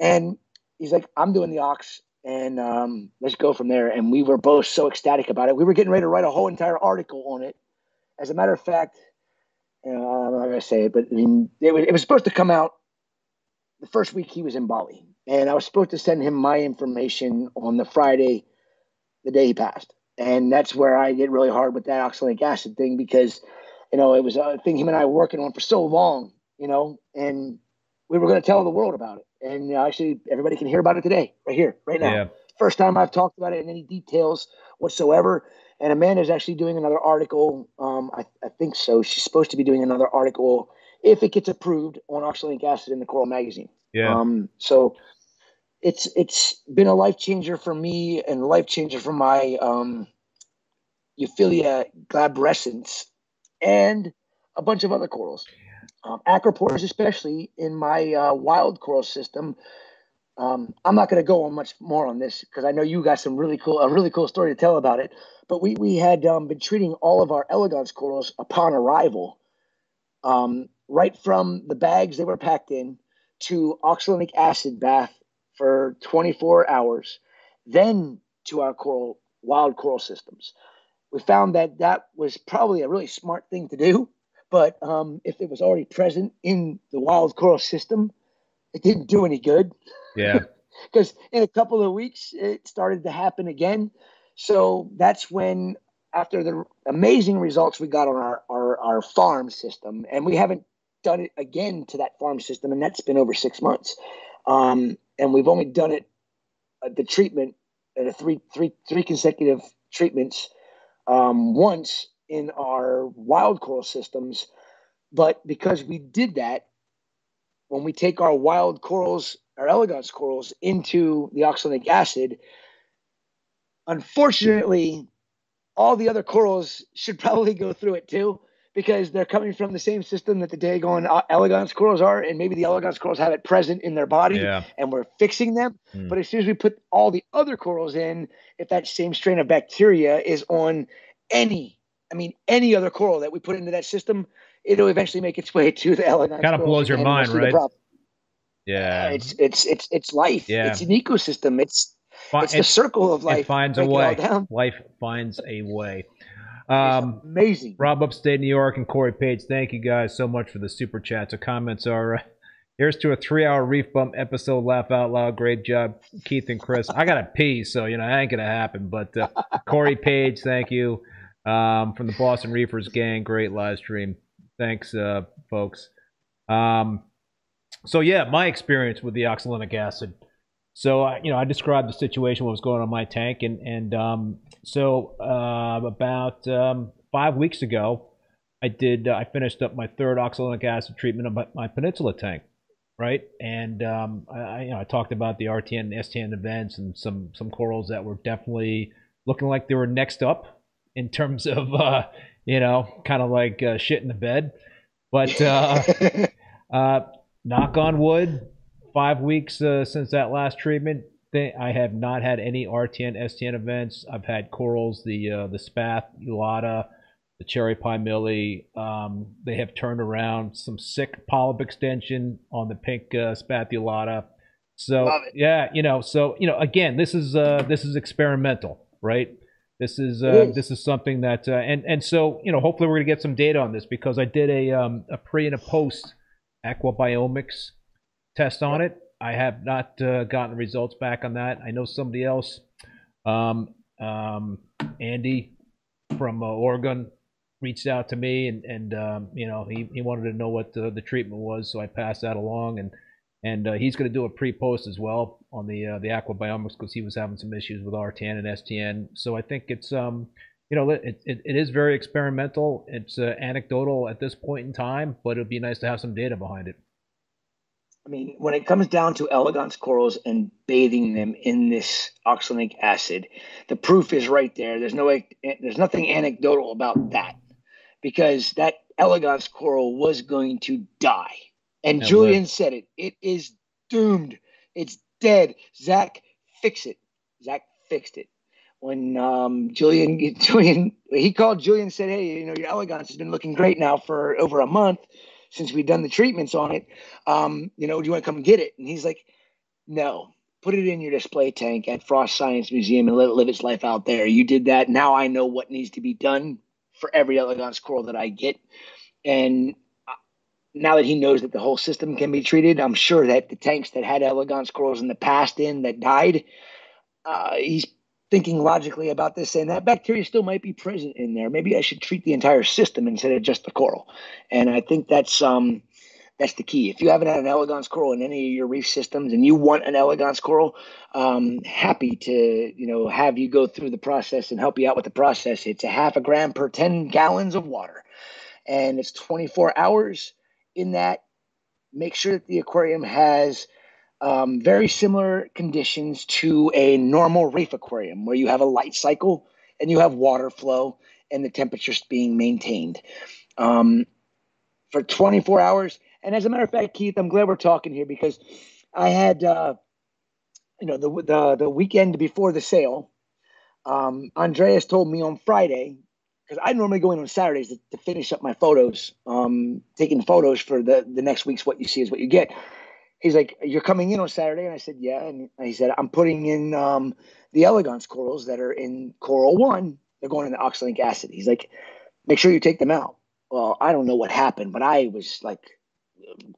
And he's like, I'm doing the ox, and um, let's go from there. And we were both so ecstatic about it. We were getting ready to write a whole entire article on it. As a matter of fact, I'm not gonna say it, but I mean, it was, it was supposed to come out the first week he was in Bali, and I was supposed to send him my information on the Friday, the day he passed. And that's where I get really hard with that oxalic acid thing because, you know, it was a thing him and I were working on for so long, you know, and we were going to tell the world about it. And uh, actually, everybody can hear about it today, right here, right now. Yeah. First time I've talked about it in any details whatsoever. And Amanda's actually doing another article. Um, I, I, think so. She's supposed to be doing another article if it gets approved on oxalic acid in the Coral magazine. Yeah. Um, so it's it's been a life changer for me and life changer for my um, Euphyllia glabrescens and a bunch of other corals um, acropores, especially in my uh, wild coral system. Um, I'm not going to go on much more on this because I know you got some really cool, a really cool story to tell about it. But we we had um, been treating all of our elegans corals upon arrival, um, right from the bags they were packed in to oxalic acid bath for 24 hours, then to our coral wild coral systems. We found that that was probably a really smart thing to do but um, if it was already present in the wild coral system, it didn't do any good. Yeah. Because in a couple of weeks, it started to happen again. So that's when, after the amazing results we got on our, our, our farm system, and we haven't done it again to that farm system, and that's been over six months. Um, and we've only done it, uh, the treatment, at a three, three, three consecutive treatments um, once in our wild coral systems. But because we did that, when we take our wild corals, our elegans corals, into the oxalic acid, unfortunately, all the other corals should probably go through it too because they're coming from the same system that the Dagon uh, elegans corals are, and maybe the elegans corals have it present in their body, yeah. and we're fixing them. Mm. But as soon as we put all the other corals in, if that same strain of bacteria is on any I mean, any other coral that we put into that system, it'll eventually make its way to the elegans. Kind of blows your mind, right? Yeah, it's it's it's it's life. Yeah, it's an ecosystem. It's it's the circle of life. It finds a way. Life finds a way. Um, amazing. Rob Upstate New York and Corey Page, thank you guys so much for the super chats. The comments are. Uh, here's to a three-hour reef bum episode. Laugh out loud. Great job, Keith and Chris. I gotta pee, so you know that ain't gonna happen. But uh, Corey Page, thank you um, from the Boston Reefers gang. Great live stream. Thanks, uh, folks. Um, so yeah, my experience with the oxalic acid. so uh, you know, I described the situation, what was going on in my tank, and and um, so uh, about um, five weeks ago, I did. Uh, I finished up my third oxalic acid treatment of my, my Peninsula tank, right? And um, I, you know, I talked about the RTN and STN events and some some corals that were definitely looking like they were next up in terms of uh, you know, kind of like uh, shit in the bed. But uh, uh, knock on wood, five weeks uh, since that last treatment, I have not had any RTN, STN events. I've had corals, the uh, the spath, Ulata, the cherry pie millie. Um, they have turned around some sick polyp extension on the pink uh, spathulata. So yeah, you know, so you know, again, this is uh, this is experimental, right? This is, uh, is. this is something that uh, and and so you know, hopefully we're gonna get some data on this because I did a um, a pre and a post aquabiomics test on it. I have not uh, gotten results back on that. I know somebody else, um, um, Andy from uh, Oregon, reached out to me and and um, you know he, he wanted to know what the, the treatment was, so I passed that along and and uh, he's going to do a pre-post as well on the uh, the aquabiomics because he was having some issues with RTN and STN. So I think it's um you know it, it, it is very experimental. It's uh, anecdotal at this point in time, but it'd be nice to have some data behind it. I mean, when it comes down to elegance corals and bathing them in this oxalic acid, the proof is right there. There's no there's nothing anecdotal about that because that elegance coral was going to die. And Julian said it. It is doomed. It's dead. Zach, fix it. Zach fixed it. When um, Julian, Julian, he called Julian and said, "Hey, you know, your elegance has been looking great now for over a month since we've done the treatments on it. Um, you know, do you want to come get it?" And he's like, "No, put it in your display tank at Frost Science Museum and let it live its life out there. You did that. Now I know what needs to be done for every elegance coral that I get. And now that he knows that the whole system can be treated, I'm sure that the tanks that had elegance corals in the past in that died, uh, he's thinking logically about this, saying that bacteria still might be present in there. Maybe I should treat the entire system instead of just the coral. And I think that's um, that's the key. If you haven't had an elegance coral in any of your reef systems and you want an elegance coral, um, happy to you know have you go through the process and help you out with the process. It's a half a gram per 10 gallons of water, and it's 24 hours. In that, make sure that the aquarium has um, very similar conditions to a normal reef aquarium, where you have a light cycle and you have water flow and the temperatures being maintained. Um, for 24 hours, and as a matter of fact, Keith, I'm glad we're talking here because I had, uh, you know, the, the the weekend before the sale. Um, Andreas told me on Friday because I normally go in on Saturdays to, to finish up my photos, um, taking photos for the the next week's what you see is what you get. He's like, "You're coming in on Saturday," and I said, "Yeah." And he said, "I'm putting in um, the elegance corals that are in coral one. They're going in the oxalic acid." He's like, "Make sure you take them out." Well, I don't know what happened, but I was like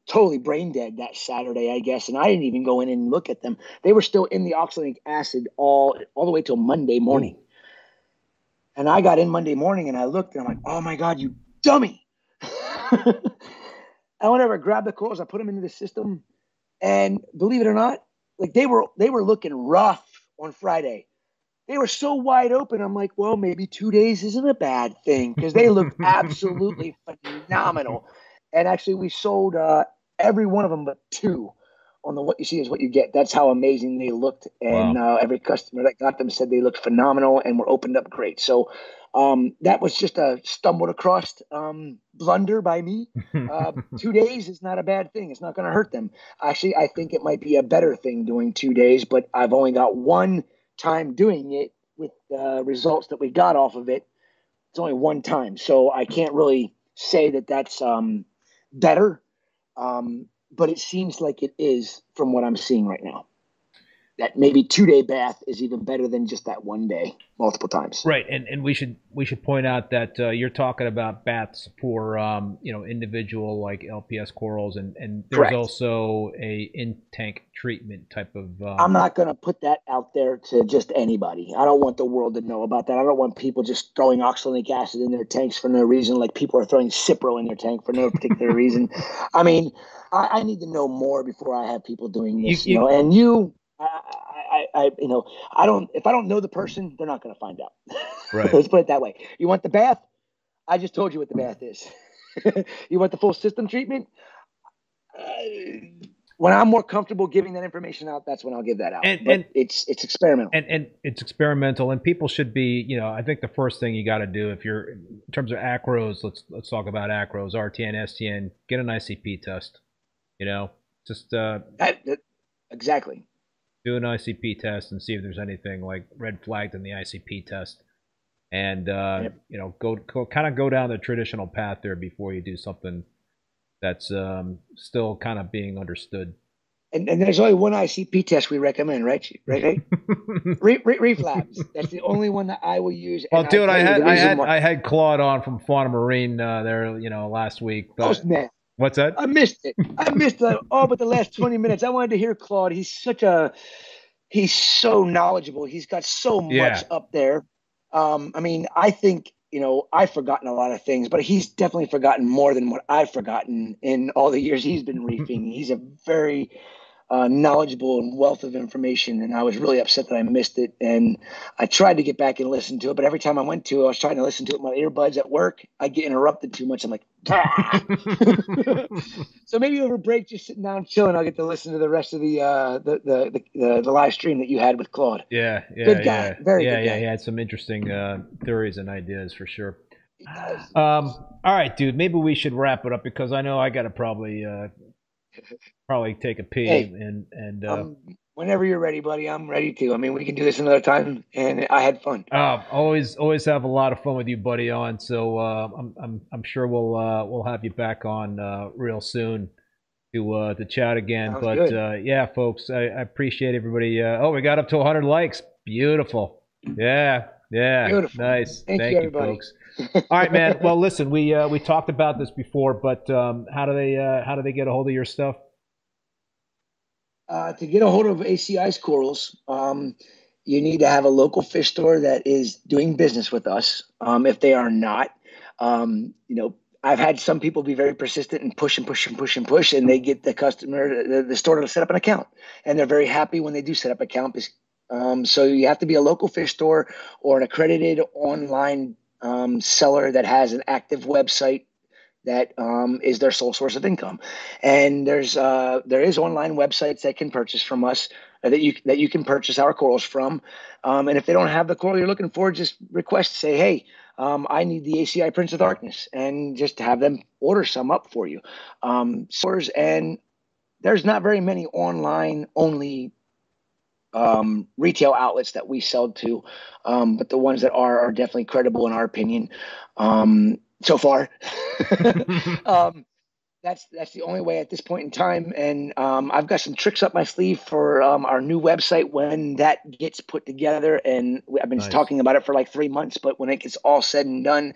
totally brain dead that Saturday, I guess, and I didn't even go in and look at them. They were still in the oxalic acid all all the way till Monday morning. And I got in Monday morning and I looked and I'm like, oh my god, you dummy! I went over, grabbed the corals, I put them into the system, and believe it or not, like they were they were looking rough on Friday. They were so wide open. I'm like, well, maybe two days isn't a bad thing because they looked absolutely phenomenal. And actually, we sold uh, every one of them but two on the what you see is what you get. That's how amazing they looked. And wow. uh, every customer that got them said they looked phenomenal and were opened up great. So um, that was just a stumbled across um, blunder by me. Uh, two days is not a bad thing. It's not going to hurt them. Actually, I think it might be a better thing doing two days, but I've only got one time doing it with the results that we got off of it. It's only one time. So I can't really say that that's um, better, um, but it seems like it is from what I'm seeing right now that maybe two day bath is even better than just that one day multiple times. Right, and and we should we should point out that uh, you're talking about baths for um, you know individual like LPS corals, and and there's Correct. also a in tank treatment type of. Um, I'm not going to put that out there to just anybody. I don't want the world to know about that. I don't want people just throwing oxalic acid in their tanks for no reason, like people are throwing Cipro in their tank for no particular reason. I mean, I, I, need to know more before I have people doing this. You, you, you know, and you I, I, I, you know, I don't. If I don't know the person, they're not going to find out. Right. Let's put it that way. You want the bath? I just told you what the bath is. you want the full system treatment? Uh, when I'm more comfortable giving that information out, that's when I'll give that out. And, but and it's it's experimental. and and it's experimental, and people should be, you know, I think the first thing you got to do if you're in terms of acros, let's let's talk about acros, RTN, STN, get an ICP test. You know, just uh, that- exactly. Do an ICP test and see if there's anything like red flagged in the ICP test, and uh, Yep. you know, go, go kind of go down the traditional path there before you do something that's um, still kind of being understood. And, and there's only one ICP test we recommend, right? Right? right? Re, re, reflabs. That's the only one that I will use. Well, dude, I'll I had I had why. I had Claude on from Fauna Marin uh, there, you know, last week. Oh, But man, what's that? I missed it. I missed all but the last 20 minutes. I wanted to hear Claude. He's such a he's so knowledgeable. He's got so much Yeah. up there. Um, I mean, I think you know I've forgotten a lot of things, but he's definitely forgotten more than what I've forgotten in all the years he's been reefing. he's a very uh, knowledgeable and wealth of information, and I was really upset that I missed it. And I tried to get back and listen to it, but every time I went to, it, I was trying to listen to it my earbuds at work. I get interrupted too much. I'm like, "Ah." so maybe over break, just sitting down chilling, I'll get to listen to the rest of the uh, the, the the the live stream that you had with Claude. Yeah, yeah, Good guy. yeah, Very yeah, good yeah. guy. He had some interesting uh, theories and ideas for sure. Um, all right, dude. Maybe we should wrap it up because I know I got to probably uh, probably take a pee Hey, and and uh, Um, whenever you're ready, buddy, I'm ready to. I mean, we can do this another time, and I had fun. uh, always always have a lot of fun with you, buddy. On so uh, I'm I'm I'm sure we'll uh, we'll have you back on uh, real soon to uh, to chat again. Sounds but uh, yeah, folks, I, I appreciate everybody. Uh, oh, we got up to 100 likes. Beautiful. Yeah, yeah, Beautiful. nice. Thank you, you, folks. All right, man. Well, listen, we uh, we talked about this before, but um, how do they uh, how do they get a hold of your stuff? Uh, to get a hold of ACI's corals, um, you need to have a local fish store that is doing business with us. Um, if they are not, um, you know, I've had some people be very persistent and push and push and push and push, and they get the customer, the, the store to set up an account, and they're very happy when they do set up an account. Um, so you have to be a local fish store or an accredited online um, seller that has an active website that um, is their sole source of income. And there's uh, there is online websites that can purchase from us uh, that you that you can purchase our corals from. Um, and if they don't have the coral you're looking for, just request say, hey, um, I need the ACI Prince of Darkness, and just have them order some up for you. Um, stores and there's not very many online only um, retail outlets that we sell to, um, but the ones that are are definitely credible in our opinion um, so far. um, that's that's the only way at this point in time. And um, I've got some tricks up my sleeve for um, our new website when that gets put together. And we- I've been Nice. talking about it for like three months, but when it gets all said and done,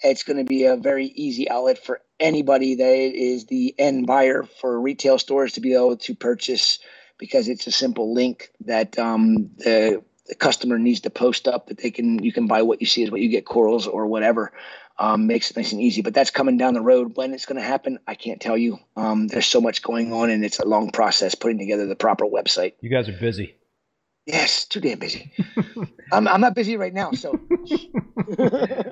it's going to be a very easy outlet for anybody that is the end buyer for retail stores to be able to purchase because it's a simple link that um, the, the customer needs to post up that they can you can buy what you see is what you get corals or whatever um, makes it nice and easy but that's coming down the road when it's going to happen i can't tell you um, there's so much going on and it's a long process putting together the proper website you guys are busy. yes too damn busy I'm, I'm not busy right now so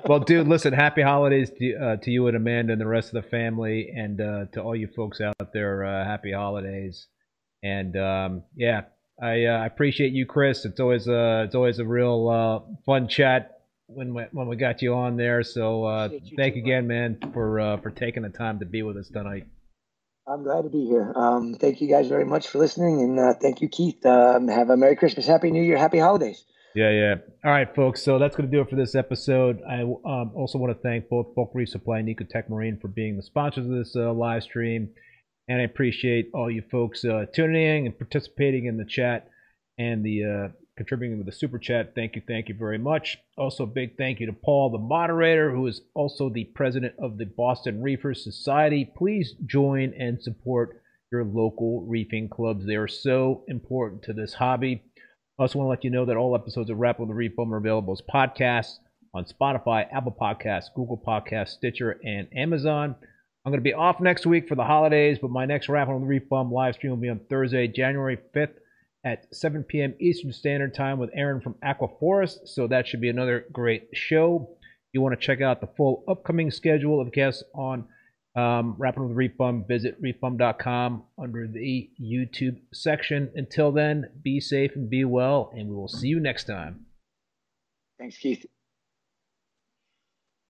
Well, dude, listen. Happy holidays to, uh, to you and Amanda and the rest of the family, and uh, to all you folks out there. Uh, happy holidays, and um, yeah, I uh, appreciate you, Chris. It's always a it's always a real uh, fun chat when we, when we got you on there. So uh, you thank too, you again, man, for uh, for taking the time to be with us tonight. I'm glad to be here. Um, thank you guys very much for listening, and uh, thank you, Keith. Um, have a Merry Christmas, Happy New Year, Happy Holidays. Yeah, yeah. All right, folks. So that's going to do it for this episode. I um, also want to thank both Bulk Reef Supply and Ecotech Marine for being the sponsors of this uh, live stream. And I appreciate all you folks uh, tuning in and participating in the chat and the uh, contributing with the super chat. Thank you, thank you very much. Also, a big thank you to Paul, the moderator, who is also the president of the Boston Reefers Society. Please join and support your local reefing clubs. They are so important to this hobby. I also want to let you know that all episodes of Rap on the Reef are available as podcasts on Spotify, Apple Podcasts, Google Podcasts, Stitcher, and Amazon. I'm going to be off next week for the holidays, but my next Rap on the Reef Bum live stream will be on Thursday, January 5th at 7 p.m. Eastern Standard Time with Aaron from Aquaforest. So that should be another great show. You want to check out the full upcoming schedule of guests on um, Rapping with Reef Bum, visit reefbum.com under the YouTube section. Until then, be safe and be well, and we will see you next time. Thanks, Keith.